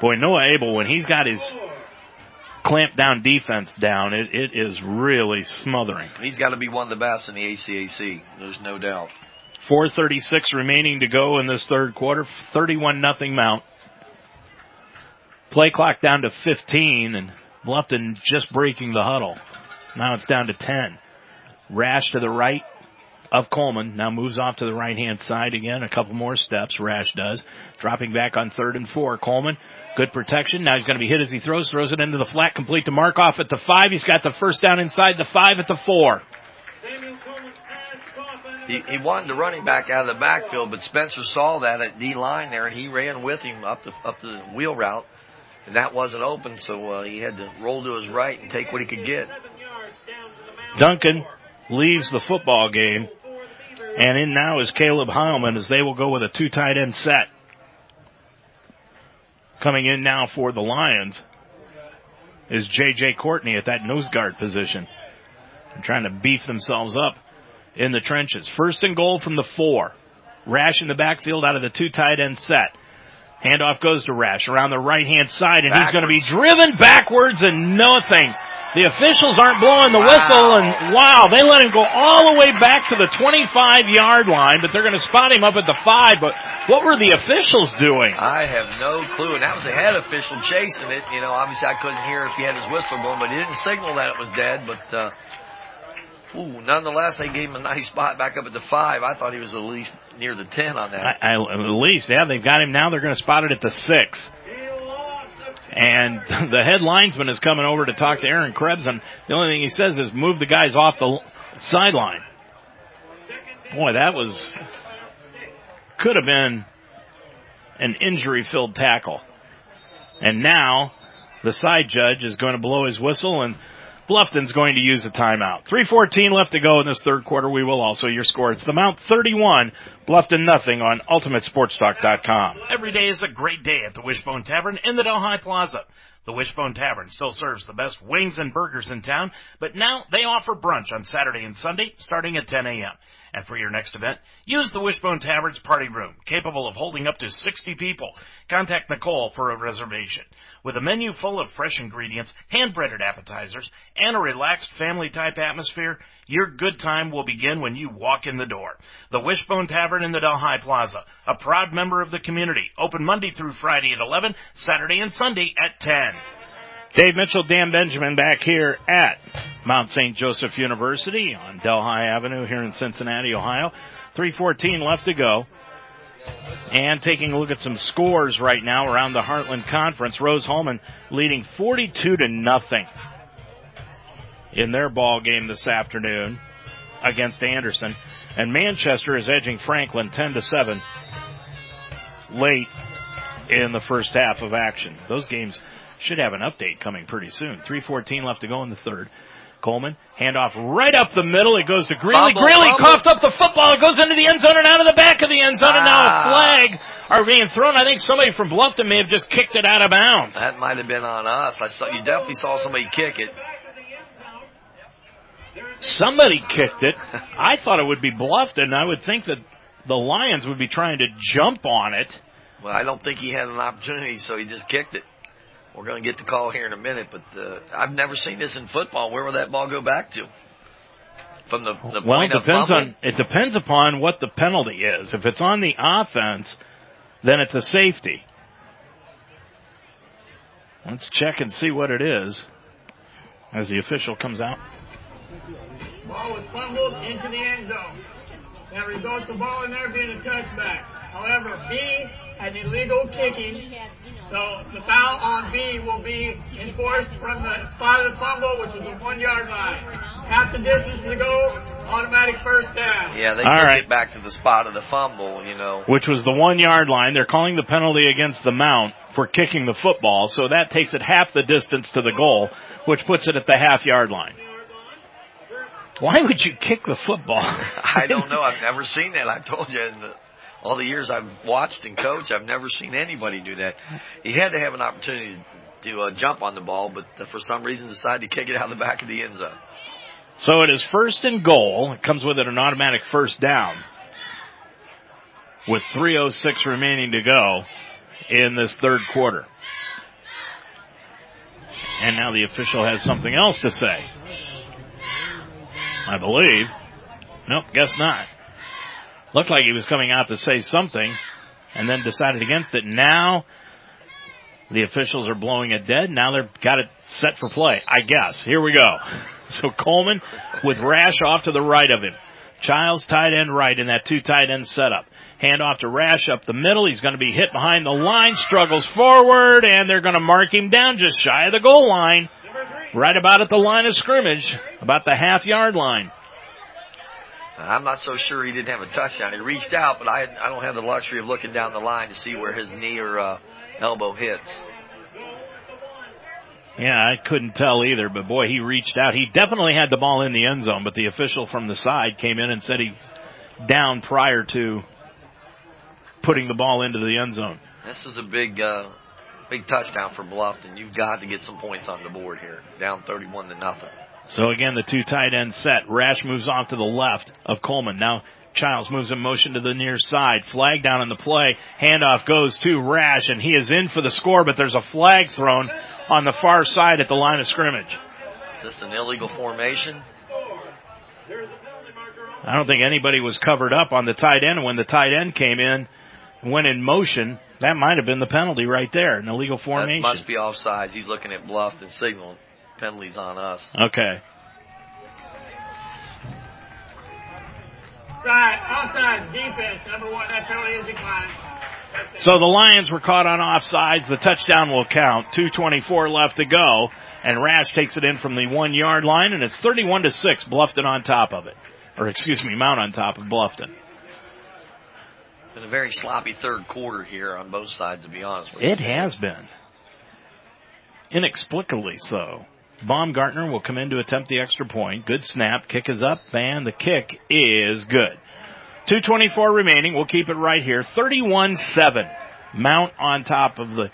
Boy, Noah Abel, when he's got his clamp down defense down, it, it is really smothering. He's got to be one of the best in the HCAC. There's no doubt. 436 remaining to go in this third quarter. 31 nothing Mount. Play clock down to 15 and Bluffton just breaking the huddle. Now it's down to 10. Rash to the right of Coleman. Now moves off to the right hand side again. A couple more steps. Rash does. Dropping back on third and four. Coleman, good protection. Now he's going to be hit as he throws. Throws it into the flat complete to Markoff at the five. He's got the first down inside the five at the four. He, he wanted the running back out of the backfield, but Spencer saw that at D line there, and he ran with him up the up the wheel route, and that wasn't open, so uh, he had to roll to his right and take what he could get. Duncan leaves the football game, and in now is Caleb Heilman as they will go with a two tight end set. Coming in now for the Lions is J.J. Courtney at that nose guard position. They're trying to beef themselves up in the trenches. First and goal from the four. Rash in the backfield out of the two tight end set. Handoff goes to Rash around the right hand side and backwards. he's going to be driven backwards and nothing. The officials aren't blowing the wow. whistle and wow, they let him go all the way back to the 25 yard line, but they're going to spot him up at the five. But what were the officials doing? I have no clue. And that was the head official chasing it. You know, obviously I couldn't hear if he had his whistle going, but he didn't signal that it was dead. But, uh, Ooh, nonetheless, they gave him a nice spot back up at the five. I thought he was at least near the ten on that. I, I, at least, yeah, they've got him now. They're going to spot it at the six. And the head linesman is coming over to talk to Aaron Krebs, and the only thing he says is move the guys off the sideline. Boy, that was could have been an injury-filled tackle. And now the side judge is going to blow his whistle and Bluffton's going to use a timeout. 314 left to go in this third quarter. We will also your score. It's the Mount 31, Bluffton nothing on UltimateSportsTalk.com. Every day is a great day at the Wishbone Tavern in the Delhi Plaza. The Wishbone Tavern still serves the best wings and burgers in town, but now they offer brunch on Saturday and Sunday starting at 10 a.m. And for your next event, use the Wishbone Tavern's party room, capable of holding up to 60 people. Contact Nicole for a reservation. With a menu full of fresh ingredients, hand-breaded appetizers, and a relaxed family-type atmosphere, your good time will begin when you walk in the door. The Wishbone Tavern in the Delhi Plaza, a proud member of the community, open Monday through Friday at 11, Saturday and Sunday at 10. Dave Mitchell, Dan Benjamin back here at Mount St. Joseph University on Delhi Avenue here in Cincinnati, Ohio. 314 left to go. And taking a look at some scores right now around the Heartland Conference, Rose Hulman leading 42 to nothing in their ball game this afternoon against Anderson. And Manchester is edging Franklin 10 to 7 late in the first half of action. Those games should have an update coming pretty soon. 314 left to go in the third. Coleman, handoff right up the middle. It goes to Greeley. Fumble, Greeley coughed up the football. It goes into the end zone and out of the back of the end zone. And now a Ah. flag are being thrown. I think somebody from Bluffton may have just kicked it out of bounds. That might have been on us. I saw you definitely saw somebody kick it. Somebody kicked it. I thought it would be Bluffton. I would think that the Lions would be trying to jump on it. Well, I don't think he had an opportunity, so he just kicked it. We're going to get the call here in a minute, but uh, I've never seen this in football. Where will that ball go back to? From the, the Well, it point of depends fumble? on it depends upon what the penalty is. If it's on the offense, then it's a safety. Let's check and see what it is as the official comes out. Ball was fumbled into the end zone. That results the ball in there being a touchback. However, B had illegal kicking, so the foul on B will be enforced from the spot of the fumble, which is the one yard line. Half the distance to go, automatic first down. Yeah, they All took right. it back to the spot of the fumble, you know. which was the one yard line. They're calling the penalty against the Mount for kicking the football, so that takes it half the distance to the goal, which puts it at the half yard line. Why would you kick the football? I don't know. I've never seen that. I told you in the, all the years I've watched and coached, I've never seen anybody do that. He had to have an opportunity to uh, jump on the ball, but for some reason decided to kick it out of the back of the end zone. So it is first and goal. It comes with it an automatic first down. With 3.06 remaining to go in this third quarter. And now the official has something else to say. I believe. Nope, guess not. Looked like he was coming out to say something and then decided against it. Now the officials are blowing it dead. Now they've got it set for play. I guess. Here we go. So Coleman with Rash off to the right of him. Childs tight end right in that two tight end setup. Hand off to Rash up the middle. He's going to be hit behind the line, struggles forward, and they're going to mark him down just shy of the goal line. Right about at the line of scrimmage, about the half yard line. I'm not so sure he didn't have a touchdown. He reached out, but I I don't have the luxury of looking down the line to see where his knee or uh, elbow hits. Yeah, I couldn't tell either, but boy, he reached out. He definitely had the ball in the end zone, but the official from the side came in and said he down prior to putting the ball into the end zone. This is a big uh, big touchdown for Bluffton. You've got to get some points on the board here. Down 31 to nothing. So again, the two tight end set. Rash moves off to the left of Coleman. Now Childs moves in motion to the near side. Flag down in the play. Handoff goes to Rash, and he is in for the score, but there's a flag thrown on the far side at the line of scrimmage. Is this an illegal formation? I don't think anybody was covered up on the tight end. When the tight end came in, went in motion, that might have been the penalty right there, an illegal That formation. must be offsides. He's looking at bluff and signal. Penalties on us. Okay. Right, offsides, defense, number one, that penalty is declined. So the Lions were caught on offsides. The touchdown will count. 224 left to go. And Rash takes it in from the one yard line and it's 31 to 6. Bluffton on top of it. Or excuse me, Mount on top of Bluffton. It's been a very sloppy third quarter here on both sides, to be honest with you. It has been. Inexplicably so. Baumgartner will come in to attempt the extra point. Good snap. Kick is up and the kick is good. 224 remaining. We'll keep it right here. 31-7. Mount on top of the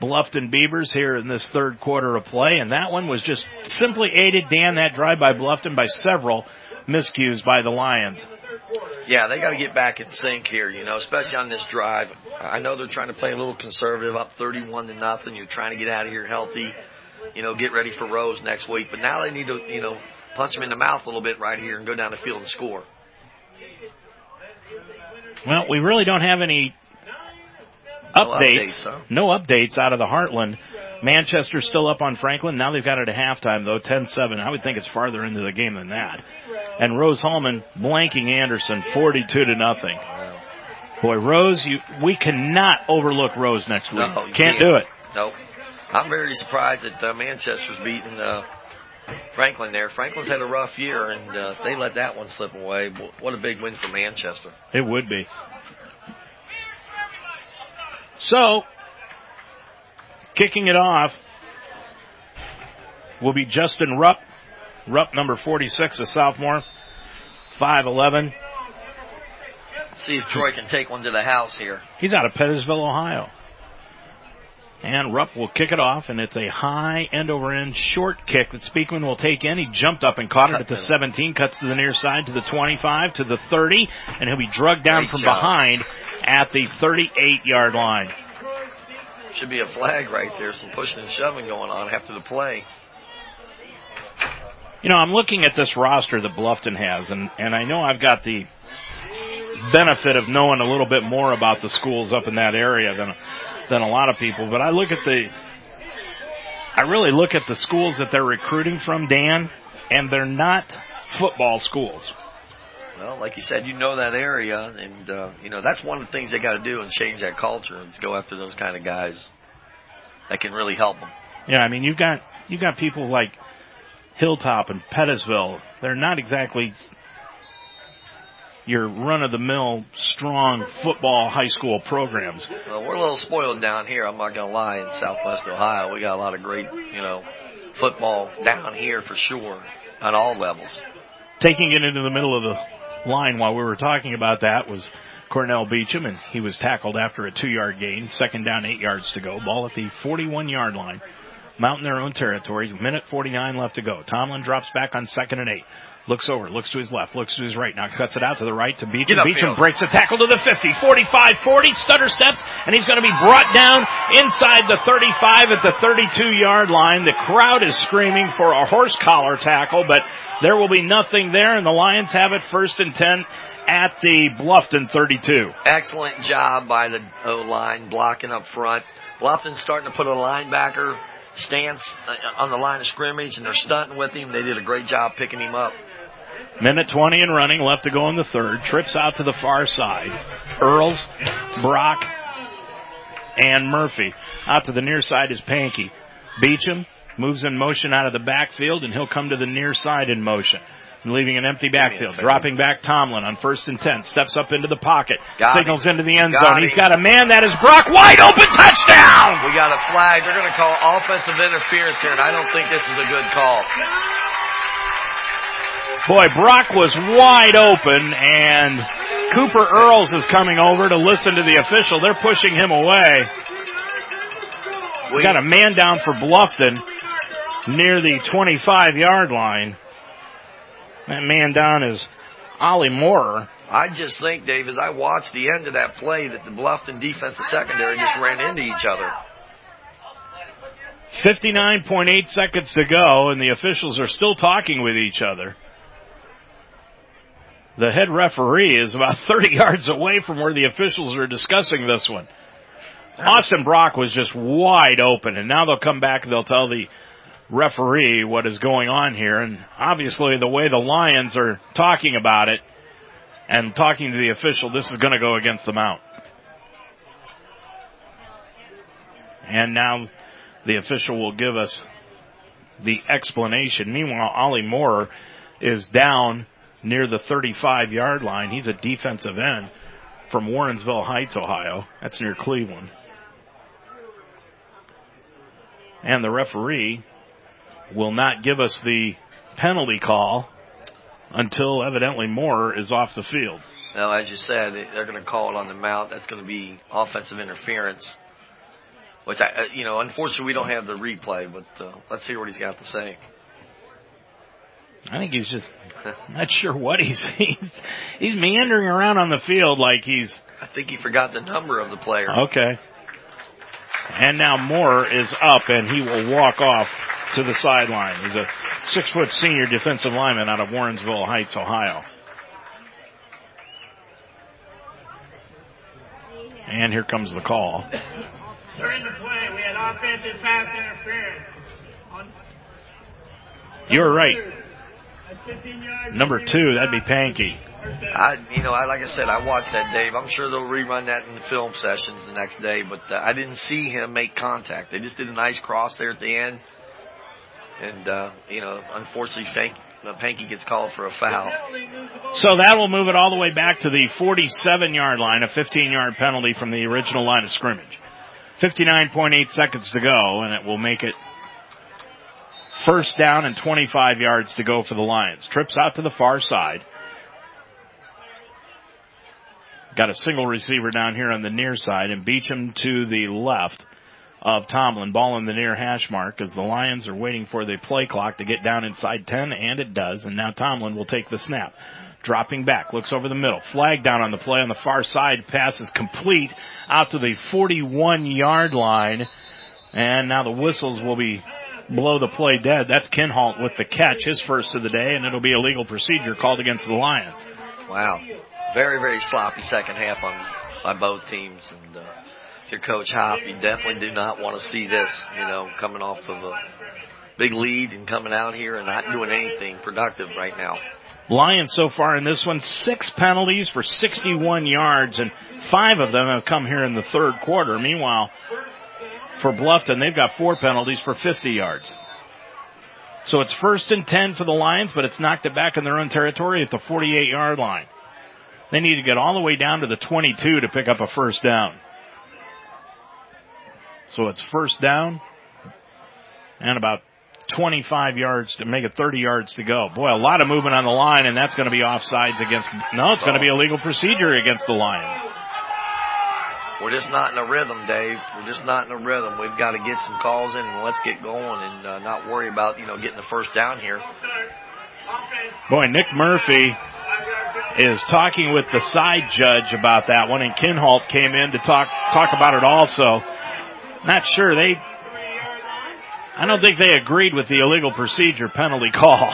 Bluffton Beavers here in this third quarter of play. And that one was just simply aided, Dan, that drive by Bluffton by several miscues by the Lions. Yeah, they got to get back in sync here, you know, especially on this drive. I know they're trying to play a little conservative, up 31 to nothing. You're trying to get out of here healthy, you know, get ready for Rose next week. But now they need to, you know, punch them in the mouth a little bit right here and go down the field and score. Well, we really don't have any No updates. updates, huh? No updates out of the Heartland. Manchester's still up on Franklin. Now they've got it at halftime though, 10-7. I would think it's farther into the game than that. And Rose Hulman blanking Anderson 42 to nothing. Boy, Rose, you we cannot overlook Rose next week. No, you can't, do it. Nope. I'm very surprised that uh, Manchester's beating uh, Franklin there. Franklin's had a rough year, and uh, if they let that one slip away, what a big win for Manchester. It would be. So, kicking it off will be Justin Rupp. Rupp, number 46, a sophomore, 5'11. See if Troy can take one to the house here. He's out of Pettisville, Ohio. And Rupp will kick it off, and it's a high end over end short kick that Speakman will take in. He jumped up and caught it at the 17, cuts to the near side to the 25, to the 30, and he'll be drugged down Great from job. behind at the 38 yard line. Should be a flag right there. Some pushing and shoving going on after the play. You know, I'm looking at this roster that Bluffton has, and, and I know I've got the benefit of knowing a little bit more about the schools up in that area than than a lot of people. But I look at the, I really look at the schools that they're recruiting from, Dan, and they're not football schools. Well, like you said, you know that area, and uh, you know that's one of the things they got to do and change that culture is go after those kind of guys that can really help them. Yeah, I mean you've got you've got people like Hilltop and Pettisville. They're not exactly your run of the mill strong football high school programs. Well, we're a little spoiled down here. I'm not gonna lie. In Southwest Ohio, we got a lot of great, you know, football down here for sure on all levels. Taking it into the middle of the line while we were talking about that was Cornell Beecham, and he was tackled after a two-yard gain. Second down, eight yards to go. Ball at the 41-yard line. Mountain their own territory. Minute 49 left to go. Tomlin drops back on second and eight. Looks over, looks to his left, looks to his right. Now cuts it out to the right to Beecham. Beecham breaks a tackle to the 50, 45, 40, stutter steps, and he's going to be brought down inside the 35 at the 32 yard line. The crowd is screaming for a horse collar tackle, but there will be nothing there, and the Lions have it first and 10 at the Bluffton 32. Excellent job by the O line blocking up front. Bluffton's starting to put a linebacker stance uh, on the line of scrimmage, and they're stunting with him. They did a great job picking him up. Minute 20 and running, left to go in the third. Trips out to the far side. Earls, Brock, and Murphy. Out to the near side is Pankey. Beecham moves in motion out of the backfield, and he'll come to the near side in motion. Leaving an empty backfield. Dropping back Tomlin on first and ten. Steps up into the pocket. Got signals into the end Got zone. him. He's got a man that is Brock wide open touchdown! We got a flag. They're going to call offensive interference here, and I don't think this is a good call. Boy, Brock was wide open and Cooper Earls is coming over to listen to the official. They're pushing him away. We got a man down for Bluffton near the 25 yard line. That man down is Ollie Moorer. I just think, Dave, as I watched the end of that play, that the Bluffton defensive secondary just ran into each other. 59.8 seconds to go and the officials are still talking with each other. The head referee is about 30 yards away from where the officials are discussing this one. Austin Brock was just wide open and now they'll come back and they'll tell the referee what is going on here and obviously the way the Lions are talking about it and talking to the official, this is going to go against the mount. And now the official will give us the explanation. Meanwhile, Ollie Moore is down near the 35 yard line. He's a defensive end from Warrensville Heights, Ohio. That's near Cleveland. And the referee will not give us the penalty call until evidently Moore is off the field. Now, as you said, they- they're going to call it on the mount. That's going to be offensive interference. Which I, uh, you know, unfortunately we don't have the replay, but uh, let's hear what he's got to say. I think he's just not sure what he's he's, he's meandering around on the field like he's I think he forgot the number of the player. okay. And now Moore is up and he will walk off to the sideline. He's a six foot senior defensive lineman out of Warrensville Heights, Ohio. And here comes the call. During the play, we had offensive pass interference. You're right. At 15 yards Number two, that'd be Pankey. I, you know, I, like I said, I watched that, Dave. I'm sure they'll rerun that in the film sessions the next day, but uh, I didn't see him make contact. They just did a nice cross there at the end. And, uh, you know, unfortunately, Fank, uh, Pankey gets called for a foul. So that will move it all the way back to the 47 yard line, a 15 yard penalty from the original line of scrimmage. 59.8 seconds to go, and it will make it first down and 25 yards to go for the Lions. Trips out to the far side. Got a single receiver down here on the near side and Beecham to the left of Tomlin. Ball in the near hash mark as the Lions are waiting for the play clock to get down inside 10 and it does. And now Tomlin will take the snap. Dropping back, looks over the middle. Flag down on the play on the far side. Pass is complete out to the 41 yard line. And now the whistles will be blow the play dead. That's Kinhalt with the catch, his first of the day, and it'll be a legal procedure called against the Lions. Wow. Very, very sloppy second half on by both teams. And uh, if you're Coach Hop, you definitely do not want to see this, you know, coming off of a big lead and coming out here and not doing anything productive right now. Lions so far in this one, six penalties for 61 yards, and five of them have come here in the third quarter. Meanwhile, for Bluffton, they've got four penalties for 50 yards. So it's first and 10 for the Lions, but it's knocked it back in their own territory at the 48 yard line. They need to get all the way down to the 22 to pick up a first down. So it's first down and about 25 yards to make it 30 yards to go. Boy, a lot of movement on the line and that's going to be offsides against, no, it's going to be a legal procedure against the Lions. We're just not in a rhythm, Dave. We're just not in a rhythm. We've got to get some calls in and let's get going and uh, not worry about, you know, getting the first down here. Boy, Nick Murphy is talking with the side judge about that one and Kinhalt came in to talk, talk about it also. Not sure they, I don't think they agreed with the illegal procedure penalty call.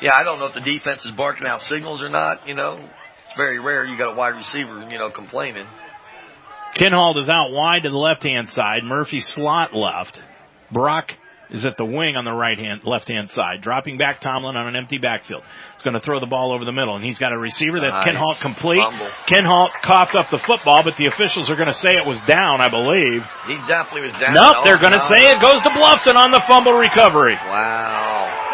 Yeah, I don't know if the defense is barking out signals or not, you know. It's very rare you got a wide receiver, you know, complaining. Kinhalt is out wide to the left hand side. Murphy slot left. Brock is at the wing on the right hand, left hand side. Dropping back Tomlin on an empty backfield. He's going to throw the ball over the middle and he's got a receiver that's nice. Kinhalt complete. Fumble. Kinhalt coughed up the football, but the officials are going to say it was down, I believe. He definitely was down. Nope, they're going to say it goes to Bluffton on the fumble recovery. Wow.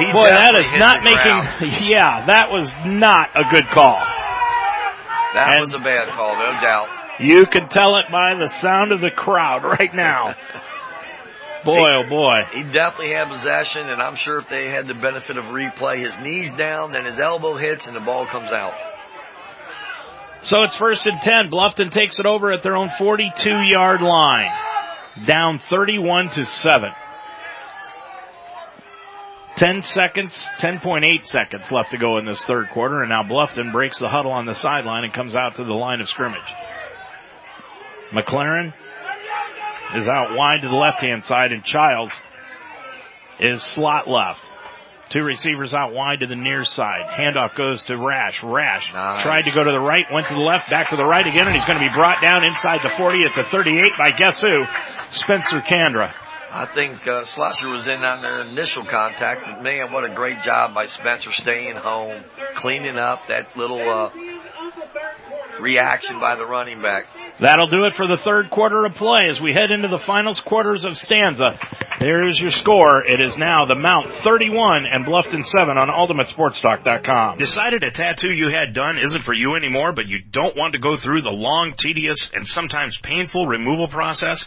He Boy, that is not making, yeah, that was not a good call. That and was a bad call, no doubt. You can tell it by the sound of the crowd right now. boy, he, oh boy. He definitely had possession, and I'm sure if they had the benefit of replay, his knees down, then his elbow hits, and the ball comes out. So it's first and 10. Bluffton takes it over at their own 42 yard line. Down 31 to 7. 10 seconds, 10.8 seconds left to go in this third quarter, and now Bluffton breaks the huddle on the sideline and comes out to the line of scrimmage. McLaren is out wide to the left hand side, and Childs is slot left. Two receivers out wide to the near side. Handoff goes to Rash. Rash nice. tried to go to the right, went to the left, back to the right again, and he's going to be brought down inside the 40 at the 38 by guess who? Spencer Kandra. I think uh, Schlosser was in on their initial contact, but man, what a great job by Spencer staying home, cleaning up that little uh, reaction by the running back. That'll do it for the third quarter of play as we head into the finals quarters of stanza. There's your score. It is now the Mount 31 and Bluffton 7 on UltimateSportsTalk.com. Decided a tattoo you had done isn't for you anymore, but you don't want to go through the long, tedious, and sometimes painful removal process?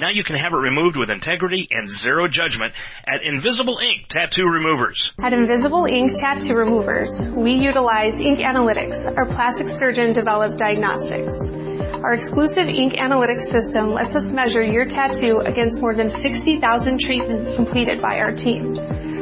Now you can have it removed with integrity and zero judgment at Invisible Ink Tattoo Removers. At Invisible Ink Tattoo Removers, we utilize ink analytics, our plastic surgeon developed diagnostics. Our exclusive ink analytics system lets us measure your tattoo against more than 60,000 treatments completed by our team.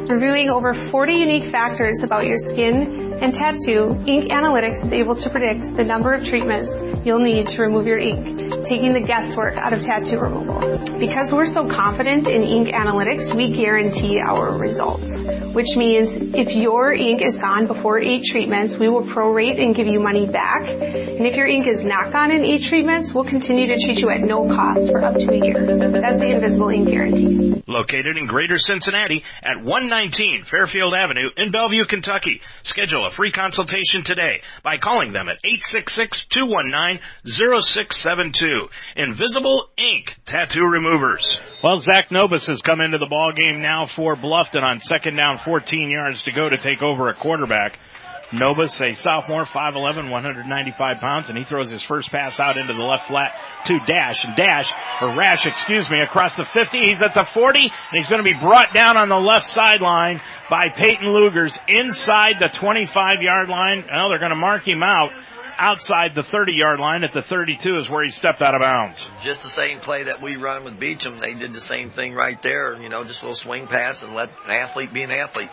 Reviewing over 40 unique factors about your skin and tattoo, Ink Analytics is able to predict the number of treatments you'll need to remove your ink, taking the guesswork out of tattoo removal. Because we're so confident in Ink Analytics, we guarantee our results. which means if your ink is gone before eight treatments, we will prorate and give you money back. And if your ink is not gone in eight treatments, we'll continue to treat you at no cost for up to a year. That's the Invisible Ink Guarantee. Located in Greater Cincinnati at 119 Fairfield Avenue in Bellevue, Kentucky. Schedule free consultation today by calling them at 866-219-0672. Invisible Ink Tattoo Removers. Well, Zach Nobis has come into the ball game now for Bluffton on second down, 14 yards to go to take over a quarterback. Nobis, a sophomore, 5'11", 195 pounds, and he throws his first pass out into the left flat to Dash. And Dash, or Rash, excuse me, across the 50. He's at the 40, and he's going to be brought down on the left sideline by Peyton Lugers inside the 25 yard line. Well, they're going to mark him out outside the 30 yard line at the 32 is where he stepped out of bounds. Just the same play that we run with Beecham. They did the same thing right there. You know, just a little swing pass and let an athlete be an athlete.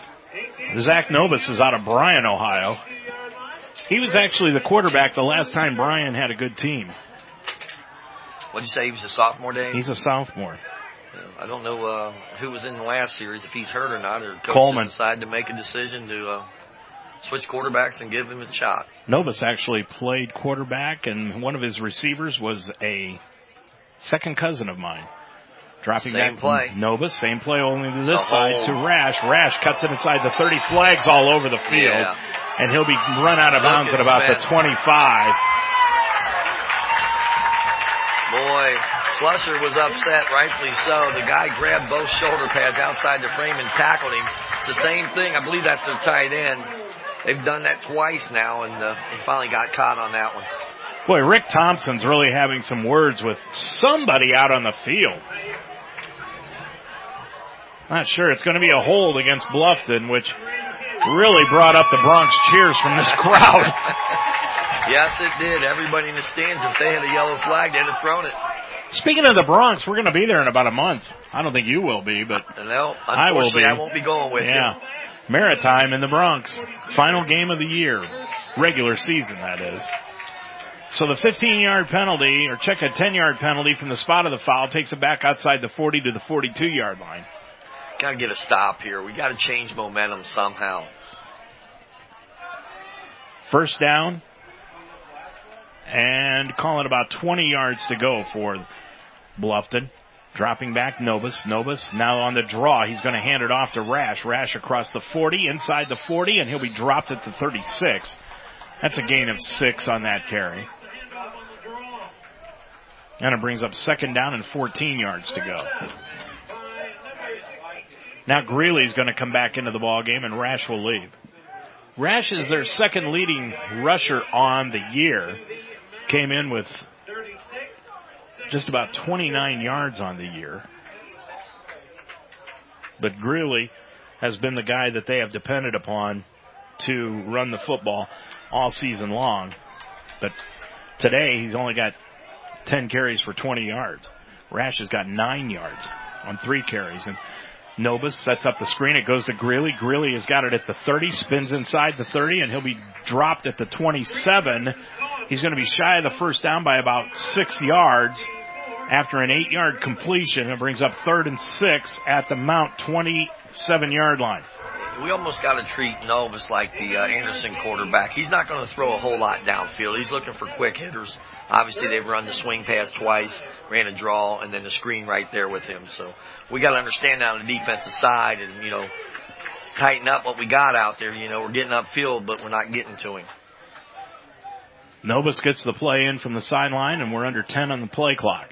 Zach Novus is out of Bryan, Ohio. He was actually the quarterback the last time Bryan had a good team. What'd you say? He was a sophomore day? He's a sophomore. I don't know uh, who was in the last series, if he's hurt or not, or coach Coleman. decided to make a decision to uh, switch quarterbacks and give him a shot. Novus actually played quarterback, and one of his receivers was a second cousin of mine. Dropping Same back play. Novus, same play only to this side to. Rash. Rash cuts it inside the 30 flags all over the field, Yeah. and he'll be run out of Look bounds at about the 25. Boy, Slusher was upset, rightfully so. The guy grabbed both shoulder pads outside the frame and tackled him. It's the same thing. I believe that's their tight end. They've done that twice now, and uh, he finally got caught on that one. Boy, Rick Thompson's really having some words with somebody out on the field. Not sure. It's going to be a hold against Bluffton, which really brought up the Bronx cheers from this crowd. Yes, it did. Everybody in the stands, if they had a yellow flag, they'd have thrown it. Speaking of the Bronx, we're going to be there in about a month. I don't think you will be, but No, I will be. I won't be going with yeah. you. Maritime in the Bronx. Final game of the year. Regular season, that is. So the 15 yard penalty, or check a 10 yard penalty from the spot of the foul, takes it back outside the 40 to the 42 yard line. Got to get a stop here. We got to change momentum somehow. First down. And call it about 20 yards to go for Bluffton. Dropping back Novus. Novus now on the draw. He's going to hand it off to Rash. Rash across the 40, inside the 40, and he'll be dropped at the 36. That's a gain of six on that carry. And it brings up second down and 14 yards to go. Now Greeley's going to come back into the ball game and Rash will leave. Rash is their second leading rusher on the year. Came in with just about 29 yards on the year. But Greeley has been the guy that they have depended upon to run the football all season long. But today he's only got 10 carries for 20 yards. Rash has got 9 yards on 3 carries. And Novus sets up the screen. It goes to Greeley. Greeley has got it at the 30, spins inside the 30, and he'll be dropped at the 27. He's going to be shy of the first down by about 6 yards after an 8 yard completion. It brings up third and 6 at the Mount 27 yard line. We almost got to treat Novus like the uh, Anderson quarterback. He's not going to throw a whole lot downfield. He's looking for quick hitters. Obviously, they've run the swing pass twice, ran a draw, and then the screen right there with him. So we got to understand that on the defensive side and, you know, tighten up what we got out there. You know, we're getting upfield, but we're not getting to him. Novus gets the play in from the sideline, and we're under 10 on the play clock.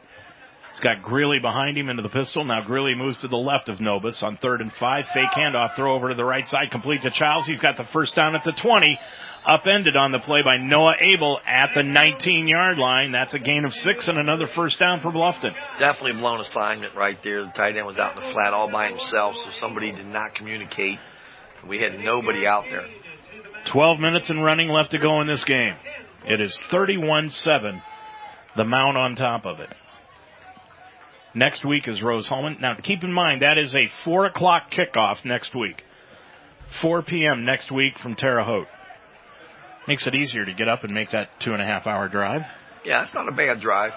He's got Greeley behind him into the pistol. Now Greeley moves to the left of Novus on third and five. Fake handoff, throw over to the right side, complete to Childs. He's got the first down at the 20. Upended on the play by Noah Abel at the 19 yard line. That's a gain of six and another first down for Bluffton. Definitely blown assignment right there. The tight end was out in the flat all by himself, so somebody did not communicate. We had nobody out there. 12 minutes and running left to go in this game. It is 31-7. The Mount on top of it. Next week is Rose Hulman. Now keep in mind that is a 4 o'clock kickoff next week. 4 p.m. next week from Terre Haute. Makes it easier to get up and make that two and a half hour drive. Yeah, it's not a bad drive.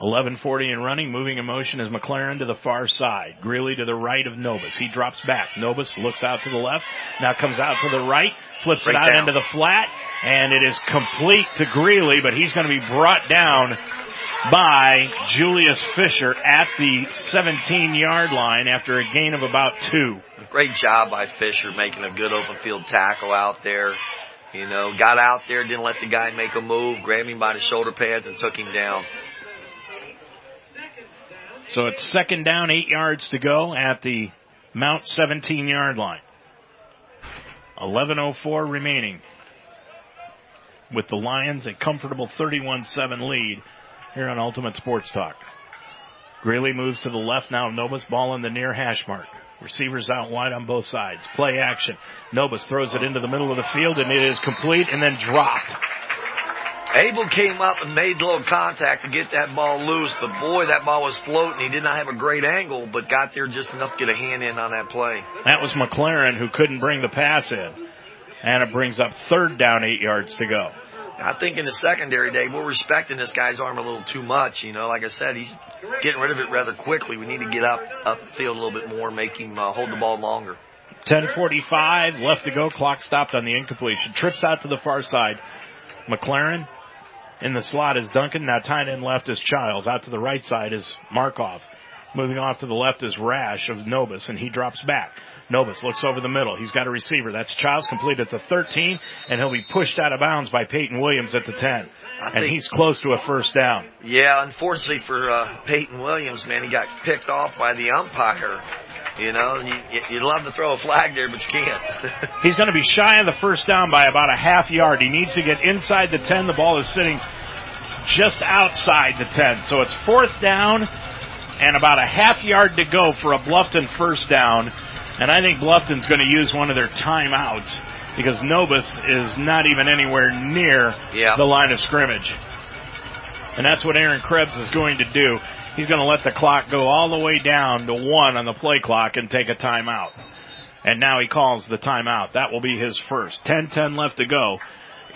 11:40 and running, moving in motion is McLaren to the far side. Greeley to the right of Nobis. He drops back. Nobis looks out to the left. Now comes out to the right, flips it out down. into the flat, and it is complete to Greeley, but he's going to be brought down by Julius Fisher at the 17 yard line after a gain of about two. Great job by Fisher making a good open field tackle out there. You know, got out there, didn't let the guy make a move, grabbed him by the shoulder pads and took him down. So it's second down, eight yards to go at the Mount 17 yard line. 11.04 remaining. With the Lions a comfortable 31-7 lead here on Ultimate Sports Talk. Greeley moves to the left now. Novus ball in the near hash mark. Receivers out wide on both sides. Play action. Novus throws it into the middle of the field and it is complete and then dropped. Abel came up and made a little contact to get that ball loose, but boy, that ball was floating. He did not have a great angle, but got there just enough to get a hand in on that play. That was McLaren who couldn't bring the pass in. And it brings up third down, eight yards to go. I think in the secondary, Dave, we're respecting this guy's arm a little too much. You know, like I said, he's getting rid of it rather quickly. We need to get up upfield a little bit more, make him uh, hold the ball longer. 10:45 left to go. Clock stopped on the incompletion. Trips out to the far side. McLaren in the slot is Duncan. Now tight end left is Childs. Out to the right side is Markoff. Moving off to the left is Rash of Novus, and he drops back. Novus looks over the middle. He's got a receiver. That's Childs complete at the 13, and he'll be pushed out of bounds by Peyton Williams at the 10. I And think- he's close to a first down. Yeah, unfortunately for uh, Peyton Williams, man, he got picked off by the umpire. You know, and you- you'd love to throw a flag there, but you can't. He's going to be shy of the first down by about a half yard. He needs to get inside the 10. The ball is sitting just outside the 10. So it's fourth down and about a half yard to go for a Bluffton first down. And I think Bluffton's going to use one of their timeouts because Novus is not even anywhere near Yeah. the line of scrimmage. And that's what Aaron Krebs is going to do. He's going to let the clock go all the way down to one on the play clock and take a timeout. And now he calls the timeout. That will be his first. 10-10 left to go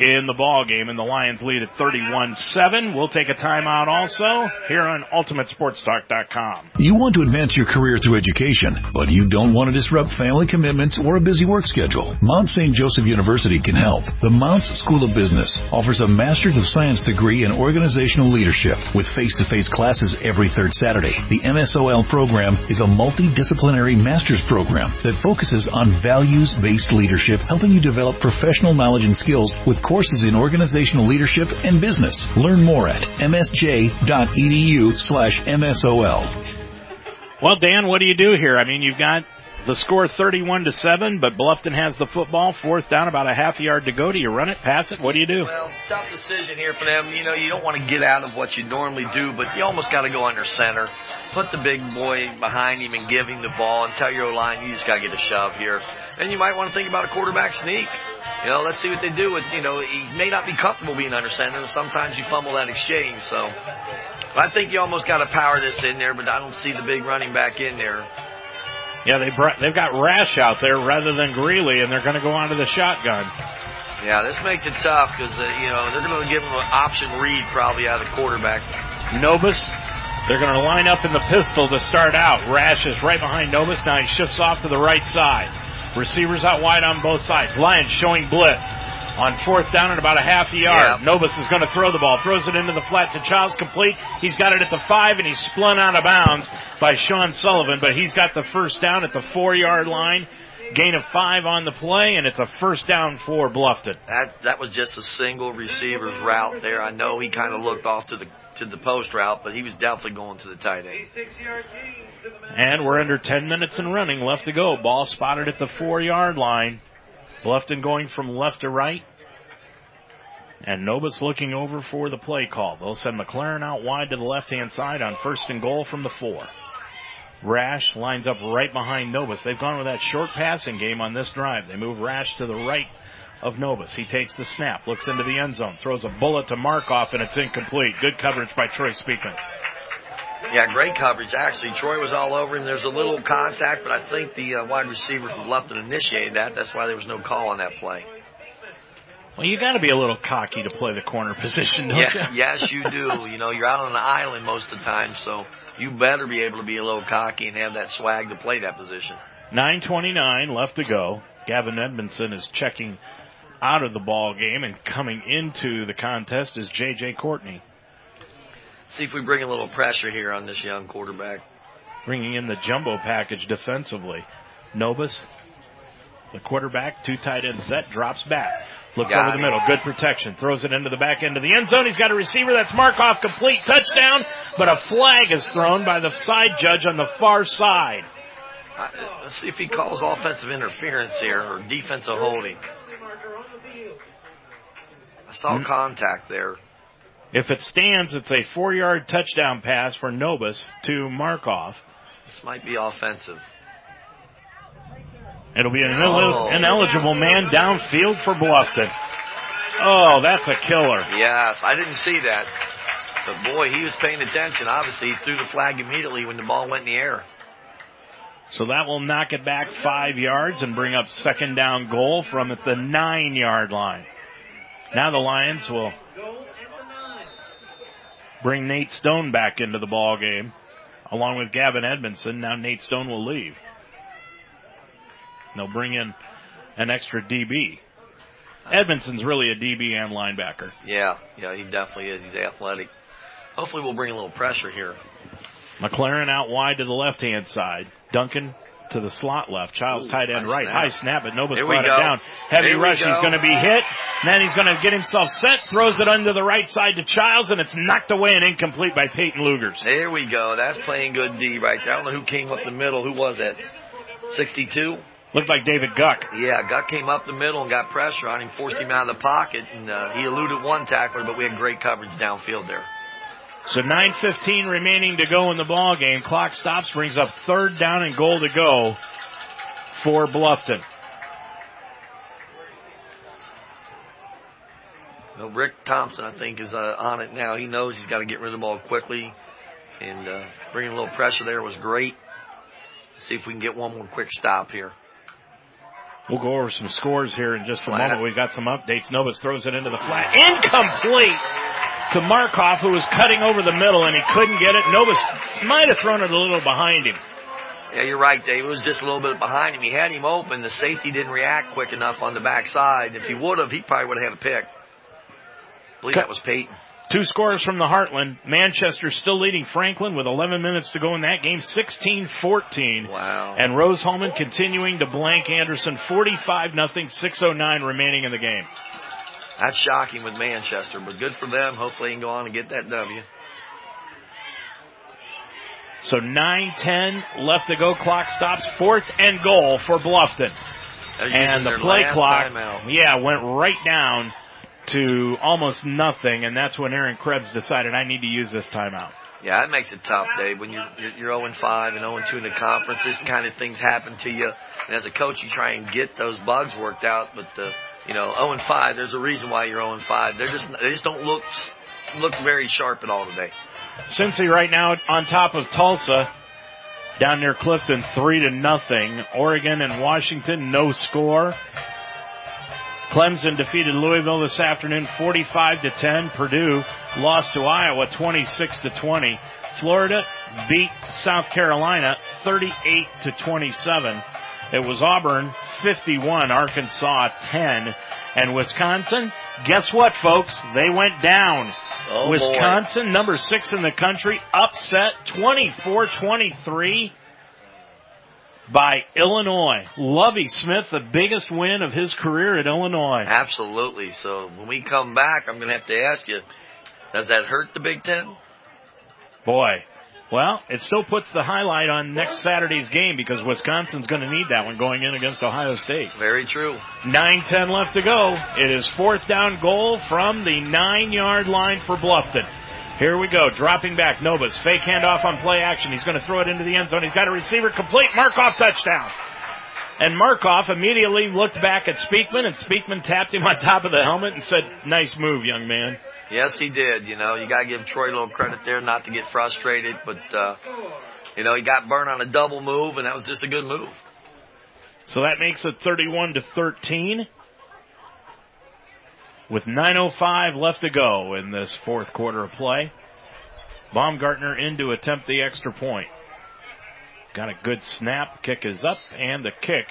in the ball game and the Lions lead at 31-7. We'll take a timeout also here on ultimatesportstalk.com. You want to advance your career through education, but you don't want to disrupt family commitments or a busy work schedule. Mount St. Joseph University can help. The Mounts School of Business offers a Master's of Science degree in organizational leadership with face-to-face classes every third Saturday. The MSOL program is a multidisciplinary master's program that focuses on values-based leadership, helping you develop professional knowledge and skills with courses in organizational leadership and business. Learn more at msj.edu slash MSOL. Well, Dan, what do you do here? I mean, you've got the score 31 to 7, but Bluffton has the football, fourth down, about a half yard to go. Do you run it, pass it? What do you do? Well, tough decision here for them. You know, you don't want to get out of what you normally do, but you almost got to go under center. Put the big boy behind him and give him the ball and tell your line you just got to get a shove here. And you might want to think about a quarterback sneak. You know, let's see what they do. With you know, he may not be comfortable being under center. Sometimes you fumble that exchange. So I think you almost got to power this in there, but I don't see the big running back in there. Yeah, they brought, they've got Rash out there rather than Greeley, and they're going to go onto the shotgun. Yeah, this makes it tough because uh, you know they're going to give him an option read probably out of the quarterback. Novus, they're going to line up in the pistol to start out. Rash is right behind Novus. Now he shifts off to the right side. Receivers out wide on both sides. Lions showing blitz. On fourth down and about a half a yard. Novus is going to throw the ball. Throws it into the flat to Childs complete. He's got it at the five and he's spun out of bounds by Sean Sullivan, but he's got the first down at the four yard line. Gain of five on the play and it's a first down for Bluffton. That that was just a single receiver's route there. I know he kind of looked off to the to the post route, but he was definitely going to the tight end. And we're under 10 minutes and running left to go. Ball spotted at the four yard line. Bluffton going from left to right. And Novus looking over for the play call. They'll send McLaren out wide to the left hand side on first and goal from the four. Rash lines up right behind Novus. They've gone with that short passing game on this drive. They move Rash to the right of Novus. He takes the snap, looks into the end zone, throws a bullet to Markoff, and it's incomplete. Good coverage by Troy Speakman. Yeah, great coverage. Actually, Troy was all over him. There's a little contact, but I think the uh, wide receiver from Bluffton initiated that. That's why there was no call on that play. Well, you got to be a little cocky to play the corner position, don't yeah, you? yes, you do. You know, you're out on an island most of the time, so you better be able to be a little cocky and have that swag to play that position. 9:29 left to go. Gavin Edmondson is checking out of the ball game and coming into the contest is JJ Courtney. See if we bring a little pressure here on this young quarterback. Bringing in the jumbo package defensively. Nobis, the quarterback, two tight end set, drops back. Looks Got over the middle. Good protection. Throws it into the back end of the end zone. He's got a receiver. That's Markoff complete. Touchdown. But a flag is thrown by the side judge on the far side. Let's see if he calls offensive interference here or defensive holding. Saw Hmm. contact there. If it stands, it's a four yard touchdown pass for Nobis to Markoff. This might be offensive. It'll be an Oh. ineligible man downfield for Bluffton. Oh, that's a killer. Yes, I didn't see that. But boy, he was paying attention. Obviously, he threw the flag immediately when the ball went in the air. So that will knock it back five yards and bring up second down goal from at the nine yard line. Now the Lions will bring Nate Stone back into the ball game along with Gavin Edmondson. Now Nate Stone will leave. They'll bring in an extra DB. Edmondson's really a DB and linebacker. Yeah, yeah, he definitely is. He's athletic. Hopefully, we'll bring a little pressure here. McLaren out wide to the left hand side. Duncan to the slot left. Childs Ooh, tight end right. snap. High snap, but we brought it down. Heavy Here rush. He's going to be hit. And then he's going to get himself set. Throws it under the right side to Childs, and it's knocked away and incomplete by Peyton Lugers. There we go. That's playing good D right there. I don't know who came up the middle. Who was it? 62? Looked like David Guck. Yeah, Guck came up the middle and got pressure on him, forced him out of the pocket, and uh, he eluded one tackler, but we had great coverage downfield there. So 9.15 remaining to go in the ball game. Clock stops, brings up third down and goal to go for Bluffton. Well, Rick Thompson, I think, is uh, on it now. He knows he's got to get rid of the ball quickly, and uh, bringing a little pressure there was great. see if we can get one more quick stop here. We'll go over some scores here in just a Flat. moment. We've got some updates. Novus throws it into the flat. Incomplete to Markoff, who was cutting over the middle, and he couldn't get it. Novus might have thrown it a little behind him. Yeah, you're right, Dave. It was just a little bit behind him. He had him open. The safety didn't react quick enough on the backside. If he would have, he probably would have had a pick. I believe that was Peyton. Two scores from the Heartland. Manchester still leading Franklin with 11 minutes to go in that game, 16-14. Wow. And Rose Hulman continuing to blank Anderson, 45 nothing, 609 remaining in the game. That's shocking with Manchester, but good for them. Hopefully they can go on and get that W. So 9-10 left to go. Clock stops. Fourth and goal for Bluffton. And the play clock, timeout. yeah, went right down to almost nothing, and that's when Aaron Krebs decided I need to use this timeout. Yeah, that makes it tough, Dave. When you're you're, you're 0 5 and 0 2 in the conference, this kind of things happen to you. And as a coach, you try and get those bugs worked out. But uh, you know, 0 5, there's a reason why you're 0 5. They're just they just don't look look very sharp at all today. Cincy right now on top of Tulsa, down near Clifton, three to nothing. Oregon and Washington, no score. Clemson defeated Louisville this afternoon, 45 to 10. Purdue lost to Iowa, 26 to 20. Florida beat South Carolina, 38 to 27. It was Auburn, 51, Arkansas, 10. And Wisconsin, guess what, folks? They went down. Oh, boy. Wisconsin, number six in the country, upset 24-23 by Illinois. Lovie Smith, the biggest win of his career at Illinois. Absolutely. So when we come back, I'm going to have to ask you, does that hurt the Big Ten? Boy. Well, it still puts the highlight on next Saturday's game because Wisconsin's going to need that one going in against Ohio State. Very true. 9-10 left to go. It is fourth down goal from the nine yard line for Bluffton. Here we go. Dropping back. Novus. Fake handoff on play action. He's going to throw it into the end zone. He's got a receiver complete. Markoff touchdown. And Markoff immediately looked back at Speakman and Speakman tapped him on top of the helmet and said, nice move, young man. Yes, he did. You know, you got to give Troy a little credit there, not to get frustrated, but uh, you know, he got burned on a double move, and that was just a good move. So that makes it 31 to 13. with 9.05 left to go in this fourth quarter of play. Baumgartner in to attempt the extra point. Got a good snap. Kick is up, and the kick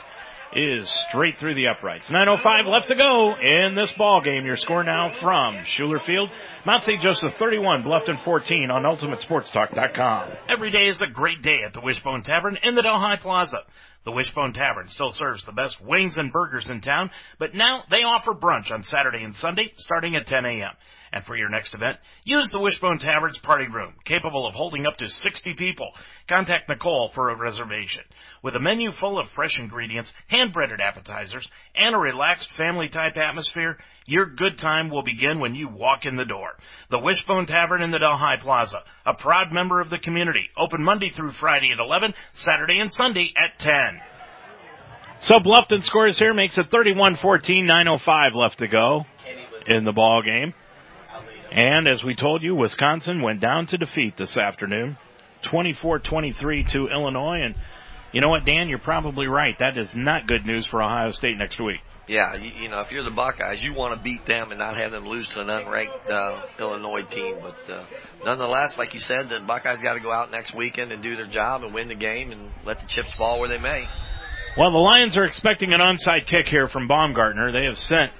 is straight through the uprights. 9.05 left to go in this ball game. Your score now from Schueler Field, Mount St. Joseph 31, Bluffton 14 on UltimateSportsTalk.com. Every day is a great day at the Wishbone Tavern in the Delhi Plaza. The Wishbone Tavern still serves the best wings and burgers in town, but now they offer brunch on Saturday and Sunday starting at 10 a.m. And for your next event, use the Wishbone Tavern's party room, capable of holding up to 60 people. Contact Nicole for a reservation. With a menu full of fresh ingredients, hand-breaded appetizers, and a relaxed family-type atmosphere, your good time will begin when you walk in the door. The Wishbone Tavern in the Delhi Plaza, a proud member of the community, open Monday through Friday at 11, Saturday and Sunday at 10. So Bluffton scores here, makes it 31-14, 9.05 left to go in the ball game. And as we told you, Wisconsin went down to defeat this afternoon, 24-23 to Illinois. And you know what, Dan, you're probably right. That is not good news for Ohio State next week. Yeah, you, you know, if you're the Buckeyes, you want to beat them and not have them lose to an unranked uh, Illinois team. But uh, nonetheless, like you said, the Buckeyes got to go out next weekend and do their job and win the game and let the chips fall where they may. Well, the Lions are expecting an onside kick here from Baumgartner. They have sent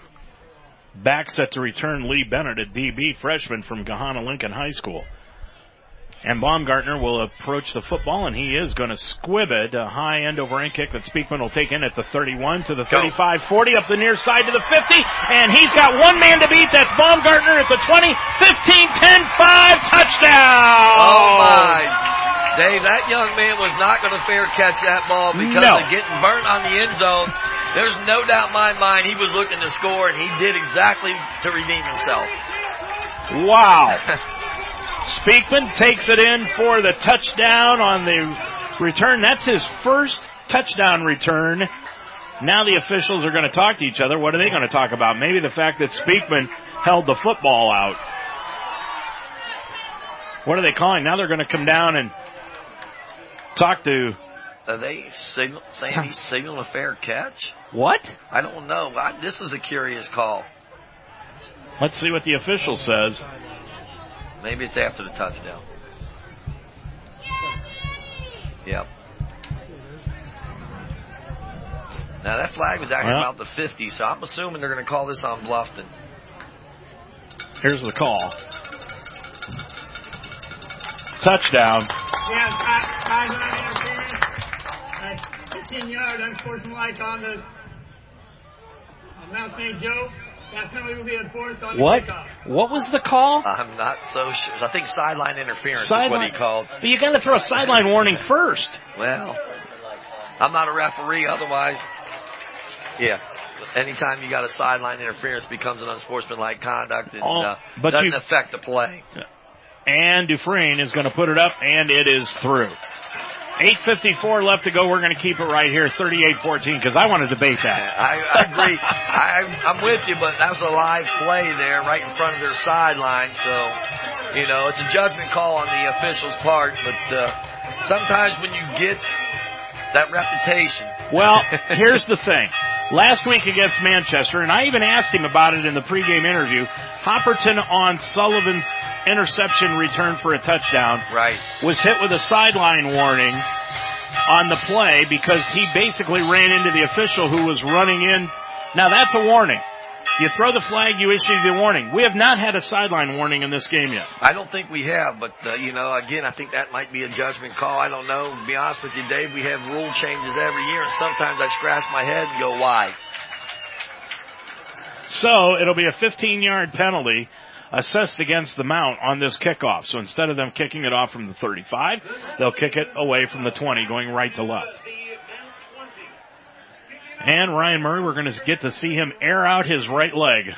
back set to return Lee Bennett, a DB freshman from Gahanna Lincoln High School. And Baumgartner will approach the football, and he is going to squib it. A high end over end kick that Speakman will take in at the 31 to the 35 40 up the near side to the 50. And he's got one man to beat. That's Baumgartner at the 20, 15, 10, 5, touchdown! Oh my. Dave, that young man was not going to fair catch that ball because No. of getting burnt on the end zone. There's no doubt in my mind he was looking to score, and he did exactly to redeem himself. Wow. Speakman takes it in for the touchdown on the return. That's his first touchdown return. Now the officials are going to talk to each other. What are they going to talk about? Maybe the fact that Speakman held the football out. What are they calling? Now they're going to come down and talk to Are they signal, saying he's signaling a fair catch? what? I don't know. I, this is a curious call. Let's see what the official says. Maybe it's after the touchdown. Yep. Now that flag was actually Well. about the 50, so I'm assuming they're going to call this on Bluffton. Here's the call. Touchdown. Yeah, five, five on interference. Uh, 15 yard unsportsmanlike on the on Mount St. Joe. That penalty will be enforced on the What? kickoff. What was the call? I'm not so sure. I think sideline interference is Sideline- what he called. But you got to throw a sideline warning first. Well, I'm not a referee. Otherwise, yeah. Anytime you got a sideline interference, becomes an unsportsmanlike conduct and Oh, uh, but doesn't you- affect the play. And Dufresne is going to put it up, and it is through. 8.54 left to go. We're going to keep it right here, 38-14, because I want to debate that. I, I agree. I, I'm with you, but that was a live play there, right in front of their sideline. So, you know, it's a judgment call on the official's part. But uh, sometimes when you get that reputation, Well, here's the thing. Last week against Manchester, and I even asked him about it in the pregame interview, Hopperton on Sullivan's interception return for a touchdown right, was hit with a sideline warning on the play because he basically ran into the official who was running in. Now that's a warning. You throw the flag, you issue the warning. We have not had a sideline warning in this game yet. I don't think we have. But uh, you know, again, I think that might be a judgment call. I don't know. To be honest with you, Dave, we have rule changes every year, and sometimes I scratch my head and go, "Why?" So it'll be a 15 yard penalty assessed against the mount on this kickoff. So instead of them kicking it off from the 35, they'll kick it away from the 20 going right to left. And Ryan Murray, we're going to get to see him air out his right leg.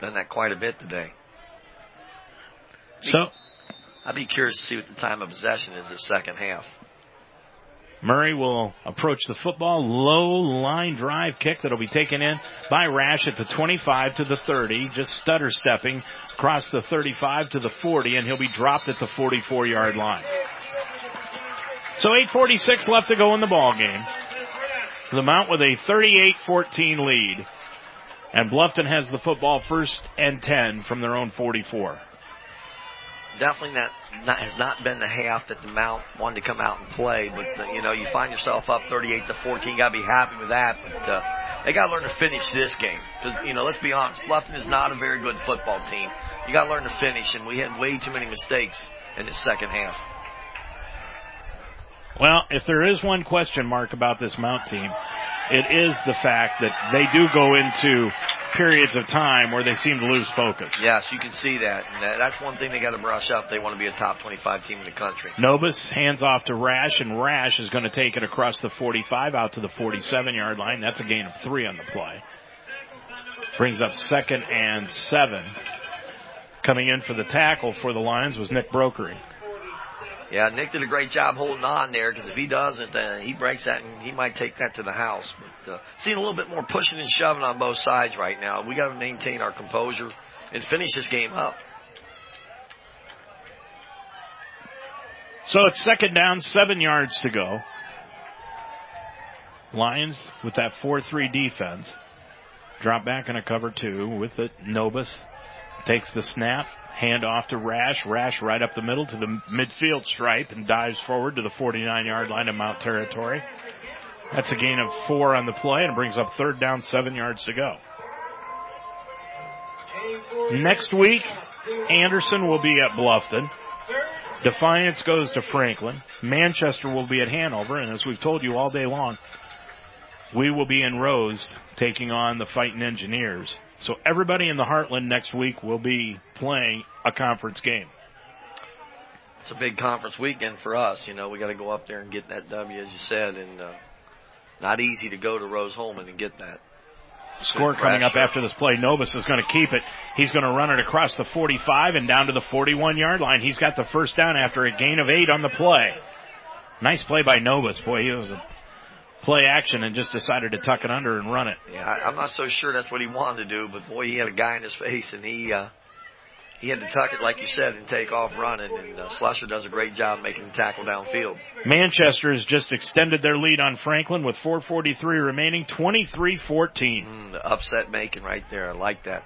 Done that quite a bit today. So I'd be curious to see what the time of possession is this second half. Murray will approach the football. Low line drive kick that'll be taken in by Rash at the 25 to the 30. Just stutter stepping across the 35 to the 40 and he'll be dropped at the 44 yard line. So 846 left to go in the ball game. The Mount with a 38-14 lead. And Bluffton has the football first and 10 from their own 44. Definitely not, not has not been the half that the Mount wanted to come out and play, but uh, you know you find yourself up 38 to 14. Got to be happy with that, but uh, they got to learn to finish this game because you know let's be honest, Bluffton is not a very good football team. You got to learn to finish, and we had way too many mistakes in the second half. Well, if there is one question mark about this Mount team, it is the fact that they do go into periods of time where they seem to lose focus. Yes, you can see that. And that's one thing they got to brush up. They want to be a top 25 team in the country. Nobis hands off to Rash, and Rash is going to take it across the 45 out to the 47 yard line. That's a gain of three on the play. Brings up second and seven. Coming in for the tackle for the Lions was Nick Brokering. Yeah, Nick did a great job holding on there because if he doesn't, uh, he breaks that and he might take that to the house. But uh, seeing a little bit more pushing and shoving on both sides right now. We got to maintain our composure and finish this game up. So it's second down, seven yards to go. Lions with that 4-3 defense. Drop back in a cover two with it. Nobis takes the snap, Hand off to Rash. Rash right up the middle to the midfield stripe and dives forward to the 49 yard line of Mount Territory. That's a gain of four on the play and brings up third down, seven yards to go. Next week, Anderson will be at Bluffton. Defiance goes to Franklin. Manchester will be at Hanover, and as we've told you all day long, we will be in Rose taking on the Fighting Engineers. So everybody in the Heartland next week will be playing a conference game. It's a big conference weekend for us. You know, we got to go up there and get that W, as you said, and uh, not easy to go to Rose-Hulman and get that. Score coming up after this play. Novus is going to keep it. He's going to run it across the 45 and down to the 41 yard line. He's got the first down after a gain of eight on the play. Nice play by Novus. Boy, he was a play action and just decided to tuck it under and run it. Yeah, I, am not so sure that's what he wanted to do, but boy, he had a guy in his face and he, uh, he had to tuck it, like you said, and take off running. And uh, Slusher does a great job making the tackle downfield. Manchester has just extended their lead on Franklin with 4:43 remaining, 23-14. Mm, the upset making right there. I like that.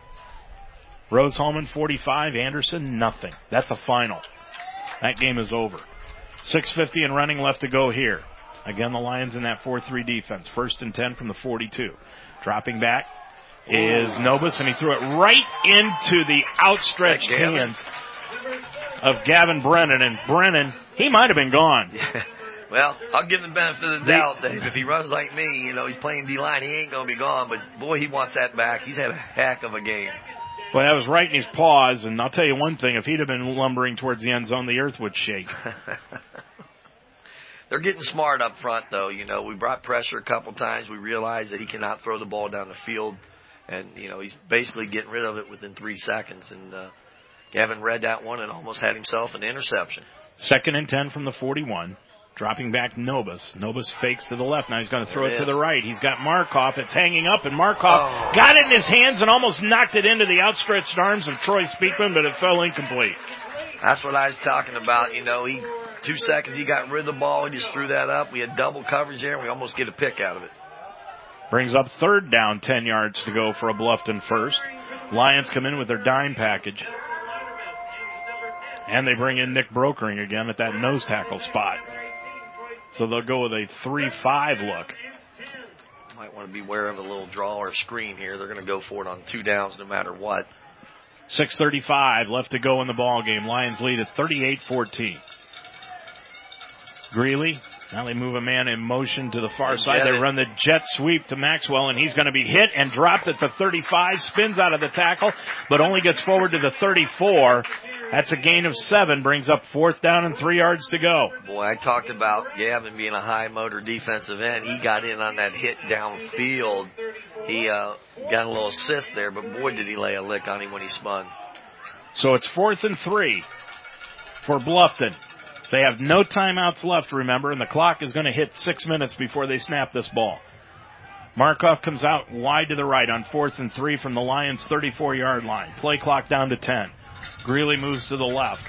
Rose-Hulman 45, Anderson nothing. That's the final. That game is over. 6:50 and running left to go here. Again, the Lions in that 4-3 defense. First and 10 from the 42. Dropping back is Nobis, and he threw it right into the outstretched hands of Gavin Brennan. And Brennan, he might have been gone. Well, I'll give him the benefit of the doubt, Dave. If he runs like me, you know, he's playing D-line, he ain't going to be gone. But boy, he wants that back. He's had a heck of a game. Well, that was right in his paws, and I'll tell you one thing: if he'd have been lumbering towards the end zone, the earth would shake. they're getting smart up front, though. You know, we brought pressure a couple times. We realized that he cannot throw the ball down the field, and you know he's basically getting rid of it within three seconds. And uh, Gavin read that one and almost had himself an interception. Second and ten from the 41. Dropping back Nobis. Nobis fakes to the left. Now he's going to throw it, it to the right. He's got Markoff. It's hanging up, and Markoff oh. got it in his hands and almost knocked it into the outstretched arms of Troy Speakman, but it fell incomplete. That's what I was talking about. You know, he two seconds he got rid of the ball. He just threw that up. We had double coverage there, and we almost get a pick out of it. Brings up third down, 10 yards to go for a Bluffton first. Lions come in with their dime package. And they bring in Nick Brokering again at that nose tackle spot. So they'll go with a 3-5 look. Might want to be aware of a little draw or screen here. They're going to go for it on two downs no matter what. 6.35 left to go in the ball game. Lions lead at 38-14. Greeley. Now they move a man in motion to the far side. They run the jet sweep to Maxwell, and he's going to be hit and dropped at the 35. Spins out of the tackle, but only gets forward to the 34. That's a gain of seven, brings up fourth down and three yards to go. Boy, I talked about Gavin being a high motor defensive end. He got in on that hit downfield. He uh, got a little assist there, but boy, did he lay a lick on him when he spun. So it's fourth and three for Bluffton. They have no timeouts left, remember, and the clock is going to hit six minutes before they snap this ball. Markoff comes out wide to the right on fourth and three from the Lions 34 yard line. Play clock down to 10. Greeley moves to the left.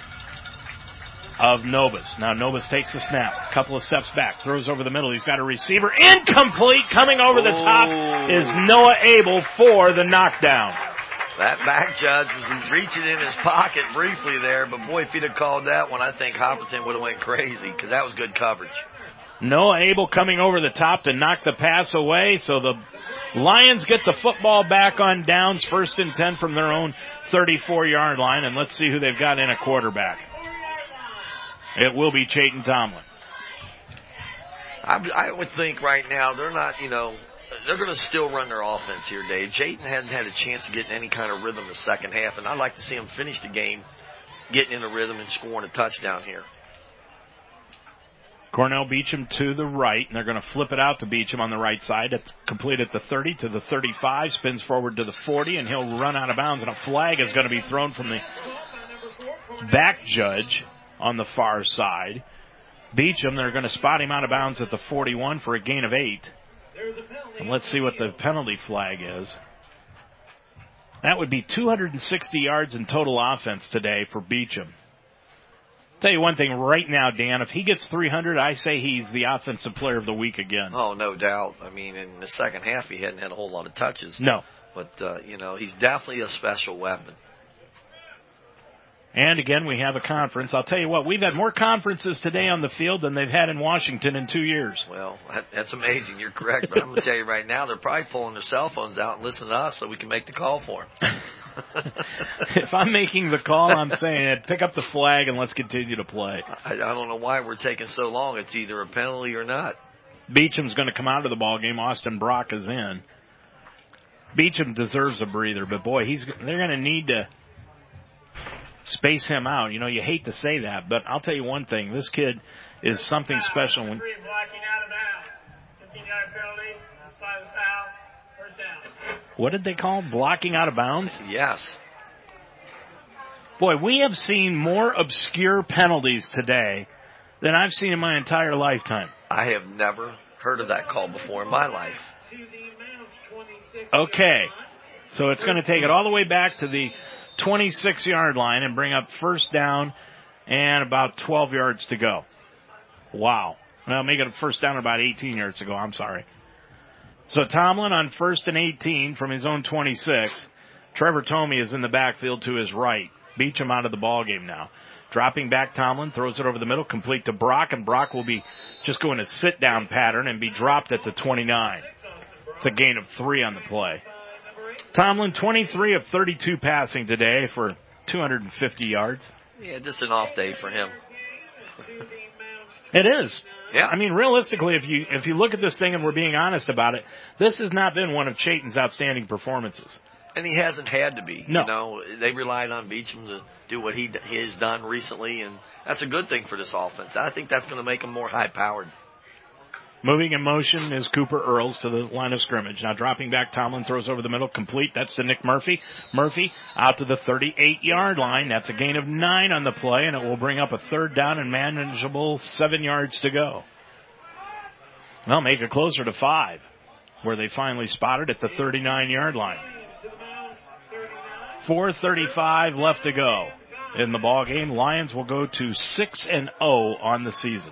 of Novus. Now Novus takes the snap, a couple of steps back, throws over the middle. He's got a receiver incomplete. Coming over the top oh. is Noah Abel for the knockdown. That back judge was reaching in his pocket briefly there, but boy, if he'd have called that one, I think Hopperton would have went crazy because that was good coverage. Noah Abel coming over the top to knock the pass away. So the Lions get the football back on downs, first and 10 from their own 34 yard line. And let's see who they've got in a quarterback. It will be Chayton Tomlin. I, I would think right now they're not, you know, they're going to still run their offense here, Dave. Chayton hasn't had a chance to get in any kind of rhythm the second half, and I'd like to see him finish the game getting in a rhythm and scoring a touchdown here. Cornell Beecham to the right, and they're going to flip it out to Beecham on the right side. It's complete at the 30 to the 35, spins forward to the 40, and he'll run out of bounds, and a flag is going to be thrown from the back judge on the far side. Beecham, they're going to spot him out of bounds at the 41 for a gain of eight. And let's see what the penalty flag is. That would be 260 yards in total offense today for Beecham. Tell you one thing right now, Dan. If he gets 300, I say he's the offensive player of the week again. Oh, no doubt. I mean, in the second half, he hadn't had a whole lot of touches. No. But, uh, you know, he's definitely a special weapon. And again, we have a conference. I'll tell you what, we've had more conferences today on the field than they've had in Washington in two years. Well, that, that's amazing. You're correct. But I'm going to tell you right now, they're probably pulling their cell phones out and listening to us so we can make the call for them. if I'm making the call, I'm saying pick up the flag and let's continue to play. I, I don't know why we're taking so long. It's either a penalty or not. Beecham's going to come out of the ball game. Austin Brock is in. Beecham deserves a breather, but boy, he's they're going to need to space him out. You know, you hate to say that, but I'll tell you one thing: this kid is something special. When what did they call blocking out of bounds? Yes. Boy, we have seen more obscure penalties today than I've seen in my entire lifetime. I have never heard of that call before in my life. Okay. So it's going to take it all the way back to the 26 yard line and bring up first down and about 12 yards to go. Wow. Well, make it a first down about 18 yards to go. I'm sorry. So Tomlin on first and 18 from his own 26. Trevor Tomey is in the backfield to his right. Beecham out of the ball game now. Dropping back, Tomlin throws it over the middle, complete to Brock, and Brock will be just going a sit down pattern and be dropped at the 29. It's a gain of three on the play. Tomlin, 23 of 32 passing today for 250 yards. Yeah, just an off day for him. It is. Yeah. I mean, realistically, if you if you look at this thing and we're being honest about it, this has not been one of Chayton's outstanding performances. And he hasn't had to be. No. You know, they relied on Beecham to do what he, he has done recently, and that's a good thing for this offense. I think that's going to make him more high powered. Moving in motion is Cooper Earls to the line of scrimmage. Now dropping back, Tomlin throws over the middle, complete. That's to Nick Murphy. Murphy out to the 38 yard line. That's a gain of nine on the play, and it will bring up a third down and manageable seven yards to go. Well, make it closer to five, where they finally spotted at the 39 yard line. 4:35 left to go in the ball game. Lions will go to six and 0 on the season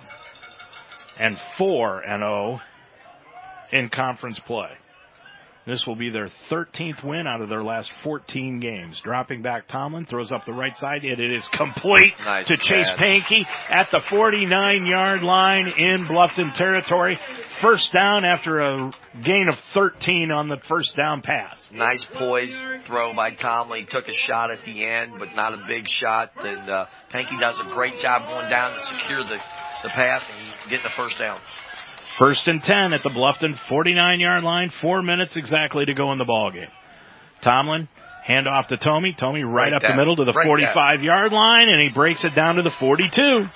and 4 and 0 in conference play. This will be their 13th win out of their last 14 games. Dropping back, Tomlin throws up the right side. and it is complete nice to Chase. Pankey at the 49 yard line in Bluffton territory. First down after a gain of 13 on the first down pass. Nice poise throw by Tomlin. He took a shot at the end, but not a big shot. And uh, Pankey does a great job going down to secure the, the pass and getting the first down. First and 10 at the Bluffton 49 yard line. Four minutes exactly to go in the ball game. Tomlin, hand off to Tomey. Tomey right Break up that. the middle to the Break 45 yard line and he breaks it down to the 42.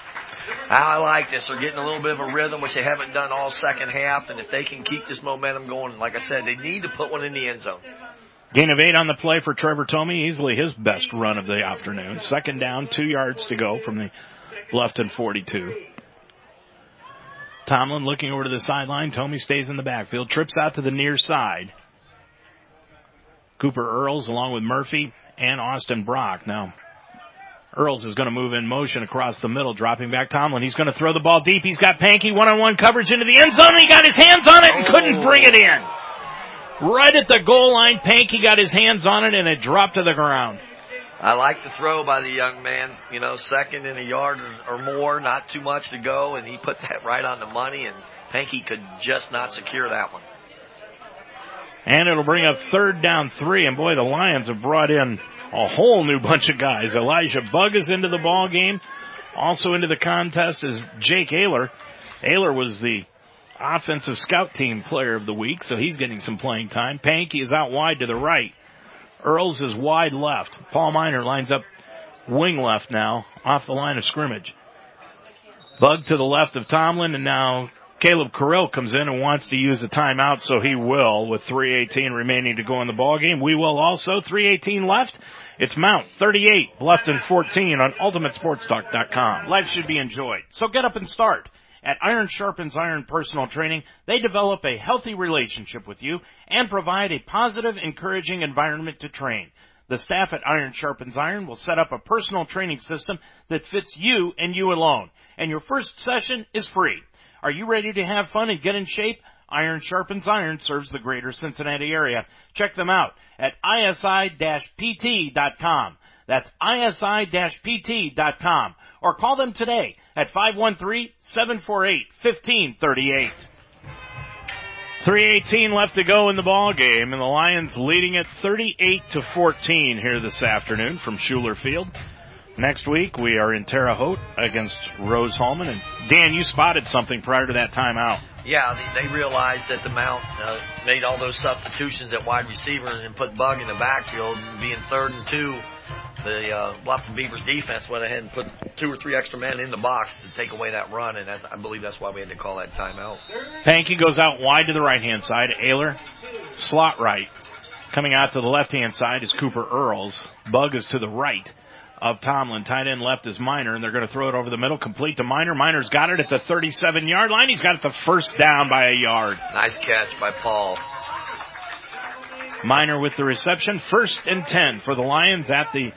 I like this. They're getting a little bit of a rhythm, which they haven't done all second half. And if they can keep this momentum going, like I said, they need to put one in the end zone. Gain of eight on the play for Trevor Tomey. Easily his best run of the afternoon. Second down, two yards to go from the Bluffton 42. Tomlin looking over to the sideline. Tomey stays in the backfield, trips out to the near side. Cooper Earls along with Murphy and Austin Brock. Now, Earls is going to move in motion across the middle, dropping back Tomlin. He's going to throw the ball deep. He's got Pankey one-on-one coverage into the end zone. He got his hands on it and couldn't bring it in. Right at the goal line, Pankey got his hands on it and it dropped to the ground. I like the throw by the young man. You know, second in a yard or more, not too much to go, and he put that right on the money, and Pankey could just not secure that one. And it'll bring up third down three, and boy, the Lions have brought in a whole new bunch of guys. Elijah Bugg is into the ball game. Also into the contest is Jake Ayler. Ayler was the offensive scout team player of the week, so he's getting some playing time. Pankey is out wide to the right. Earls is wide left. Paul Miner lines up wing left now, off the line of scrimmage. Bugg to the left of Tomlin, and now Caleb Carrill comes in and wants to use a timeout, so he will with 3.18 remaining to go in the ball game. We will also. 3.18 left. It's Mount 38, Bluffton 14 on UltimateSportsTalk.com. Life should be enjoyed, so get up and start. At Iron Sharpens Iron Personal Training, they develop a healthy relationship with you and provide a positive, encouraging environment to train. The staff at Iron Sharpens Iron will set up a personal training system that fits you and you alone. And your first session is free. Are you ready to have fun and get in shape? Iron Sharpens Iron serves the greater Cincinnati area. Check them out at isi-pt.com. That's isi-pt.com. Or call them today at 513-748-1538. 318 left to go in the ball game and the Lions leading it 38 to 14 here this afternoon from Schueler Field. Next week we are in Terre Haute against Rose Hulman and Dan, you spotted something prior to that timeout. Yeah, they, they realized that the Mount uh, made all those substitutions at wide receiver and put Bugg in the backfield, and being third and two the uh, Bluffton Beavers defense went ahead and put two or three extra men in the box to take away that run, and that, I believe that's why we had to call that timeout. Pankey goes out wide to the right hand side. Ayler, slot right. Coming out to the left hand side is Cooper Earls. Bugg is to the right of Tomlin. Tight end left is Miner, and they're going to throw it over the middle, complete to Miner. Miner's got it at the 37 yard line. He's got it the first down by a yard. Nice catch by Paul. Miner with the reception. First and 10 for the Lions at the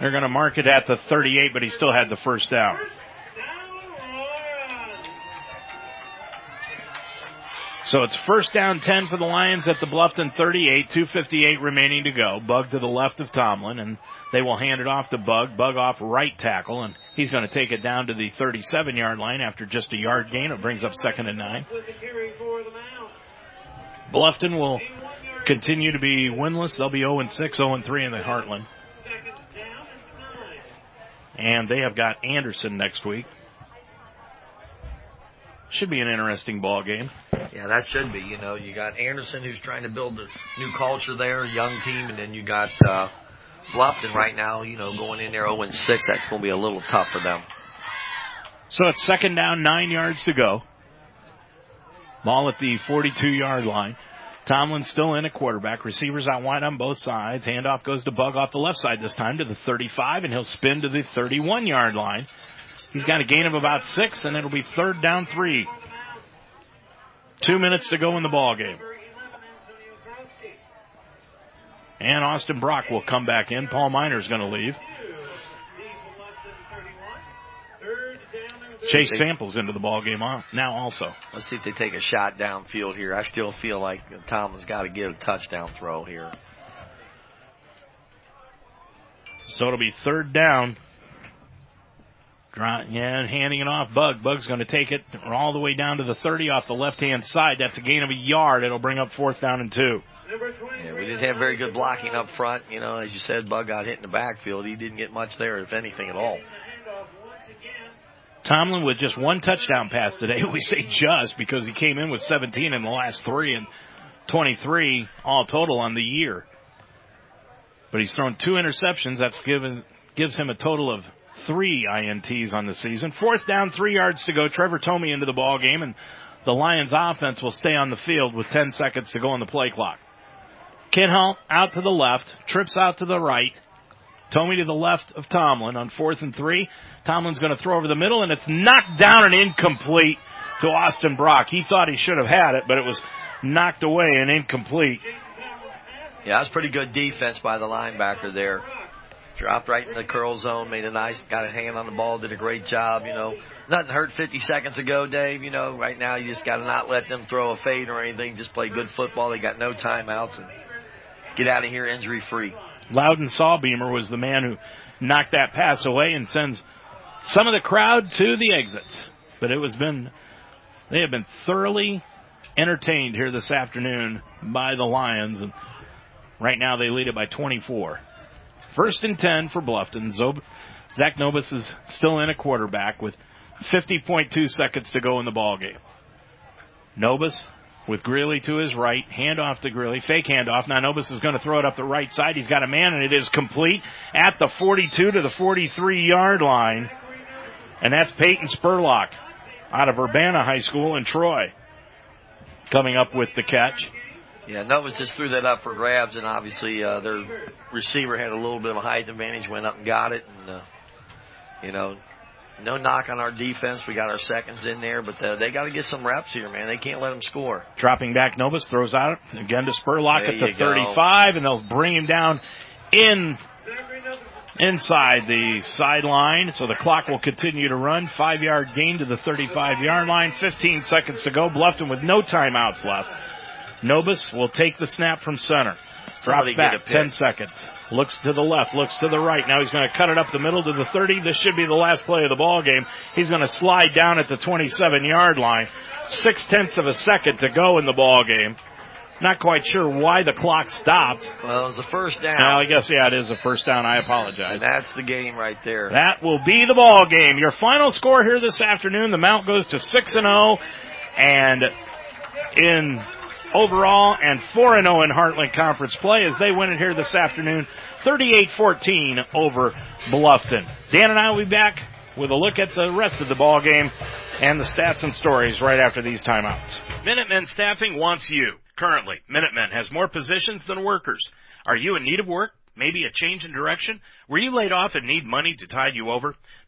they're going to mark it at the 38, but he still had the first down. So it's first down 10 for the Lions at the Bluffton 38, 258 remaining to go. Bugg to the left of Tomlin and they will hand it off to Bugg. Bugg off right tackle and he's going to take it down to the 37 yard line after just a yard gain. It brings up second and nine. Bluffton will continue to be winless. They'll be 0 and 6, 0 and 3 in the Heartland. And they have got Anderson next week. Should be an interesting ball game. Yeah, that should be. You know, you got Anderson who's trying to build a new culture there, young team, and then you got uh, Bluffton right now. You know, going in there 0 6. That's going to be a little tough for them. So it's second down, nine yards to go. Ball at the 42 yard line. Tomlin still in a quarterback. Receivers out wide on both sides. Handoff goes to Bugg off the left side this time to the 35 and he'll spin to the 31 yard line. He's got a gain of about six and it'll be third down three. Two minutes to go in the ball game. And Austin Brock will come back in. Paul Miner's going to leave. Chase Samples into the ball game now also. Let's see if they take a shot downfield here. I still feel like Tomlin's got to get a touchdown throw here. So it'll be third down. Yeah, handing it off. Bugg. Bugg's going to take it all the way down to the 30 off the left hand side. That's a gain of a yard. It'll bring up fourth down and two. Yeah, we didn't have very good blocking up front. You know, as you said, Bugg got hit in the backfield. He didn't get much there, if anything at all. Tomlin with just one touchdown pass today. We say just because he came in with 17 in the last three and 23 all total on the year. But he's thrown two interceptions. That's given gives him a total of three INTs on the season. Fourth down, three yards to go. Trevor Tomey into the ball game, and the Lions offense will stay on the field with 10 seconds to go on the play clock. Kinhall out to the left, trips out to the right. Tomey to the left of Tomlin on fourth and three. Tomlin's going to throw over the middle, and it's knocked down and incomplete to Austin Brock. He thought he should have had it, but it was knocked away and incomplete. Yeah, that's pretty good defense by the linebacker there. dropped right in the curl zone, made a nice, got a hand on the ball, did a great job. You know, nothing hurt 50 seconds ago, Dave. You know, right now you just got to not let them throw a fade or anything. Just play good football. They got no timeouts and get out of here injury free. Loudon Sawbeamer was the man who knocked that pass away and sends some of the crowd to the exits. But it has been, they have been thoroughly entertained here this afternoon by the Lions and right now they lead it by 24. First and 10 for Bluffton. Zob- Zach Nobis is still in a quarterback with 50.2 seconds to go in the ball game. Nobis with Greeley to his right, handoff to Greeley, fake handoff. Now Nobis is going to throw it up the right side. He's got a man and it is complete at the 42 to the 43 yard line. And that's Peyton Spurlock out of Urbana High School in Troy coming up with the catch. Yeah, Nobis just threw that up for grabs, and obviously uh, their receiver had a little bit of a height advantage, went up and got it, and uh, you know, no knock on our defense. We got our seconds in there, but uh, they got to get some reps here, man. They can't let them score. Dropping back, Nobis throws out again to Spurlock There at the you go. 35, and they'll bring him down in inside the sideline. So the clock will continue to run. Five yard gain to the 35 yard line. 15 seconds to go. Bluffton with no timeouts left. Nobis will take the snap from center. Drops Somebody back. 10 seconds. Looks to the left. Looks to the right. Now he's going to cut it up the middle to the 30. This should be the last play of the ball game. He's going to slide down at the 27 yard line. Six tenths of a second to go in the ball game. Not quite sure why the clock stopped. Well, it was the first down. Well, I guess yeah, it is a first down. I apologize. and that's the game right there. That will be the ball game. Your final score here this afternoon, the Mount goes to 6 and 0 and in overall and 4 and 0 in Heartland Conference play as they win it here this afternoon 38-14 over Bluffton. Dan and I will be back with a look at the rest of the ball game and the stats and stories right after these timeouts. Minutemen Staffing wants you. Currently, Minutemen has more positions than workers. Are you in need of work? Maybe a change in direction? Were you laid off and need money to tide you over?